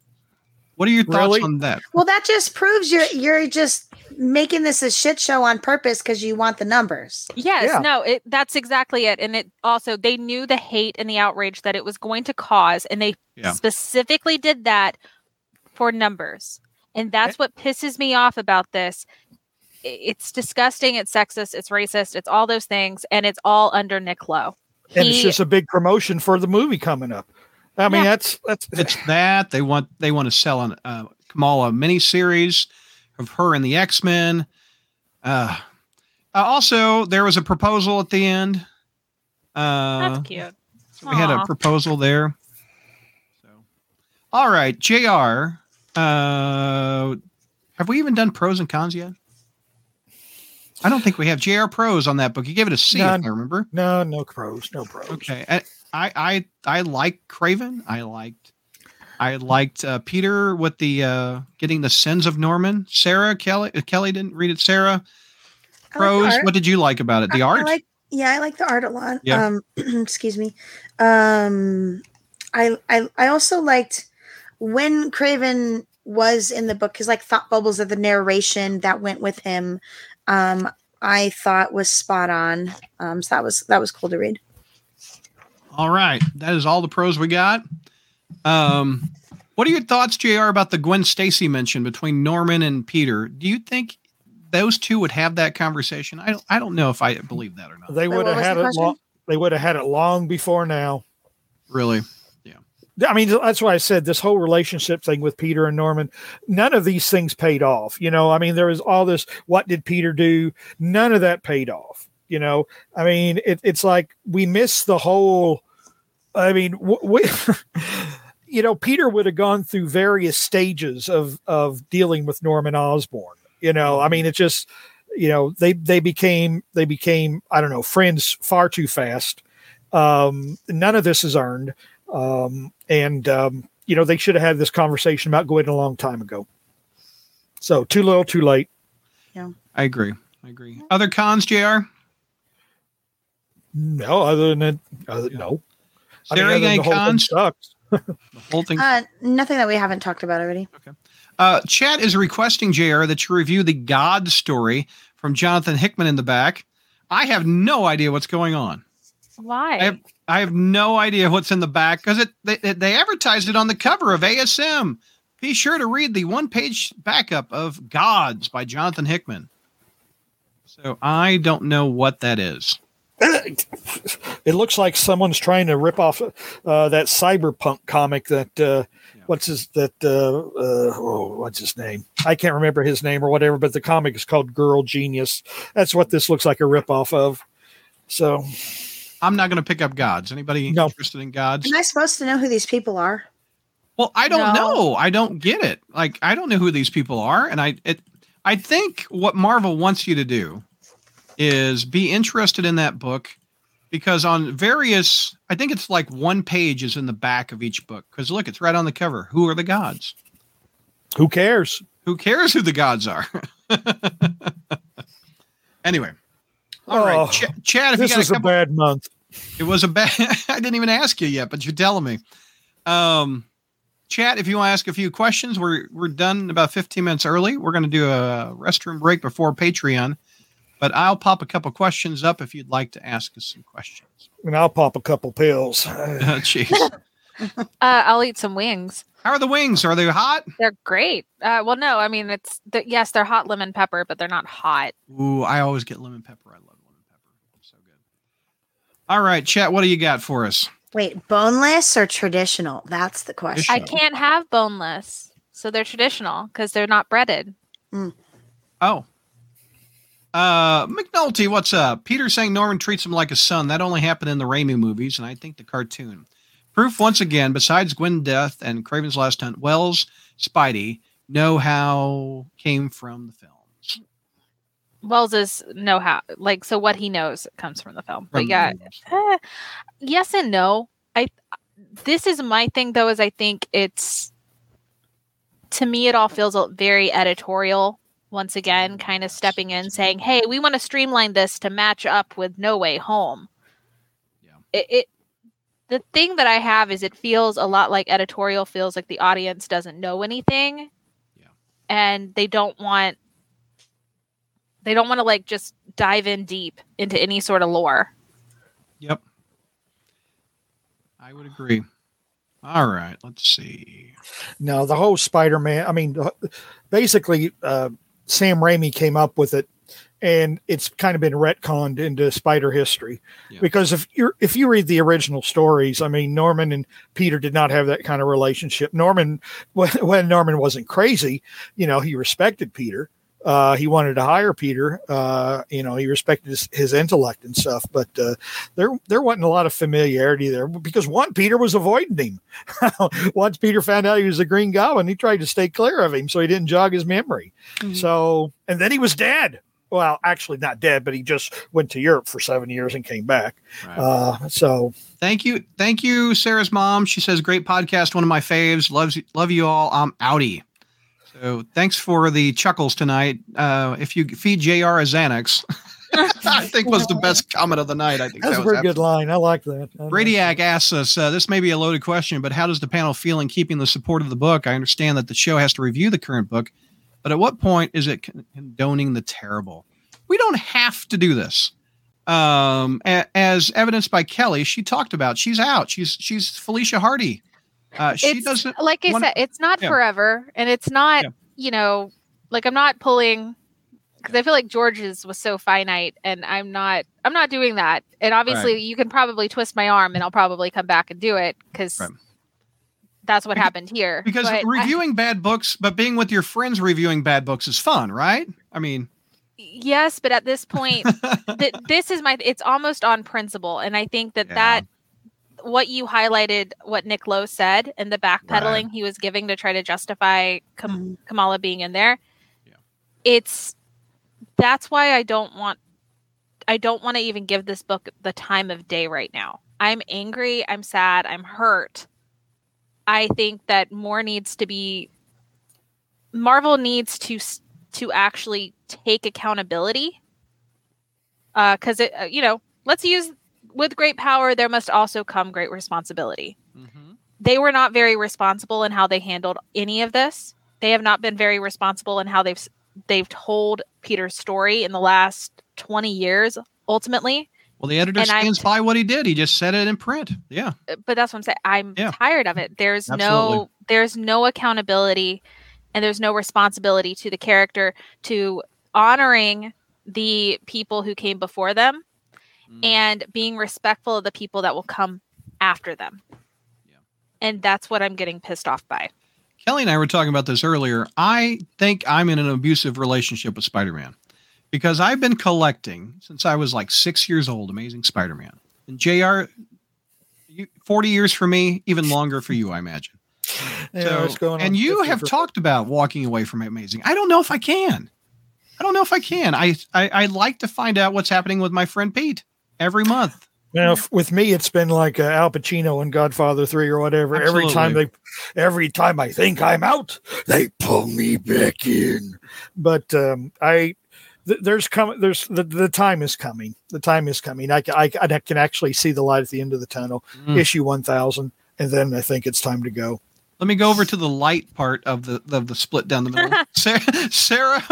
What are your thoughts Really? on that? Well, that just proves you're you're just making this a shit show on purpose because you want the numbers. Yes, Yeah. no, it that's exactly it. And it also they knew the hate and the outrage that it was going to cause, and they Yeah. specifically did that for numbers. And that's eh. what pisses me off about this. It's disgusting, it's sexist, it's racist, it's all those things, and it's all under Nick Lowe. And it's just a big promotion for the movie coming up. I mean, Yeah. that's that's It's that they want they want to sell an uh, Kamala miniseries of her and the X Men. Uh, uh, also, there was a proposal at the end. Uh, That's cute. So we had a proposal there. So, all right, Jr. Uh, have we even done pros and cons yet? I don't think we have Jr. Pros on that book. You gave it a C, None. if I remember. no, no pros, no pros. Okay, I I I, I like Kraven. I liked I liked uh, Peter with the uh, getting the sins of Norman. Sarah Kelly uh, Kelly didn't read it. Sarah I like pros. what did you like about it? The I- art. I like, yeah, I like the art a lot. Yeah. Um, *clears throat* excuse me. Um, I, I I also liked when Kraven was in the book because like thought bubbles of the narration that went with him. Um, I thought was spot on. Um, so that was that was cool to read. All right. That is all the pros we got. Um, what are your thoughts, JR, about the Gwen Stacy mention between Norman and Peter? Do you think those two would have that conversation? I don't I don't know if I believe that or not. They would have had the it. question? Long, they would have had it long before now. Really. I mean, that's why I said this whole relationship thing with Peter and Norman, none of these things paid off. You know, I mean, there was all this, what did Peter do? None of that paid off. You know, I mean, it, it's like we missed the whole, I mean, we, *laughs* you know, Peter would have gone through various stages of, of dealing with Norman Osborn. You know, I mean, it just, you know, they, they became, they became, I don't know, friends far too fast. Um, none of this is earned. Um, and um, you know they should have had this conversation about going a long time ago. So too little, too late. Yeah. I agree. I agree. Other cons, JR? No, other than that, other, no. I mean, Sarah, other you got than any the whole thing cons? sucks. *laughs* The whole thing. Uh, nothing that we haven't talked about already. Okay. Uh, Chat is requesting, JR, that you review the God story from Jonathan Hickman in the back. I have no idea what's going on. Why? I have, I have no idea what's in the back because it they, they advertised it on the cover of ASM. Be sure to read the one page backup of Gods by Jonathan Hickman. So I don't know what that is. *laughs* it looks like someone's trying to rip off uh, that cyberpunk comic that uh, what's his that uh, uh, oh what's his name? I can't remember his name or whatever, but the comic is called Girl Genius. That's what this looks like a rip off of. So I'm not going to pick up Gods. Anybody No. interested in Gods? Am I supposed to know who these people are? Well, I don't No. know. I don't get it. Like I don't know who these people are, and I it. I think what Marvel wants you to do is be interested in that book because on various, I think it's like one page is in the back of each book. Because look, it's right on the cover. Who are the gods? who cares? Who cares who the gods are? *laughs* anyway, all right, Oh, Ch- Chad. If you This got is a a bad month. it was a bad. *laughs* I didn't even ask you yet, but you're telling me. Um, chat. If you want to ask a few questions, we're we're done about 15 minutes early. We're going to do a restroom break before Patreon, but I'll pop a couple questions up if you'd like to ask us some questions. And I'll pop a couple pills. Uh, *laughs* Jeez, *laughs* uh, I'll eat some wings. how are the wings? Are they hot? They're great. Uh, well, no, I mean it's the, yes, they're hot lemon pepper, but they're not hot. Ooh, I always get lemon pepper. I love lemon pepper. So good. All right, chat. What do you got for us? Wait, boneless or traditional? That's the question. I can't have boneless, so they're traditional because they're not breaded. Oh. Uh, McNulty, what's up? Peter saying Norman treats him like a son. That only happened in the Raimi movies, and I think the cartoon. Proof once again, besides Gwen Death and Kraven's Last Hunt, Wells, Spidey know how came from the films. Wells is know how like so what he knows comes from the film. But yeah, eh, yes and no. I this is my thing though is I think it's to me it all feels very editorial once again kind of stepping in saying, "Hey, we want to streamline this to match up with No Way Home." Yeah. It, it the thing that I have is it feels a lot like editorial feels like the audience doesn't know anything. Yeah. And they don't want they don't want to like just dive in deep into any sort of lore. Yep. I would agree. All right, let's see. Now the whole Spider-Man. I mean, basically, uh, Sam Raimi came up with it, and it's kind of been retconned into Spider history. Yeah. Because if you if you read the original stories, I mean, Norman and Peter did not have that kind of relationship. Norman, *laughs* when, when Norman wasn't crazy, you know, he respected Peter. Uh, he wanted to hire Peter. Uh, you know, he respected his, his intellect and stuff, but uh, there there wasn't a lot of familiarity there because one Peter was avoiding him. *laughs* Once Peter found out he was a Green Goblin, he tried to stay clear of him so he didn't jog his memory. Mhm. So, and then he was dead. Well, actually, not dead, but he just went to Europe for seven years and came back. Right. Uh, so, Thank you, thank you, Sarah's mom. She says, "Great podcast, one of my faves. Loves, love you all. I'm outie." So thanks for the chuckles tonight. Uh, if you feed Jr. a Xanax, *laughs* I think was the *laughs* best comment of the night. I think that's that a was pretty good line. I like that. I Radiac asks us, uh, this may be a loaded question, but how does the panel feel in keeping the support of the book? I understand that the show has to review the current book, but at what point is it condoning the terrible? We don't have to do this. Um, a- as evidenced by Kelly, she talked about she's out. She's she's Felicia Hardy. Uh, she it's doesn't. like I one- said, it's not Yeah. forever, and it's not Yeah. you know like I'm not pulling because I feel like George's was so finite, and I'm not I'm not doing that. And obviously, you can probably twist my arm, and I'll probably come back and do it because Right. that's what happened here. Because But I- reviewing bad books, but being with your friends reviewing bad books is fun, right? I mean, yes, but at this point, th- this is my it's almost on principle, and I think that *laughs* Yeah. that what you highlighted, what Nick Lowe said, and the backpedaling he was giving to try to justify Kam- Kamala being in there. Yeah. It's that's why I don't want I don't want to even give this book the time of day right now. I'm angry, I'm sad, I'm hurt. I think that more needs to be Marvel needs to to actually take accountability. Uh cuz it uh, you know, let's use with great power there must also come great responsibility mhm. they were not very responsible in how they handled any of this. They have not been very responsible in how they've they've told Peter's story in the last 20 years ultimately. well, the editor And stands t- by what he did. He just said it in print. Yeah. Uh, But that's what I'm saying. I'm Yeah. tired of it. There's Absolutely. no there's no accountability and there's no responsibility to the character to honoring the people who came before them Mm. and being respectful of the people that will come after them. Yeah. And that's what I'm getting pissed off by. Kelly and I were talking about this earlier. I think I'm in an abusive relationship with Spider Man because I've been collecting since I was like six years old Amazing Spider Man. And JR, 40 years for me, even longer for you, I imagine. *laughs* Yeah, So- going on and you have for- talked about walking away from Amazing. I don't know if I can. I don't know if I can. I, I, I like to find out what's happening with my friend Pete every month. Now, f- with me, it's been like uh, Al Pacino in Godfather Three or whatever. Every time they, every time I think I'm out, they pull me back in. But um, I, th- there's coming. There's the, the time is coming. The time is coming. I, I, I can actually see the light at the end of the tunnel. Mm. Issue one thousand, and then I think it's time to go. Let me go over to the light part of the of the split down the middle. *laughs* Sarah, Sarah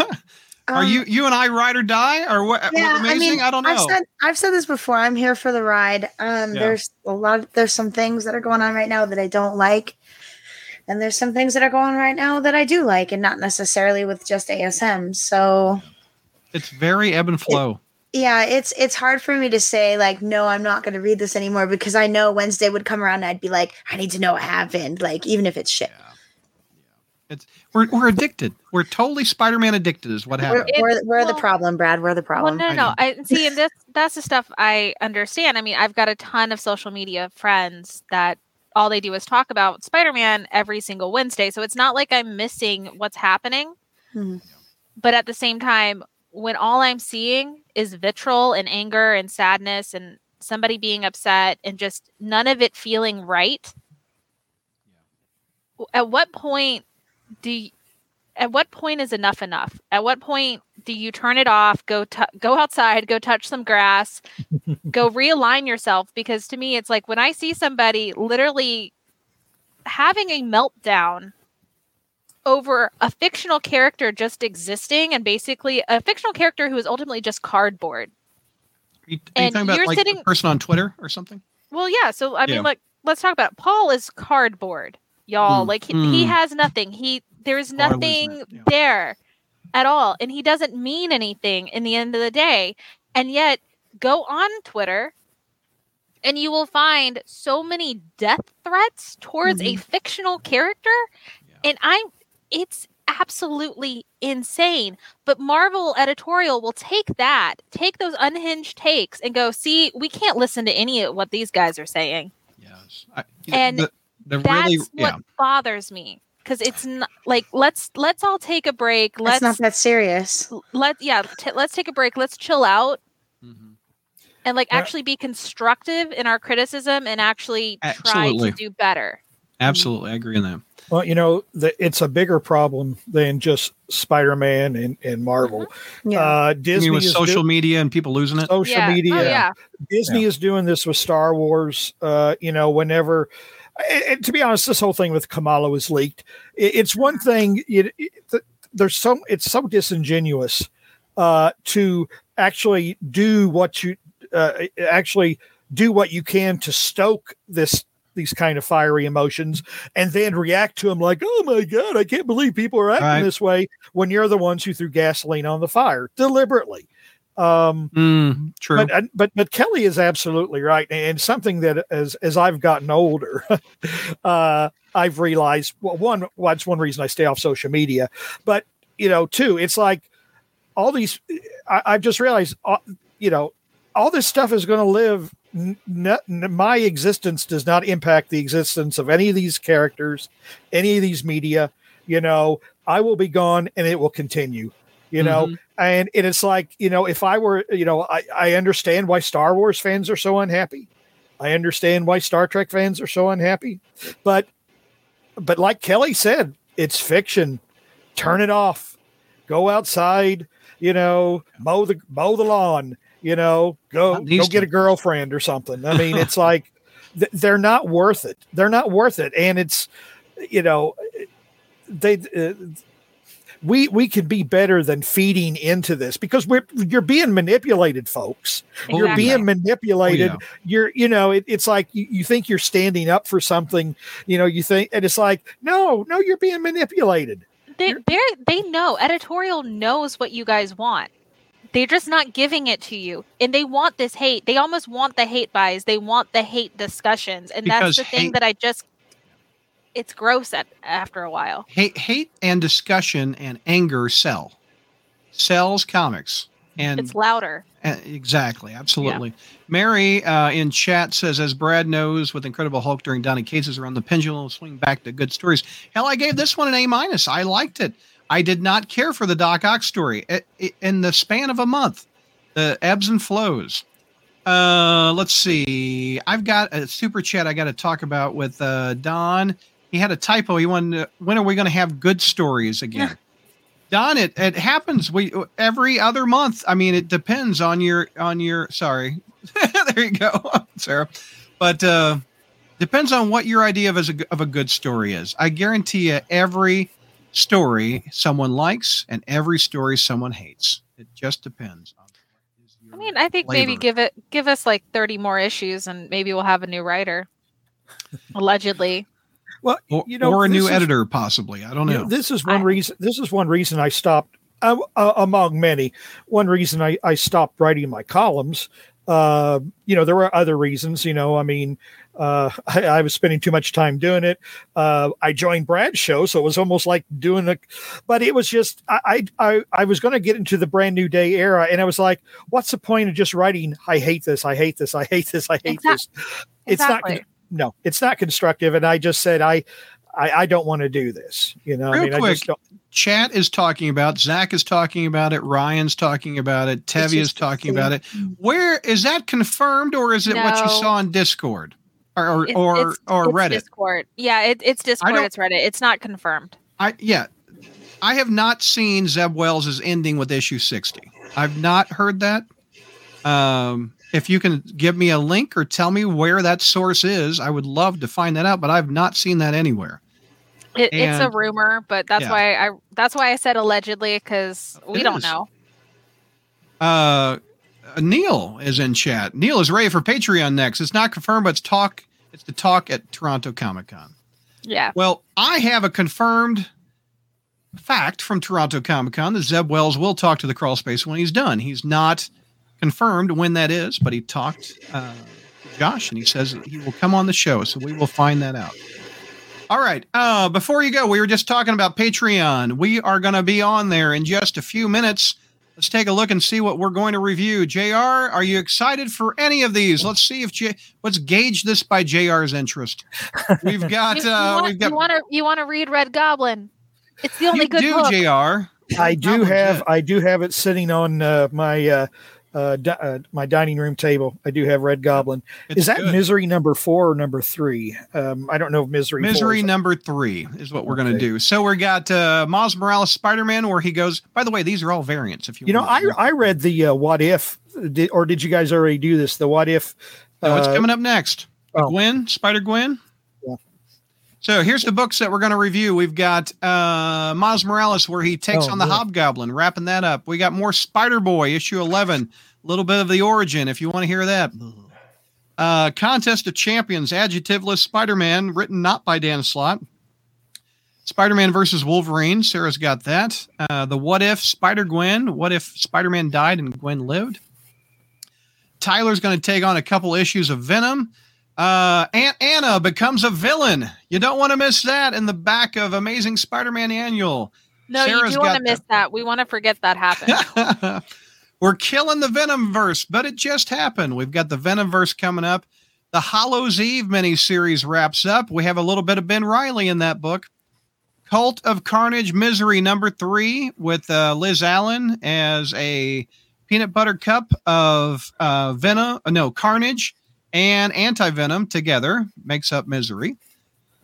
Are Um, you you and I ride or die or what? Yeah, amazing? I, don't know. I've said I've said this before. I'm here for the ride. Um, Yeah. there's a lot. Of, there's some things that are going on right now that I don't like, and there's some things that are going on right now that I do like, and not necessarily with just ASM. So it's very ebb and flow. yeah, it's it's hard for me to say like no, I'm not going to read this anymore because I know Wednesday would come around and I'd be like, I need to know what happened, like even if it's shit. Yeah. Yeah. It's we're we're addicted. We're totally Spider-Man addicted is what We're, happened. We're, we're the problem, Brad. We're the Well, problem. no, I no, no. I see, and this that's the stuff I understand. I mean, I've got a ton of social media friends that all they do is talk about Spider-Man every single Wednesday. So it's not like I'm missing what's happening. Mhm. But at the same time, when all I'm seeing is vitriol and anger and sadness and somebody being upset and just none of it feeling right, at what point do you, at what point is enough enough? At what point do you turn it off? Go t- go outside, go touch some grass, *laughs* go realign yourself. Because to me, it's like when I see somebody literally having a meltdown over a fictional character just existing and basically a fictional character who is ultimately just cardboard. Are you, are you talking about like sitting- a person on Twitter or something? Well, yeah. So I Yeah. mean, like, let's talk about it. Paul is cardboard, y'all. Mm, Like he, he mm. has nothing. He there's nothing yeah. there at all, and he doesn't mean anything in the end of the day. And yet, go on Twitter, and you will find so many death threats towards a fictional character, and I'm it's absolutely insane. But Marvel editorial will take that, take those unhinged takes, and go, see, we can't listen to any of what these guys are saying. Yes. I, And the, the That's really, what yeah. bothers me because it's not like let's let's all take a break. It's Let's not that serious. let yeah t- let's take a break. Let's chill out Mhm. and like Yeah. actually be constructive in our criticism and actually try to do better. Absolutely. I agree on that. Well, you know, the, it's a bigger problem than just Spider-Man and, and Marvel. Yeah. Uh, You Disney mean with social do- media and people losing it? social yeah. media. Oh yeah. Disney is doing this with Star Wars. Uh, you know, whenever, and, and to be honest, this whole thing with Kamala was leaked. It, it's one thing. It, it, there's so it's so disingenuous uh, to actually do what you uh, actually do what you can to stoke this these kind of fiery emotions and then react to them like oh my god i can't believe people are acting Right. this way when you're the ones who threw gasoline on the fire deliberately um Mm, true. but but but Kelly is absolutely right, and something that as as I've gotten older, *laughs* uh, I've realized well, one well, that's one reason I stay off social media, but you know, two, it's like all these. I, I've just realized, uh, you know, all this stuff is going to live. N- n- my existence does not impact the existence of any of these characters, any of these media. You know, I will be gone, and it will continue. You know, Mhm. And and it's like you know if i were you know i i understand why star wars fans are so unhappy. I understand why star trek fans are so unhappy. But but like kelly said it's fiction. Turn it off. Go outside you know mow the mow the lawn you know go go get a girlfriend or something. I mean it's *laughs* like th- they're not worth it. They're not worth it. And it's you know they uh, we we can be better than feeding into this because we're you're being manipulated folks oh, you're being manipulated Oh, yeah. you're you know it, it's like you, you think you're standing up for something you know you think and it's like no no you're being manipulated They they they know editorial knows what you guys want. They're just not giving it to you, and they want this hate. They almost want the hate buys. They want the hate discussions, and Because that's the thing hate- that I just. It's gross at after a while. hate, hate and discussion and anger sell. Sells comics. And It's louder. Uh, exactly, absolutely. Mary uh, in chat says, as Brad knows, with Incredible Hulk during Donny Cates around the pendulum, swing back to good stories. Hell, I gave this one an A minus. I liked it. I did not care for the Doc Ock story it, it- in the span of a month. The ebbs and flows. Uh, let's see. I've got a super chat I got to talk about with uh, Don. He had a typo. He wanted. To, when are we going to have good stories again? Don, it it happens. We every other month. I mean, it depends on your on your. Sorry, *laughs* there you go, *laughs* Sarah. But uh, depends on what your idea of a of a good story is. I guarantee you, every story someone likes and every story someone hates. It just depends. On what is I mean, I think maybe give it give us like thirty more issues, and maybe we'll have a new writer. *laughs* Allegedly, well or, you know or a new is- editor, possibly. I don't you know. know, this is one reason this is one reason i stopped uh, uh, among many one reason I, I stopped writing my columns uh, you know there were other reasons you know i mean uh, *laughs* I, I was spending too much time doing it uh, i joined brad's show so it was almost like doing a but it was just i i i, I was going to get into the brand new day era and i was like what's the point of just writing i hate this i hate this i hate this i hate Exact- this it's not exactly. No it's not constructive and i just said i i, I don't want to do this you know Real i mean i quick, just don't Chat is talking about. Zach is talking about it. Ryan's talking about it. Tevye is talking about it. Where is that confirmed, or is it what you saw on Discord, or or It's- or, it's- or it's Reddit? Discord. Yeah, it, it's Discord. It's Reddit. It's not confirmed. I yeah. I have not seen Zeb Wells is ending with issue 60. I've not heard that. Um, if you can give me a link or tell me where that source is, I would love to find that out, but I've not seen that anywhere. It, it's a rumor, but that's Yeah. why I that's why I said allegedly because we It don't is. know. Uh, Neil is in chat. Neil is ready for Patreon next. It's not confirmed, but it's talk. It's the talk at Toronto Comic Con. Yeah. Well, I have a confirmed fact from Toronto Comic Con that Zeb Wells will talk to the crawl space when he's done. He's not confirmed when that is, but he talked uh, to Josh and he says he will come on the show. So we will find that out. All right. Uh, before you go, we were just talking about Patreon. We are going to be on there in just a few minutes. Let's take a look and see what we're going to review. JR, are you excited for any of these? Let's see if J. Let's gauge this by JR's interest. We've *laughs* got. You, you Uh, want, we've got. you want to you want to read Red Goblin? It's the only you good do, book. Jr. I do have. I do have it sitting on uh, my uh, uh, di- uh, my dining room table. I do have Red Goblin. It's Is that good. Misery number four or number three? Um, I don't know if Misery. Misery is- number three is what we're going to do. So we got uh, Miles Morales Spider Man, where he goes. By the way, these are all variants. If you You know, I I read the uh, What If, did, or did you guys already do this? The What If. know what's uh, coming up next. oh. Gwen, Spider Gwen. So here's the books that we're going to review. We've got uh, Miles Morales, where he takes Oh, on the yeah. Hobgoblin, wrapping that up. We got more Spider Boy, issue 11, a little bit of the origin, if you want to hear that. Uh, Contest of Champions, Adjectiveless Spider Man, written not by Dan Slott. Spider Man versus Wolverine, Sarah's got that. Uh, the What If Spider Gwen, What If Spider Man died and Gwen lived? Tyler's going to take on a couple issues of Venom. Uh, Aunt Anna becomes a villain. You don't want to miss that in the back of Amazing Spider Man Annual. No, Sarah's you do want to miss that. We want to forget that happened. *laughs* We're killing the Venom verse, but it just happened. We've got the Venom verse coming up. The Hallows' Eve miniseries wraps up. We have a little bit of Ben Reilly in that book. Cult of Carnage Misery number three with uh, Liz Allan as a peanut butter cup of uh, Venom, uh, no, Carnage and Anti Venom together makes up Misery.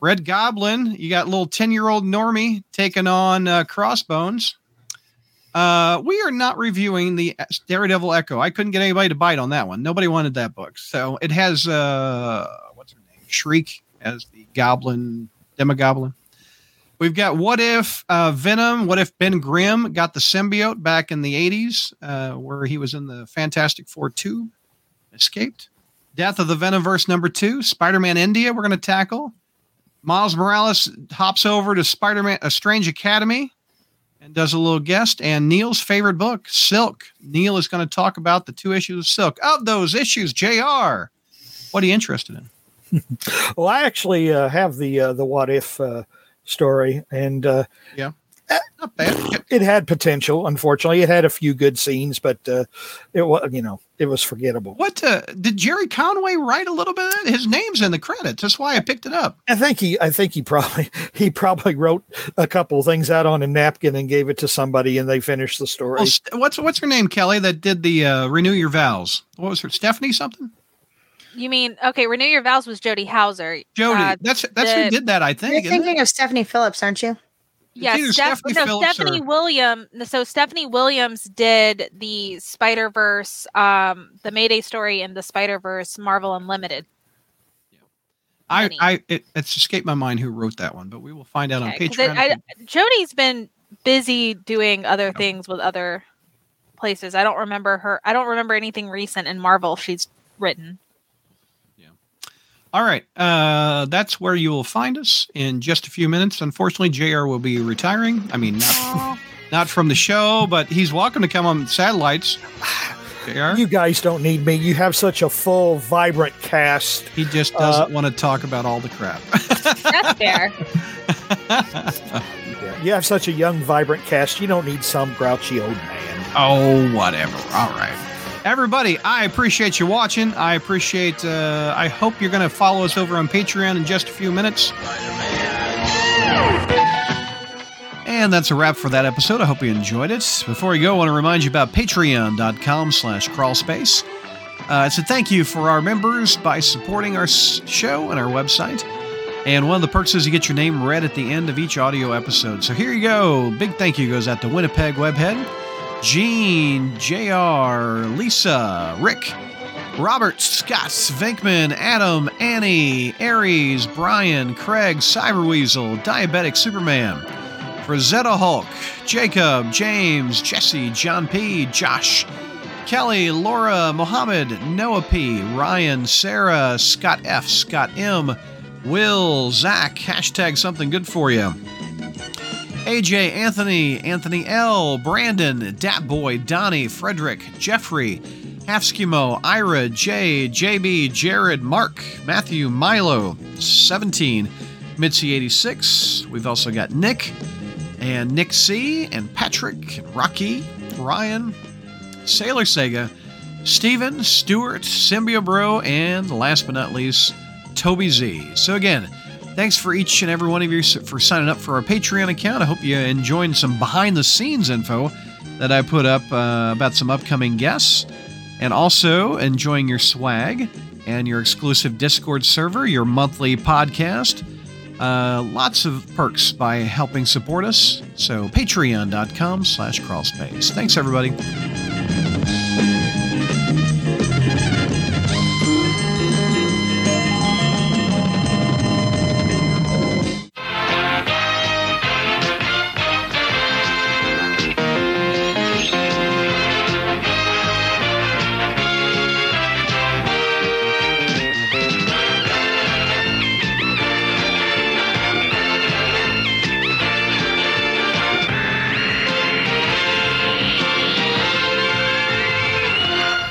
Red Goblin, you got little 10 year old Normie taking on uh, Crossbones. Uh, we are not reviewing the Daredevil Echo. I couldn't get anybody to bite on that one. Nobody wanted that book. So it has uh, what's her name? Shriek as the Goblin, Demogoblin. We've got What If uh, Venom, What If Ben Grimm got the symbiote back in the 80s, uh, where he was in the Fantastic Four 2, escaped. Death of the Venomverse number two, Spider Man India, we're going to tackle. Miles Morales hops over to Spider Man, A Strange Academy, and does a little guest. And Neil's favorite book, Silk. Neil is going to talk about the two issues of Silk. Of those issues, JR, what are you interested in? *laughs* Well, I actually uh, have the uh, the What If uh, story, and uh, Not bad. it had potential. Unfortunately, it had a few good scenes, but uh, it was you know it was forgettable. What uh, did Gerry Conway write a little bit? Of? His name's in the credits. That's why I picked it up. I think he I think he probably *laughs* he probably wrote a couple things out on a napkin and gave it to somebody, and they finished the story. Well, what's what's her name, Kelly? That did the uh, Renew Your Vows. What was her? Stephanie something? you mean okay? Renew your vows was Jody Houser. Jody. Uh, that's that's who did that. I think. You're think. it? thinking of Stephanie Phillips, aren't you? Yes, Steph- Stephanie no, Phillips Stephanie or- William. So Stephanie Williams did the Spider Verse, um, the Mayday story, and the Spider Verse Marvel Unlimited. I, I it, it's escaped my mind who wrote that one, but we will find out Okay, on 'cause it- Patreon. I- Jody's been busy doing other things with other places. I don't remember her. I don't remember anything recent in Marvel she's written. All right, uh, that's where you will find us in just a few minutes. Unfortunately, Jr. will be retiring. I mean, not not from the show, but he's welcome to come on satellites. Jr. you guys don't need me. You have such a full, vibrant cast. He just Uh, doesn't want to talk about all the crap. That's fair. *laughs* You have such a young, vibrant cast. You don't need some grouchy old man. Oh, whatever. All right. Everybody, I appreciate you watching. I appreciate, uh, I hope you're going to follow us over on Patreon in just a few minutes. And that's a wrap for that episode. I hope you enjoyed it. Before we go, I want to remind you about patreon.com slash crawlspace. Uh, it's a thank you for our members by supporting our show and our website. And one of the perks is you get your name read at the end of each audio episode. So here you go. Big thank you goes out to Winnipeg Webhead, Gene, JR, Lisa, Rick, Robert, Scott, Venkman, Adam, Annie, Aries, Brian, Craig, Cyberweasel, Diabetic Superman, Rosetta Hulk, Jacob, James, Jesse, John P., Josh, Kelly, Laura, Mohammed, Noah P., Ryan, Sarah, Scott F., Scott M., Will, Zach, hashtag something good for you. AJ, Anthony, Anthony L, Brandon, Dat Boy, Donnie, Frederick, Jeffrey, Halfskimo, Ira, Jay, JB, Jared, Mark, Matthew, Milo, 17, Mitzi 86. We've also got Nick and Nick C and Patrick, and Rocky, Ryan, Sailor Sega, Steven, Stewart, Symbio Bro, and last but not least, Toby Z. So again, thanks for each and every one of you for signing up for our Patreon account. I hope you enjoyed some behind the scenes info that I put up uh, about some upcoming guests, and also enjoying your swag and your exclusive Discord server, your monthly podcast. Uh, lots of perks by helping support us. So patreon.com slash crawlspace. Thanks everybody.